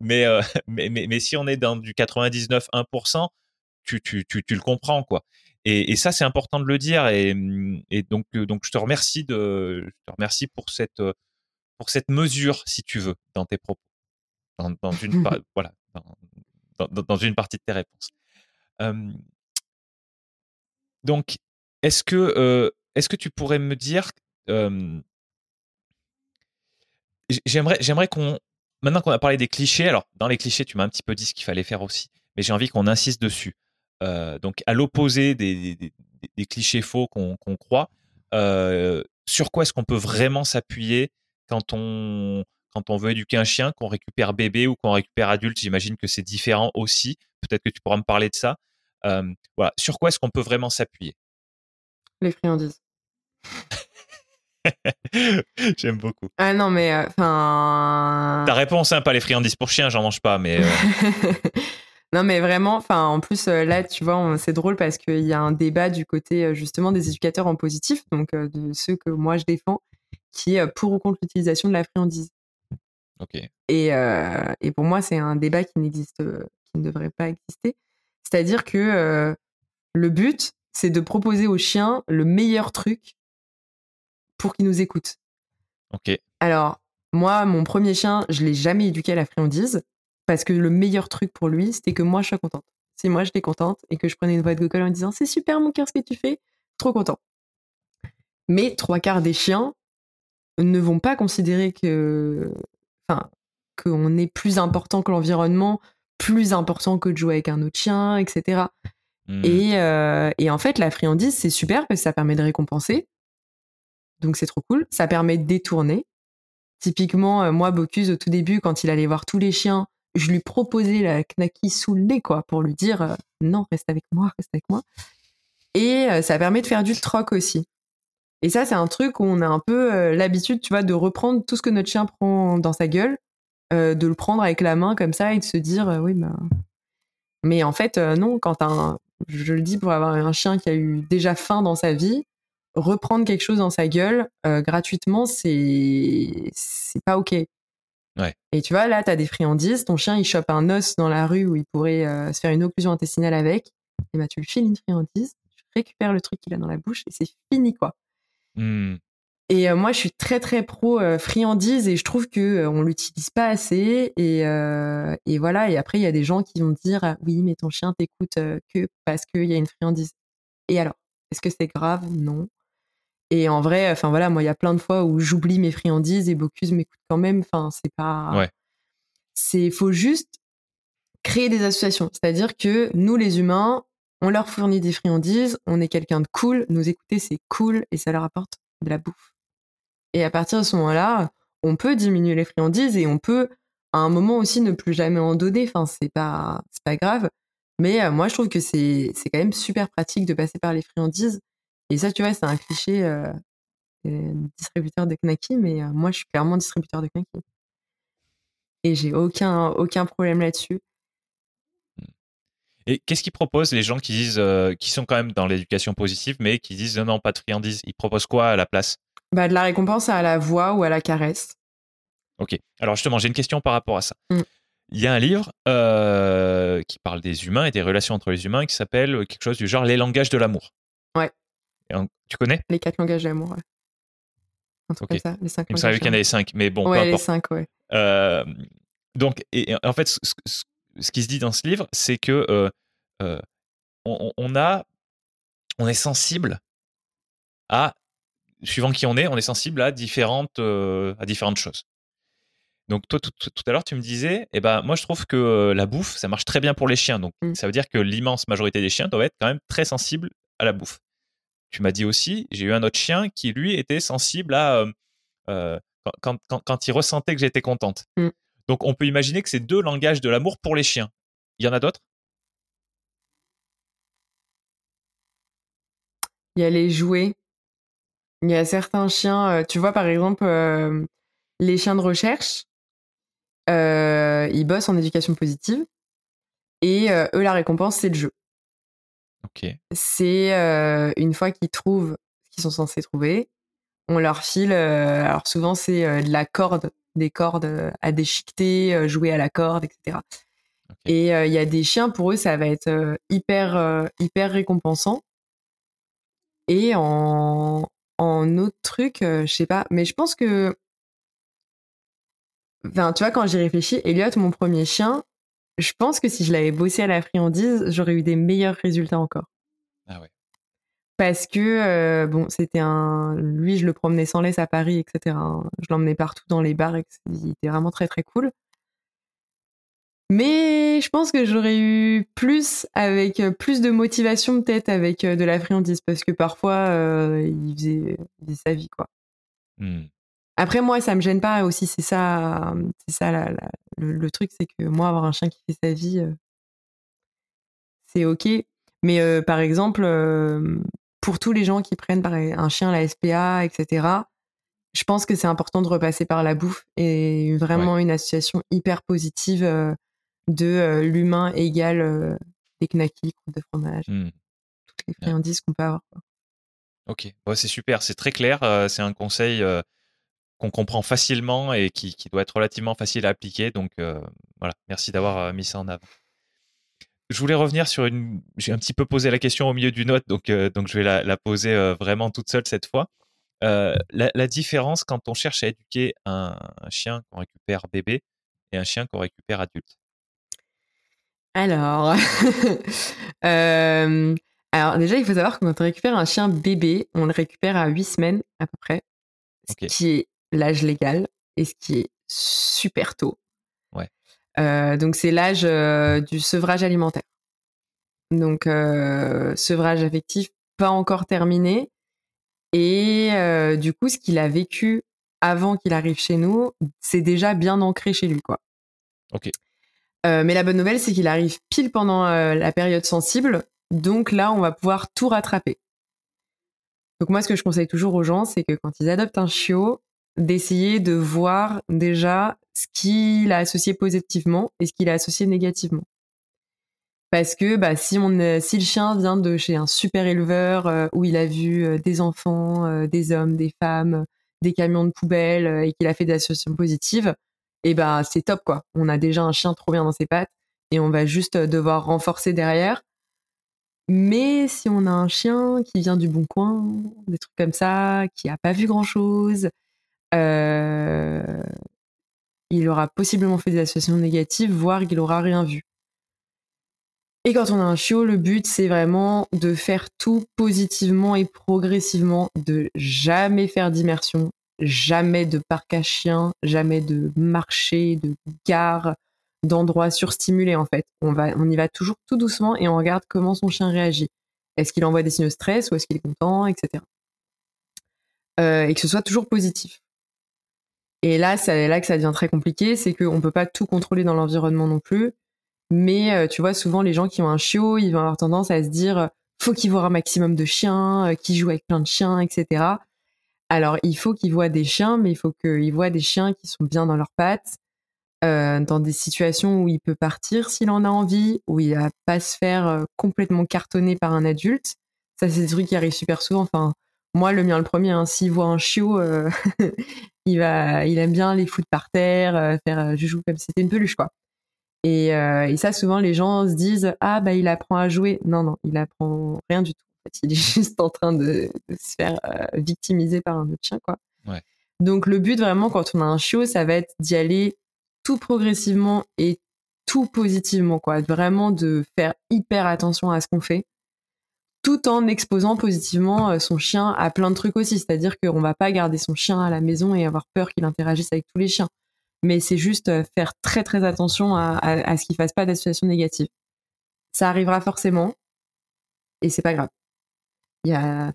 Mais, euh, mais, mais, mais, si on est dans du 99, 1%, tu, tu, tu, tu le comprends, quoi. Et, et ça, c'est important de le dire. Et, et donc, euh, donc, je te remercie de, je te remercie pour cette, pour cette mesure, si tu veux, dans tes propos, dans, dans une, voilà, dans, dans, dans, une partie de tes réponses. donc, est-ce que, euh, est-ce que tu pourrais me dire, j'aimerais, j'aimerais qu'on, maintenant qu'on a parlé des clichés, alors dans les clichés, tu m'as un petit peu dit ce qu'il fallait faire aussi, mais j'ai envie qu'on insiste dessus. Donc à l'opposé des, des, clichés faux qu'on croit, sur quoi est-ce qu'on peut vraiment s'appuyer quand on quand on veut éduquer un chien, qu'on récupère bébé ou qu'on récupère adulte, j'imagine que c'est différent aussi. Peut-être que tu pourras me parler de ça. voilà, sur quoi est-ce qu'on peut vraiment s'appuyer? Les friandises. J'aime beaucoup. Ah non, mais enfin. Ta réponse, hein, pas les friandises pour chiens, j'en mange pas, mais. Euh. non, mais vraiment, enfin, en plus, là, tu vois, c'est drôle parce qu'il y a un débat du côté justement des éducateurs en positif, donc de ceux que moi je défends, qui est pour ou contre l'utilisation de la friandise. Ok. Et, et pour moi, c'est un débat qui n'existe, qui ne devrait pas exister. C'est-à-dire que le but, c'est de proposer aux chiens le meilleur truc pour qu'il nous écoute. Ok. Alors, moi, mon premier chien, je l'ai jamais éduqué à la friandise parce que le meilleur truc pour lui, c'était que moi, je sois contente. Si moi, j'étais contente et que je prenais une voix de Google en disant c'est super mon cœur ce que tu fais, trop content. Mais trois quarts des chiens ne vont pas considérer que, enfin, qu'on est plus important que l'environnement, plus important que de jouer avec un autre chien, etc. Et, euh, et en fait, la friandise, c'est super parce que ça permet de récompenser. Donc c'est trop cool. Ça permet de détourner. Typiquement, euh, moi, Bocuse, au tout début, quand il allait voir tous les chiens, je lui proposais la knacky sous le nez, quoi, pour lui dire euh, non, reste avec moi, reste avec moi. Et euh, ça permet de faire du troc aussi. Et ça, c'est un truc où on a un peu l'habitude, tu vois, de reprendre tout ce que notre chien prend dans sa gueule, de le prendre avec la main comme ça et de se dire oui, bah. Mais en fait, non, quand un, je le dis pour avoir un chien qui a eu déjà faim dans sa vie, reprendre quelque chose dans sa gueule euh, gratuitement, c'est c'est pas ok. Ouais. Et tu vois, là, tu as des friandises, ton chien, il chope un os dans la rue où il pourrait euh, se faire une occlusion intestinale avec, et bah tu lui files une friandise, tu récupères le truc qu'il a dans la bouche, et c'est fini, quoi. Mmh. Et euh, moi, je suis très, très pro friandise, et je trouve que on l'utilise pas assez, et, et voilà, et après, il y a des gens qui vont dire, oui, mais ton chien t'écoute que parce qu'il y a une friandise. Et alors, est-ce que c'est grave? Non. Et en vrai, enfin voilà, moi, il y a plein de fois où j'oublie mes friandises et Bocuse m'écoute quand même. Enfin, c'est pas. Ouais. C'est, faut juste créer des associations. C'est-à-dire que nous, les humains, on leur fournit des friandises, on est quelqu'un de cool, nous écouter, c'est cool et ça leur apporte de la bouffe. Et à partir de ce moment-là, on peut diminuer les friandises et on peut, à un moment aussi, ne plus jamais en donner. Enfin, c'est pas, c'est pas grave. Mais euh, moi, je trouve que c'est, c'est quand même super pratique de passer par les friandises et ça, tu vois, c'est un cliché euh, distributeur de knacky, mais euh, moi, je suis clairement distributeur de knacky. Et j'ai aucun, aucun problème là-dessus. Et qu'est-ce qu'ils proposent les gens qui disent, euh, qui sont quand même dans l'éducation positive, mais qui disent non, pas de friandises Ils proposent quoi à la place? Bah, De la récompense à la voix ou à la caresse. Ok. Alors justement, j'ai une question par rapport à ça. Mm. Il y a un livre qui parle des humains et des relations entre les humains qui s'appelle quelque chose du genre Les langages de l'amour. Ouais. Tu connais? Les quatre langages d'amour, ouais. Un truc comme ça, les cinq Il me semblait qu'il y en avait cinq, mais bon, ouais, les cinq, ouais. Euh, donc, et, en fait, ce, qui se dit dans ce livre, c'est que euh, euh, on, a, on est sensible à, suivant qui on est, on est sensible à différentes, à différentes choses. Donc toi, tout, à l'heure, tu me disais, eh ben, moi, je trouve que la bouffe, ça marche très bien pour les chiens. Donc, mm. ça veut dire que l'immense majorité des chiens doivent être quand même très sensibles à la bouffe tu m'as dit aussi, j'ai eu un autre chien qui, lui, était sensible à. Euh, euh, quand, quand, il ressentait que j'étais contente. Mm. Donc, on peut imaginer que c'est deux langages de l'amour pour les chiens. Il y en a d'autres? Il y a les jouets. Il y a certains chiens, euh, tu vois, par exemple, les chiens de recherche, ils bossent en éducation positive. Et eux, la récompense, c'est le jeu. C'est euh, une fois qu'ils trouvent ce qu'ils sont censés trouver, on leur file. Euh, alors souvent c'est euh, de la corde, des cordes à déchiqueter, jouer à la corde, etc. Et il y a des chiens pour eux ça va être hyper hyper récompensant. Et en en autre truc, je sais pas, mais je pense que Enfin, tu vois, quand j'y réfléchis, Elliot, mon premier chien, je pense que si je l'avais bossé à la friandise, j'aurais eu des meilleurs résultats encore. Ah ouais. parce que bon, c'était un, lui, je le promenais sans laisse à Paris, etc. Je l'emmenais partout dans les bars, et il était vraiment très très cool. Mais je pense que j'aurais eu plus avec plus de motivation peut-être avec de la friandise parce que parfois il, faisait, sa vie quoi. Mmh. Après moi ça me gêne pas aussi c'est ça c'est ça le, truc c'est que moi avoir un chien qui fait sa vie c'est ok mais par exemple pour tous les gens qui prennent un chien la SPA etc je pense que c'est important de repasser par la bouffe et vraiment une association hyper positive de euh, l'humain égal euh, des knackis, de fromage, mmh. toutes les friandises qu'on peut avoir. Ok, c'est super, c'est très clair, euh, c'est un conseil qu'on comprend facilement et qui, doit être relativement facile à appliquer. Donc voilà, merci d'avoir mis ça en avant. Je voulais revenir sur une. J'ai un petit peu posé la question au milieu du note, donc, donc je vais la, poser vraiment toute seule cette fois. La, différence quand on cherche à éduquer un chien qu'on récupère bébé et un chien qu'on récupère adulte? Alors, euh, alors déjà, il faut savoir que quand on récupère un chien bébé, on le récupère à 8 semaines à peu près, ce qui est l'âge légal et ce qui est super tôt. Ouais. Euh, donc c'est l'âge euh, du sevrage alimentaire. Donc sevrage affectif pas encore terminé et du coup, ce qu'il a vécu avant qu'il arrive chez nous, c'est déjà bien ancré chez lui, quoi. Ok. Euh, mais la bonne nouvelle, c'est qu'il arrive pile pendant euh, la période sensible. Donc là, on va pouvoir tout rattraper. Donc moi, ce que je conseille toujours aux gens, c'est que quand ils adoptent un chiot, d'essayer de voir déjà ce qu'il a associé positivement et ce qu'il a associé négativement. Parce que bah, si, on, si le chien vient de chez un super éleveur euh, où il a vu des enfants, des hommes, des femmes, des camions de poubelle et qu'il a fait des associations positives, et ben c'est top quoi. On a déjà un chien trop bien dans ses pattes et on va juste devoir renforcer derrière. Mais si on a un chien qui vient du bon coin, des trucs comme ça, qui a pas vu grand chose, euh, il aura possiblement fait des associations négatives, voire qu'il aura rien vu. Et quand on a un chiot, le but c'est vraiment de faire tout positivement et progressivement, de jamais faire d'immersion, jamais de parc à chiens, jamais de marché, de gare, d'endroits surstimulés en fait. On, va, y va toujours tout doucement et on regarde comment son chien réagit. Est-ce qu'il envoie des signaux de stress ou est-ce qu'il est content, etc. Euh, et que ce soit toujours positif. Et là, c'est là que ça devient très compliqué, c'est qu'on ne peut pas tout contrôler dans l'environnement non plus. Mais euh, tu vois, souvent les gens qui ont un chiot, ils vont avoir tendance à se dire faut qu'il voit un maximum de chiens, euh, qu'il joue avec plein de chiens, etc. Alors, il faut qu'il voit des chiens, mais il faut qu'il voit des chiens qui sont bien dans leurs pattes, euh, dans des situations où il peut partir s'il en a envie, où il va pas se faire euh, complètement cartonner par un adulte. Ça, c'est des trucs qui arrivent super souvent. Enfin, moi, le mien, le premier, hein, s'il voit un chiot, euh, il va, il aime bien les foutre par terre, faire joujou comme si c'était une peluche, quoi. Et, et, ça, souvent, les gens se disent ah bah il apprend à jouer. Non, non, il apprend rien du tout il est juste en train de, se faire euh, victimiser par un autre chien, quoi. Donc le but vraiment quand on a un chiot, ça va être d'y aller tout progressivement et tout positivement, quoi. Vraiment de faire hyper attention à ce qu'on fait, tout en exposant positivement euh, son chien à plein de trucs aussi. C'est-à-dire qu'on va pas garder son chien à la maison et avoir peur qu'il interagisse avec tous les chiens. Mais c'est juste euh, faire très très attention à, ce qu'il fasse pas d'association négative. Ça arrivera forcément et c'est pas grave. Y a,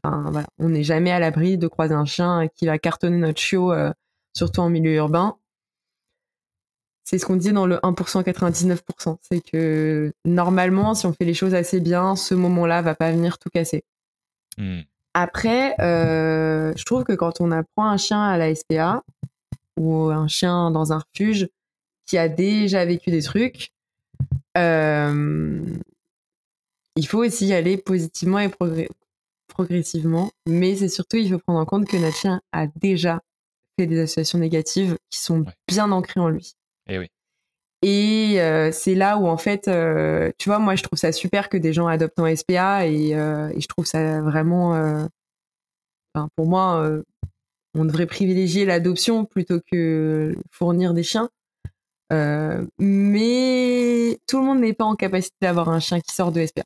on n'est jamais à l'abri de croiser un chien qui va cartonner notre chiot, euh, surtout en milieu urbain. C'est ce qu'on dit dans le 1% 99%. C'est que normalement, si on fait les choses assez bien, ce moment-là va pas venir tout casser. Hmm. Après, euh, je trouve que quand on apprend un chien à la SPA ou un chien dans un refuge qui a déjà vécu des trucs, euh, il faut aussi y aller positivement et progressivement, mais c'est surtout, il faut prendre en compte que notre chien a déjà fait des associations négatives qui sont bien ancrées en lui. Et eh oui. Et euh, c'est là où, en fait, euh, tu vois, moi, je trouve ça super que des gens adoptent en SPA et, euh, et je trouve ça vraiment. Enfin, pour moi, on devrait privilégier l'adoption plutôt que fournir des chiens. mais tout le monde n'est pas en capacité d'avoir un chien qui sort de SPA.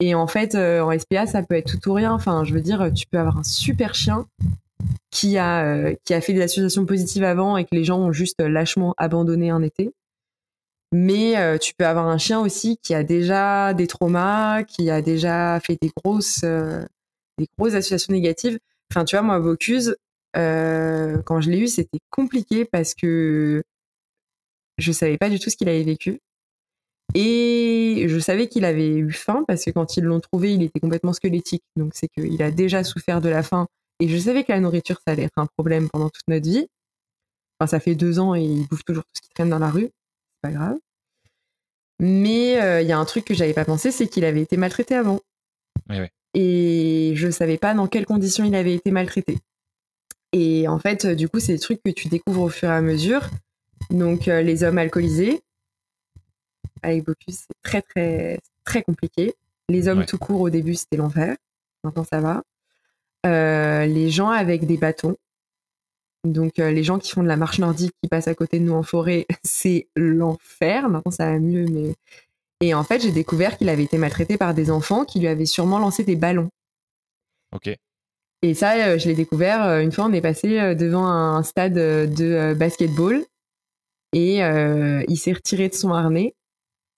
Et en fait, en SPA, ça peut être tout ou rien. Enfin, je veux dire, tu peux avoir un super chien qui a qui a fait des associations positives avant et que les gens ont juste lâchement abandonné un été. Mais tu peux avoir un chien aussi qui a déjà des traumas, qui a déjà fait des grosses des grosses associations négatives. Enfin, tu vois, moi, euh, quand je l'ai eu, c'était compliqué parce que je savais pas du tout ce qu'il avait vécu. Et je savais qu'il avait eu faim parce que quand ils l'ont trouvé, il était complètement squelettique. Donc c'est qu'il a déjà souffert de la faim. Et je savais que la nourriture, ça allait être un problème pendant toute notre vie. Enfin, ça fait deux ans et il bouffe toujours tout ce qui traîne dans la rue. C'est pas grave. Mais euh, il y a un truc que j'avais pas pensé, c'est qu'il avait été maltraité avant. Oui, oui et je savais pas dans quelles conditions il avait été maltraité. Et en fait, du coup, c'est des trucs que tu découvres au fur et à mesure. Donc, euh, les hommes alcoolisés, avec Bocuse, c'est très, très, très compliqué. Les hommes tout court, au début, c'était l'enfer. Maintenant, ça va. Euh, les gens avec des bâtons. Donc, euh, les gens qui font de la marche nordique, qui passent à côté de nous en forêt, c'est l'enfer. Maintenant, ça va mieux, mais et en fait, j'ai découvert qu'il avait été maltraité par des enfants qui lui avaient sûrement lancé des ballons. Ok. Et ça, euh, je l'ai découvert une fois, on est passé devant un stade de basketball et il s'est retiré de son harnais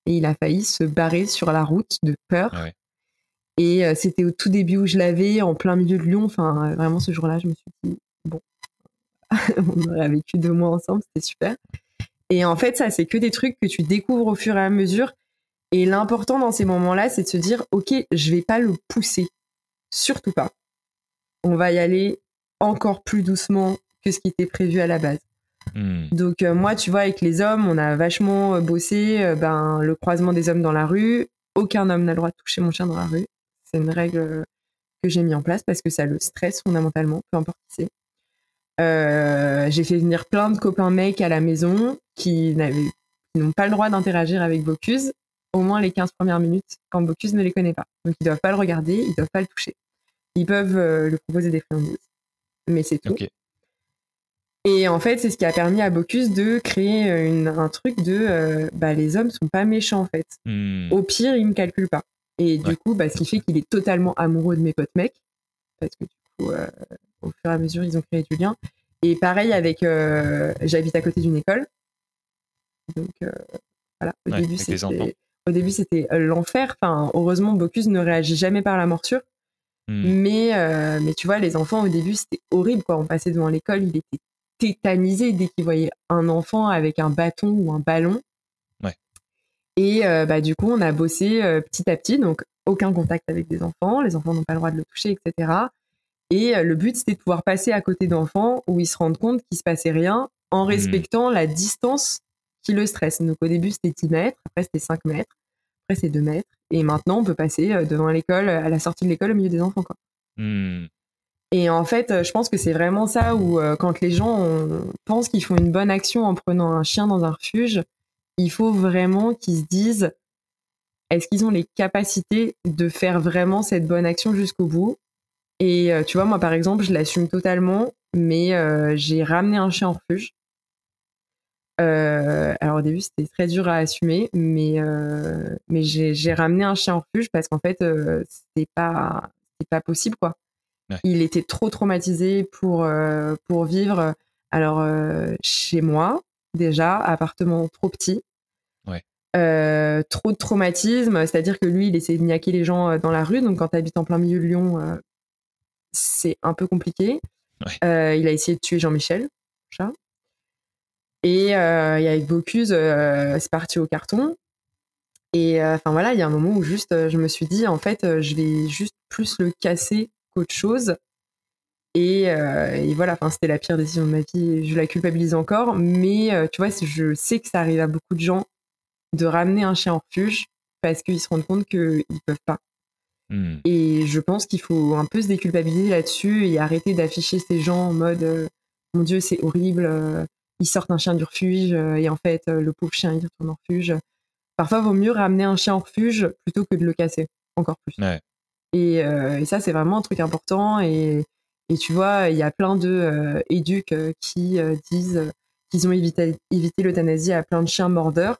et il a failli se barrer sur la route de peur. Ah et c'était au tout début où je l'avais, en plein milieu de Lyon. Enfin, vraiment, ce jour-là, je me suis dit, bon, on aurait vécu deux mois ensemble, c'était super. Et en fait, ça, c'est que des trucs que tu découvres au fur et à mesure et l'important dans ces moments-là, c'est de se dire, OK, je vais pas le pousser. Surtout pas. On va y aller encore plus doucement que ce qui était prévu à la base. Hmm. Donc euh, moi, tu vois, avec les hommes, on a vachement euh, bossé euh, ben, le croisement des hommes dans la rue. Aucun homme n'a le droit de toucher mon chien dans la rue. C'est une règle que j'ai mis en place parce que ça le stresse fondamentalement, peu importe qui c'est. j'ai fait venir plein de copains mecs à la maison qui n'ont pas le droit d'interagir avec Bocuse au moins les 15 premières minutes quand Bocuse ne les connaît pas. Donc ils doivent pas le regarder, ils doivent pas le toucher. Ils peuvent euh, lui proposer des friandises. Mais c'est tout. Et en fait, c'est ce qui a permis à Bocuse de créer euh, un truc de euh, bah, les hommes sont pas méchants en fait. Hmm. Au pire, ils me calculent pas. Et du coup, bah, ce qui fait qu'il est totalement amoureux de mes potes mecs. Parce que du coup, au fur et à mesure, ils ont créé du lien. Et pareil avec, j'habite à côté d'une école. Donc voilà, au début, c'était au début, c'était euh, l'enfer. Enfin, heureusement, Bocuse ne réagit jamais par la morsure. Hmm. Mais, euh, mais tu vois, les enfants, au début, c'était horrible. Quoi. On passait devant l'école, il était tétanisé dès qu'il voyait un enfant avec un bâton ou un ballon. Et euh, bah, du coup, on a bossé petit à petit. Donc, aucun contact avec des enfants. Les enfants n'ont pas le droit de le toucher, etc. Et le but, c'était de pouvoir passer à côté d'enfants où ils se rendent compte qu'il se passait rien en hmm. respectant la distance qui le stresse. Donc au début, c'était 10 mètres, après c'était 5 mètres, après c'est 2 mètres. Et maintenant, on peut passer euh, devant l'école, à la sortie de l'école, au milieu des enfants. Quoi. Hmm. Et en fait, euh, je pense que c'est vraiment ça où euh, quand les gens pensent qu'ils font une bonne action en prenant un chien dans un refuge, il faut vraiment qu'ils se disent est-ce qu'ils ont les capacités de faire vraiment cette bonne action jusqu'au bout? Et tu vois, moi par exemple, je l'assume totalement, mais j'ai ramené un chien en refuge euh, alors au début c'était très dur à assumer, mais euh, mais j'ai ramené un chien en refuge parce qu'en fait euh, c'était pas pas possible quoi. Il était trop traumatisé pour pour vivre. Alors chez moi déjà appartement trop petit. trop de traumatisme, c'est-à-dire que lui, il essayait de niaquer les gens dans la rue. Donc, quand tu habites en plein milieu de Lyon, c'est un peu compliqué. il a essayé de tuer Jean-Michel, chat. Et, euh, avec Bocuse, euh, c'est parti au carton. Et euh, enfin voilà, il y a un moment où juste, je me suis dit, en fait, je vais juste plus le casser qu'autre chose. Et, voilà, enfin c'était la pire décision de ma vie. Je la culpabilise encore, mais tu vois, je sais que ça arrive à beaucoup de gens de ramener un chien en refuge parce qu'ils se rendent compte qu'ils peuvent pas. Hmm. Et je pense qu'il faut un peu se déculpabiliser là-dessus et arrêter d'afficher ces gens en mode mon Dieu, c'est horrible, ils sortent un chien du refuge euh, et en fait, euh, le pauvre chien, il retourne en refuge. Parfois, il vaut mieux ramener un chien en refuge plutôt que de le casser, encore plus. Et, euh, et, ça, c'est vraiment un truc important. Et, et tu vois, il y a plein de éduques qui disent qu'ils ont évité, évité l'euthanasie à plein de chiens mordeurs.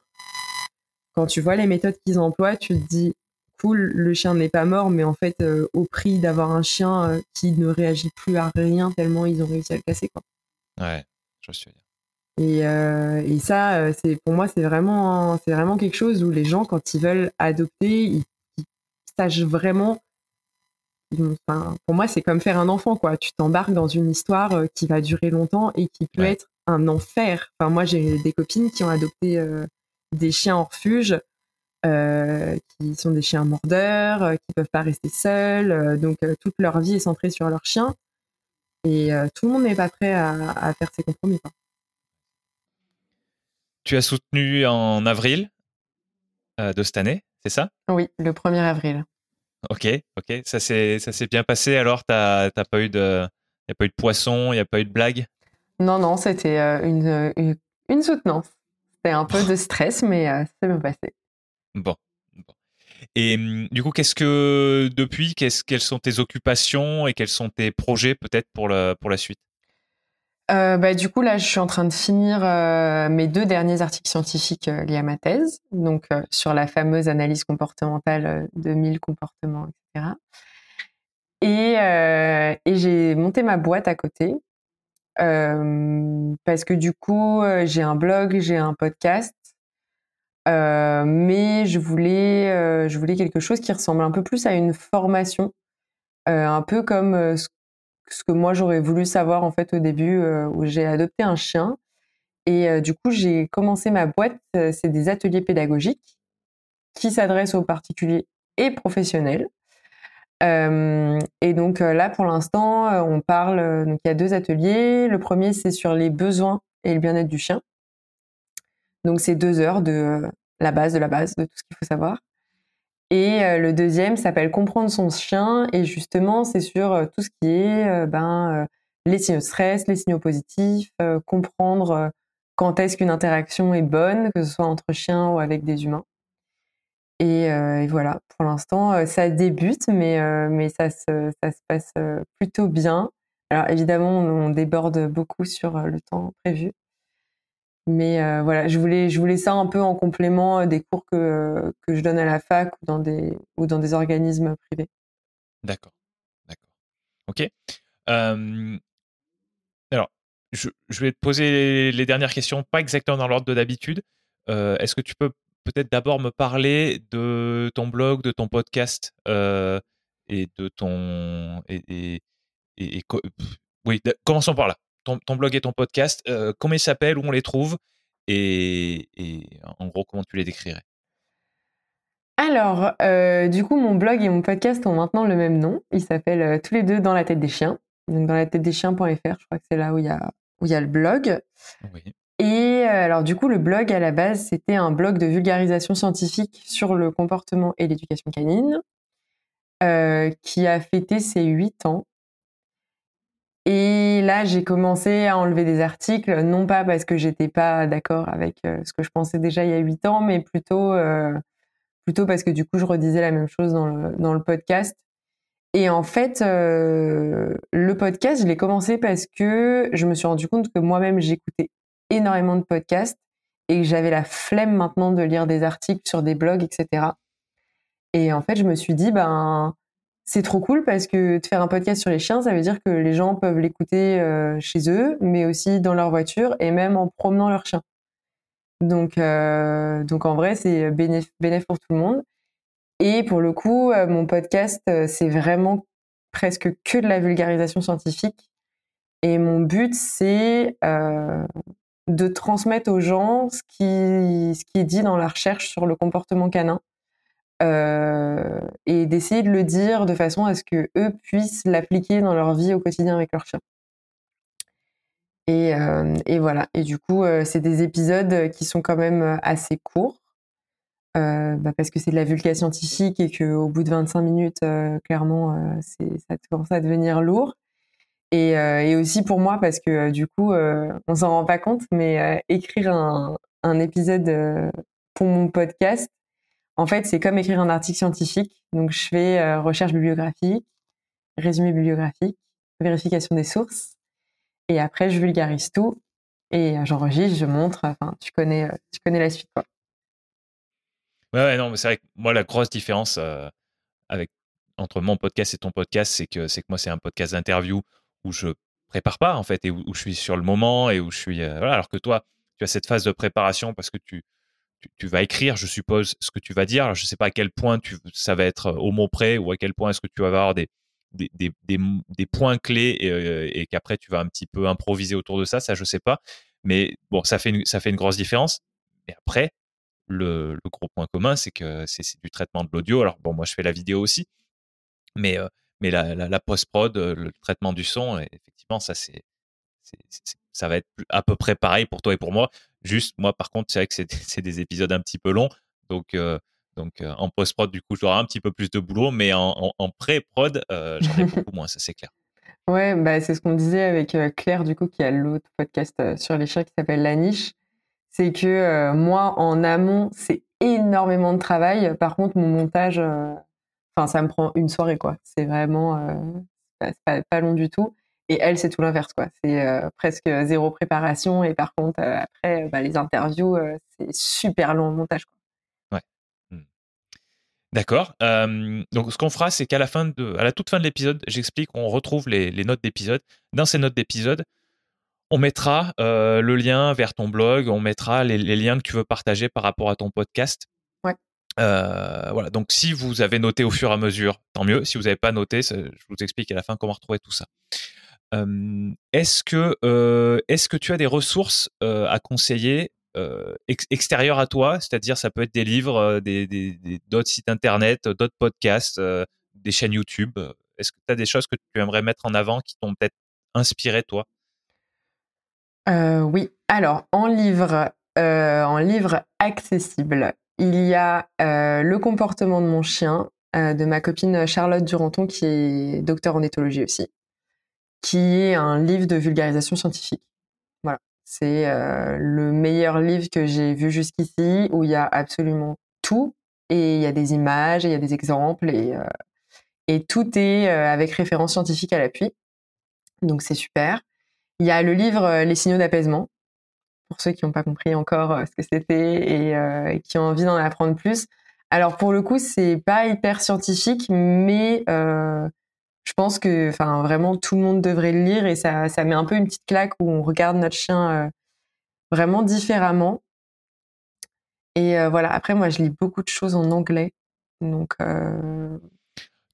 Quand tu vois les méthodes qu'ils emploient, tu te dis poule, le chien n'est pas mort, mais en fait, au prix d'avoir un chien qui ne réagit plus à rien tellement ils ont réussi à le casser. Quoi. Ouais, je suis dire. Et, et ça, c'est pour moi, c'est vraiment, c'est vraiment quelque chose où les gens, quand ils veulent adopter, ils, ils sachent vraiment pour moi, c'est comme faire un enfant, quoi. Tu t'embarques dans une histoire euh, qui va durer longtemps et qui peut être un enfer. Enfin, moi, j'ai des copines qui ont adopté euh, des chiens en refuge, euh, qui sont des chiens mordeurs, qui peuvent pas rester seuls. donc, toute leur vie est centrée sur leur chien. Et tout le monde n'est pas prêt à, faire ces compromis. Tu as soutenu en avril de cette année, c'est ça? Oui, le 1er avril. Ok, ok. Ça s'est, ça s'est bien passé alors? T'as, t'as pas eu de, y a pas eu de poisson, il y a pas eu de blague? Non, non, c'était euh, une, une, soutenance. C'était un peu de stress, mais euh, ça s'est bien passé. Bon. Et du coup, qu'est-ce que depuis, qu'est-ce, quelles sont tes occupations et quels sont tes projets peut-être pour la, pour la suite? Euh, bah, du coup, là, je suis en train de finir euh, mes deux derniers articles scientifiques euh, liés à ma thèse, donc sur la fameuse analyse comportementale de 1000 comportements, etc. Et, j'ai monté ma boîte à côté parce que du coup, j'ai un blog, j'ai un podcast, mais je voulais, je voulais quelque chose qui ressemble un peu plus à une formation, un peu comme ce ce que moi j'aurais voulu savoir en fait au début euh, où j'ai adopté un chien. Et euh, du coup, j'ai commencé ma boîte, euh, c'est des ateliers pédagogiques qui s'adressent aux particuliers et professionnels. et donc là, pour l'instant, on parle. Donc il y a deux ateliers. Le premier, c'est sur les besoins et le bien-être du chien. Donc c'est deux heures de la base de la base de tout ce qu'il faut savoir. Et euh, le deuxième s'appelle Comprendre son chien. Et justement, c'est sur euh, tout ce qui est euh, ben, les signaux de stress, les signaux positifs, comprendre quand est-ce qu'une interaction est bonne, que ce soit entre chiens ou avec des humains. Et, voilà, pour l'instant, ça débute, mais, mais ça, se, ça se passe plutôt bien. Alors évidemment, on déborde beaucoup sur le temps prévu. Mais euh, voilà, je voulais, je voulais ça un peu en complément euh, des cours que, que je donne à la fac ou dans des, ou dans des organismes privés. D'accord, d'accord. Ok. alors, je, je, vais te poser les dernières questions, pas exactement dans l'ordre de d'habitude. Euh, Est-ce que tu peux peut-être d'abord me parler de ton blog, de ton podcast et de ton. Et, et, oui, commençons par là ton, blog et ton podcast, euh, comment ils s'appellent, où on les trouve et, en gros, comment tu les décrirais? Alors, euh, du coup, mon blog et mon podcast ont maintenant le même nom. Ils s'appellent euh, tous les deux Dans la tête des chiens. Donc, dans la tête des chiens.fr, je crois que c'est là où il y a, où il y a le blog. Et alors, du coup, le blog, à la base, c'était un blog de vulgarisation scientifique sur le comportement et l'éducation canine, qui a fêté ses huit ans et là, j'ai commencé à enlever des articles, non pas parce que j'étais pas d'accord avec euh, ce que je pensais déjà il y a huit ans, mais plutôt, euh, plutôt parce que du coup, je redisais la même chose dans le, podcast. Et en fait, euh, le podcast, je l'ai commencé parce que je me suis rendu compte que moi-même, j'écoutais énormément de podcasts et que j'avais la flemme maintenant de lire des articles sur des blogs, etc. Et en fait, je me suis dit, ben, c'est trop cool parce que de faire un podcast sur les chiens, ça veut dire que les gens peuvent l'écouter euh, chez eux, mais aussi dans leur voiture et même en promenant leur chien. Donc, euh, en vrai, c'est bénéfique pour tout le monde. Et pour le coup, euh, mon podcast, c'est vraiment presque que de la vulgarisation scientifique. Et mon but, c'est de transmettre aux gens qui, ce qui est dit dans la recherche sur le comportement canin euh, et d'essayer de le dire de façon à ce que eux puissent l'appliquer dans leur vie au quotidien avec leur chien. Et, euh, et voilà. Et du coup, euh, c'est des épisodes qui sont quand même assez courts. Bah parce que c'est de la vulga scientifique et qu'au bout de 25 minutes, clairement, ça commence à devenir lourd. Et, aussi pour moi, parce que du coup, on s'en rend pas compte, mais écrire un épisode pour mon podcast, en fait, c'est comme écrire un article scientifique. Donc, je fais euh, recherche bibliographique, résumé bibliographique, vérification des sources. Et après, je vulgarise tout. Et euh, j'enregistre, je montre. Enfin, tu connais, euh, tu connais la suite, quoi. Ouais, non, mais c'est vrai que moi, la grosse différence avec, entre mon podcast et ton podcast, c'est que, c'est que moi, c'est un podcast d'interview où je prépare pas, en fait, et où, je suis sur le moment et où je suis. alors que toi, tu as cette phase de préparation parce que tu, tu, vas écrire, je suppose, ce que tu vas dire. Je sais pas à quel point tu, ça va être au mot près ou à quel point est-ce que tu vas avoir des, des, des, des, points clés et, et qu'après tu vas un petit peu improviser autour de ça, ça je sais pas. Mais bon, ça fait une, ça fait une grosse différence. Et après, le, gros point commun, c'est que c'est du traitement de l'audio. Alors bon, moi je fais la vidéo aussi, mais euh, mais la, post-prod, euh, le traitement du son, effectivement, ça c'est ça va être à peu près pareil pour toi et pour moi. Juste moi, par contre, c'est vrai que c'est des épisodes un petit peu longs, donc euh, donc en post-prod, du coup, j'aurai un petit peu plus de boulot, mais en, pré-prod, j'en ai beaucoup moins, ça c'est clair. Ouais, bah, c'est ce qu'on disait avec Claire, du coup, qui a l'autre podcast sur les chiens qui s'appelle La Niche c'est que euh, moi, en amont, c'est énormément de travail. Par contre, mon montage, euh, enfin, ça me prend une soirée, quoi. C'est vraiment euh, pas, long du tout. Et elle, c'est tout l'inverse, quoi. C'est presque zéro préparation. Et par contre, après, bah, les interviews, c'est super long le montage, quoi. Ouais. Mmh. D'accord. donc, ce qu'on fera, c'est qu'à la fin de, à la toute fin de l'épisode, j'explique, on retrouve les, les notes d'épisode. Dans ces notes d'épisode, on mettra euh, le lien vers ton blog, on mettra les, liens que tu veux partager par rapport à ton podcast. Ouais. Euh, voilà. Donc, si vous avez noté au fur et à mesure, tant mieux. Si vous n'avez pas noté, je vous explique à la fin comment retrouver tout ça. Est-ce que, est-ce que tu as des ressources à conseiller extérieures à toi? C'est-à-dire, ça peut être des livres, des, d'autres sites internet, d'autres podcasts, des chaînes YouTube. Est-ce que tu as des choses que tu aimerais mettre en avant qui t'ont peut-être inspiré, toi? Oui, alors en livre, euh, en livre accessible, il y a Le comportement de mon chien de ma copine Charlotte Duranton, qui est docteur en éthologie aussi, qui est un livre de vulgarisation scientifique. Voilà, c'est le meilleur livre que j'ai vu jusqu'ici, où il y a absolument tout, et il y a des images, et il y a des exemples, et, et tout est avec référence scientifique à l'appui. Donc c'est super. Il y a le livre euh, Les signaux d'apaisement, pour ceux qui n'ont pas compris encore euh, ce que c'était euh, et, qui ont envie d'en apprendre plus. Alors pour le coup, c'est pas hyper scientifique, mais je pense que, enfin, vraiment tout le monde devrait le lire et ça, ça met un peu une petite claque où on regarde notre chien vraiment différemment. Et voilà. Après, moi, je lis beaucoup de choses en anglais, donc.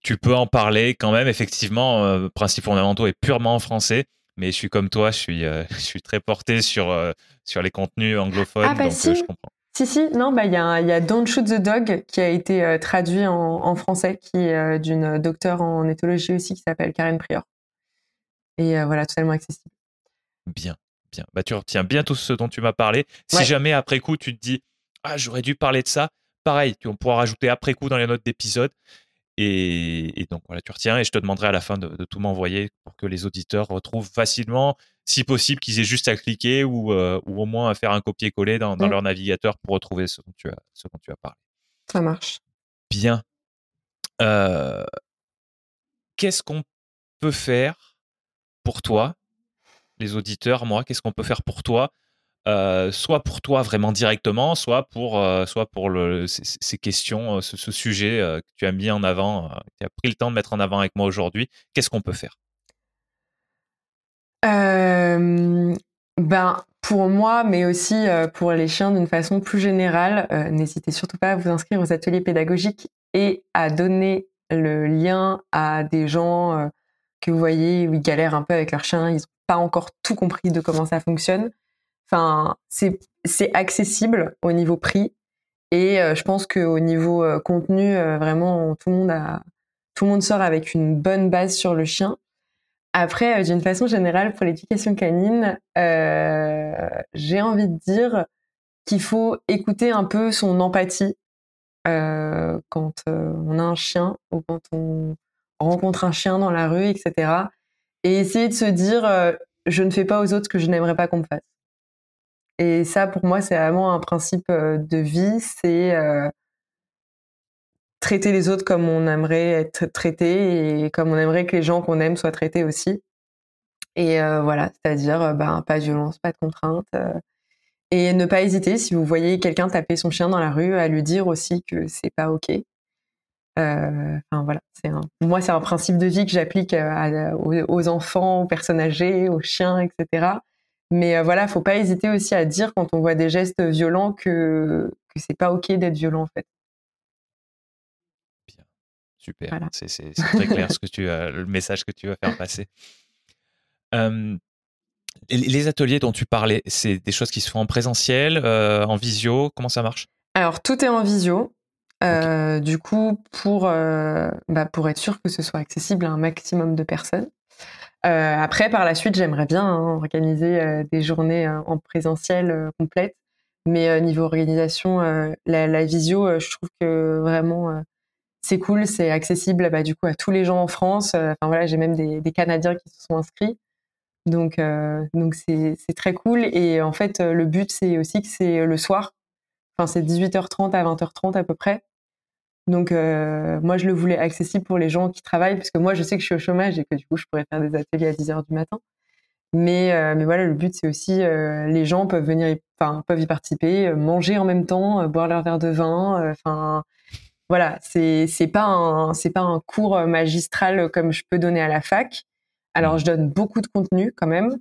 Tu peux en parler quand même. Effectivement, principe fondamentaux est purement en français mais je suis comme toi, je suis, euh, je suis très porté sur, euh, sur les contenus anglophones, ah, bah donc si. Euh, je comprends. Si, si, non, bah, il y, a, y a Don't Shoot the Dog qui a été traduit en, en, français, qui est d'une docteure en éthologie aussi qui s'appelle Karen Prior. Et voilà, totalement accessible. Bien, bien. Bah, tu retiens bien tout ce dont tu m'as parlé. Si jamais après coup tu te dis, ah, j'aurais dû parler de ça, pareil, on pourra rajouter après coup dans les notes d'épisode. Et, donc voilà, tu retiens et je te demanderai à la fin de, tout m'envoyer pour que les auditeurs retrouvent facilement, si possible, qu'ils aient juste à cliquer ou, euh, ou au moins à faire un copier-coller dans, leur navigateur pour retrouver ce dont tu as, ce dont tu as parlé. Ça marche. Bien. Euh, qu'est-ce qu'on peut faire pour toi, les auditeurs, moi, qu'est-ce qu'on peut faire pour toi euh, soit pour toi vraiment directement, soit pour, euh, soit pour ces, questions, euh, ce, sujet que tu as mis en avant, tu as pris le temps de mettre en avant avec moi aujourd'hui. Qu'est-ce qu'on peut faire? Ben, Pour moi, mais aussi pour les chiens d'une façon plus générale, n'hésitez surtout pas à vous inscrire aux ateliers pédagogiques et à donner le lien à des gens que vous voyez où ils galèrent un peu avec leur chien, ils n'ont pas encore tout compris de comment ça fonctionne. Enfin, c'est accessible au niveau prix et euh, je pense qu'au niveau euh, contenu, euh, vraiment tout le monde tout le monde sort avec une bonne base sur le chien. Après, d'une façon générale, pour l'éducation canine, j'ai envie de dire qu'il faut écouter un peu son empathie quand on a un chien ou quand on rencontre un chien dans la rue, etc. Et essayer de se dire, je ne fais pas aux autres ce que je n'aimerais pas qu'on me fasse. Et ça, pour moi, c'est vraiment un principe euh, de vie, c'est euh, traiter les autres comme on aimerait être traité et comme on aimerait que les gens qu'on aime soient traités aussi. Et euh, voilà, c'est-à-dire ben, pas de violence, pas de contrainte. Et ne pas hésiter, si vous voyez quelqu'un taper son chien dans la rue, à lui dire aussi que c'est pas OK. Enfin voilà, pour moi c'est un principe de vie que j'applique aux, enfants, aux personnes âgées, aux chiens, etc. Mais euh, voilà, faut pas hésiter aussi à dire quand on voit des gestes violents que que c'est pas ok d'être violent en fait. Bien, super. C'est très clair ce que tu le message que tu vas faire passer. les ateliers dont tu parlais, c'est des choses qui se font en présentiel, en visio, comment ça marche? Alors tout est en visio. Euh, du coup, pour, euh, bah, pour être sûr que ce soit accessible à un maximum de personnes. Euh, après, par la suite, j'aimerais bien hein, organiser des journées en présentiel complètes. Mais niveau organisation, la, la, visio, je trouve que vraiment c'est cool, c'est accessible bah, du coup à tous les gens en France. Enfin voilà, j'ai même des, des, Canadiens qui se sont inscrits. Donc donc c'est très cool. Et en fait, le but c'est aussi que c'est le soir. Enfin c'est 18h30 à 20h30 à peu près. Donc, euh, moi, je le voulais accessible pour les gens qui travaillent, parce que moi, je sais que je suis au chômage et que du coup, je pourrais faire des ateliers à 10 heures du matin. Mais, euh, mais voilà, le but, c'est aussi, euh, les gens peuvent venir, peuvent y participer, manger en même temps, boire leur verre de vin. Enfin, voilà, c'est pas un c'est pas un cours magistral comme je peux donner à la fac. Alors, je donne beaucoup de contenu quand même,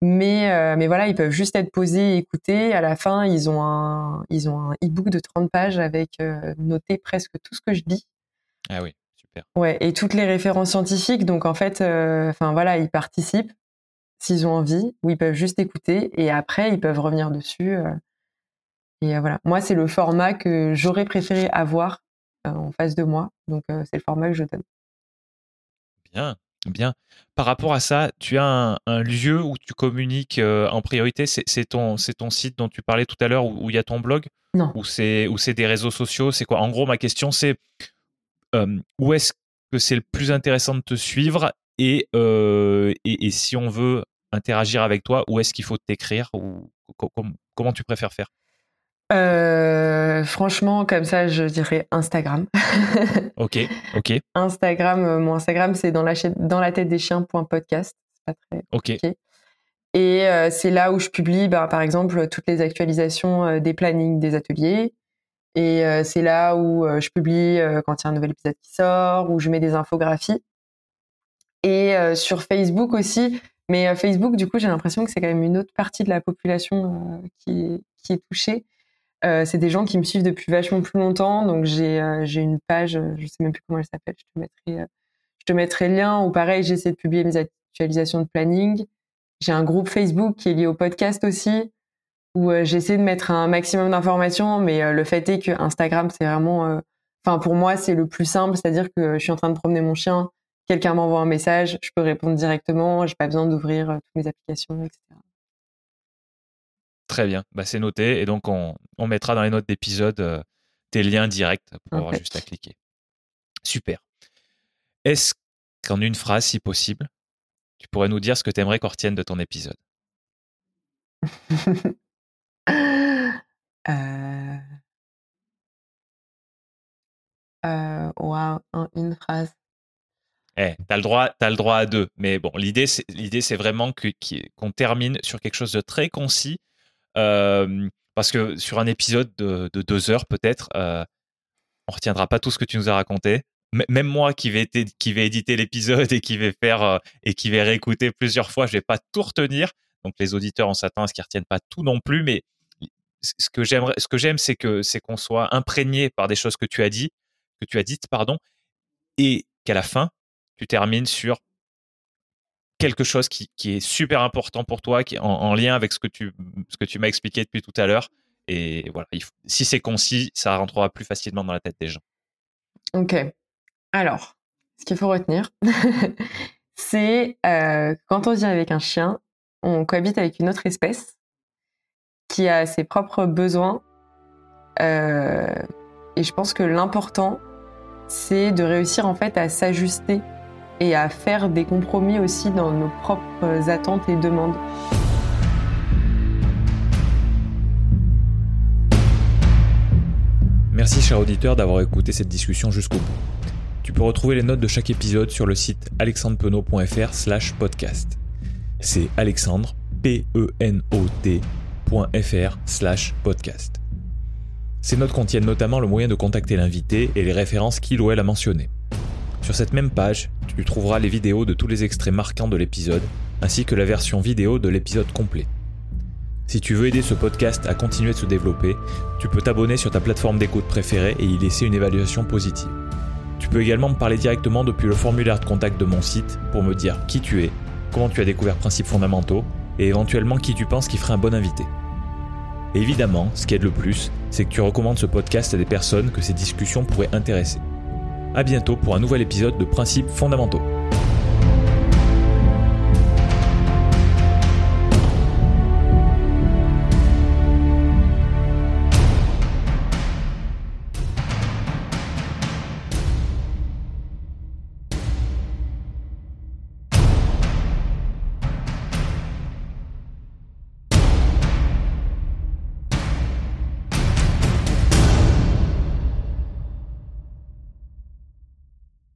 mais, euh, mais voilà, ils peuvent juste être posés et écouter. À la fin, ils ont un, ils ont un e-book de 30 pages avec euh, noté presque tout ce que je dis. Ah oui, super. Ouais, et toutes les références scientifiques. Donc en fait, euh, enfin voilà, ils participent s'ils ont envie, ou ils peuvent juste écouter et après ils peuvent revenir dessus. et voilà, moi c'est le format que j'aurais préféré avoir en face de moi. Donc c'est le format que je donne. Bien. Bien. Par rapport à ça, tu as un, lieu où tu communiques euh, en priorité. C'est ton, ton site dont tu parlais tout à l'heure où il y a ton blog? Non. Ou c'est des réseaux sociaux? C'est quoi? En gros, ma question, c'est euh, où est-ce que c'est le plus intéressant de te suivre? Et, euh, et, si on veut interagir avec toi, où est-ce qu'il faut t'écrire? Ou comment tu préfères faire? Euh, franchement, comme ça, je dirais Instagram. ok, ok. Instagram, euh, mon Instagram, c'est dans la, dans la tête des chiens.podcast. C'est pas très Ok. Et euh, c'est là où je publie, bah, par exemple, toutes les actualisations des plannings des ateliers. Et c'est là où je publie quand il y a un nouvel épisode qui sort, où je mets des infographies. Et sur Facebook aussi. Mais Facebook, du coup, j'ai l'impression que c'est quand même une autre partie de la population qui, qui est touchée. Euh, c'est des gens qui me suivent depuis vachement plus longtemps, donc j'ai euh, une page, euh, je sais même plus comment elle s'appelle, je te mettrai je te mettrai le lien. Ou pareil, j'essaie de publier mes actualisations de planning. J'ai un groupe Facebook qui est lié au podcast aussi, où j'essaie de mettre un maximum d'informations, mais le fait est que Instagram c'est vraiment, enfin pour moi c'est le plus simple, c'est-à-dire que je suis en train de promener mon chien, quelqu'un m'envoie un message, je peux répondre directement, j'ai pas besoin d'ouvrir toutes mes applications, etc. Très bien, bah, c'est noté. Et donc, on, mettra dans les notes d'épisode euh, tes liens directs pour avoir juste à cliquer. Super. Est-ce qu'en une phrase, si possible, tu pourrais nous dire ce que tu aimerais qu'on retienne de ton épisode? Euh... Euh, wow, en une phrase. Eh, t'as le droit, as le droit à deux. Mais bon, l'idée, c'est, l'idée, c'est vraiment qu'on termine sur quelque chose de très concis euh, parce que sur un épisode de, deux heures, peut-être, euh, on retiendra pas tout ce que tu nous as raconté. même moi qui vais, éditer l'épisode et qui vais faire euh, et qui vais réécouter plusieurs fois, je vais pas tout retenir. Donc les auditeurs, on s'attend à ce qu'ils retiennent pas tout non plus, mais ce que j'aimerais, ce que j'aime, c'est c'est qu'on soit imprégné par des choses que tu as dit, que tu as dites, pardon, et qu'à la fin, tu termines sur quelque chose qui, est super important pour toi, qui est en, lien avec ce que tu, ce que tu m'as expliqué depuis tout à l'heure. Et voilà, si c'est concis, ça rentrera plus facilement dans la tête des gens. Ok. Alors, ce qu'il faut retenir, c'est euh, quand on vit avec un chien, on cohabite avec une autre espèce qui a ses propres besoins. Euh, et je pense que l'important, c'est de réussir en fait à s'ajuster et à faire des compromis aussi dans nos propres attentes et demandes. Merci cher auditeur d'avoir écouté cette discussion jusqu'au bout. Tu peux retrouver les notes de chaque épisode sur le site alexandrepenot.fr slash podcast. C'est Alexandre, P-E-N-O-T, slash podcast. Ces notes contiennent notamment le moyen de contacter l'invité et les références qu'il ou elle a mentionnées. Sur cette même page, tu trouveras les vidéos de tous les extraits marquants de l'épisode, ainsi que la version vidéo de l'épisode complet. Si tu veux aider ce podcast à continuer de se développer, tu peux t'abonner sur ta plateforme d'écoute préférée et y laisser une évaluation positive. Tu peux également me parler directement depuis le formulaire de contact de mon site pour me dire qui tu es, comment tu as découvert Principes fondamentaux et éventuellement qui tu penses qui ferait un bon invité. évidemment, ce qui aide le plus, c'est que tu recommandes ce podcast à des personnes que ces discussions pourraient intéresser. A bientôt pour un nouvel épisode de Principes fondamentaux.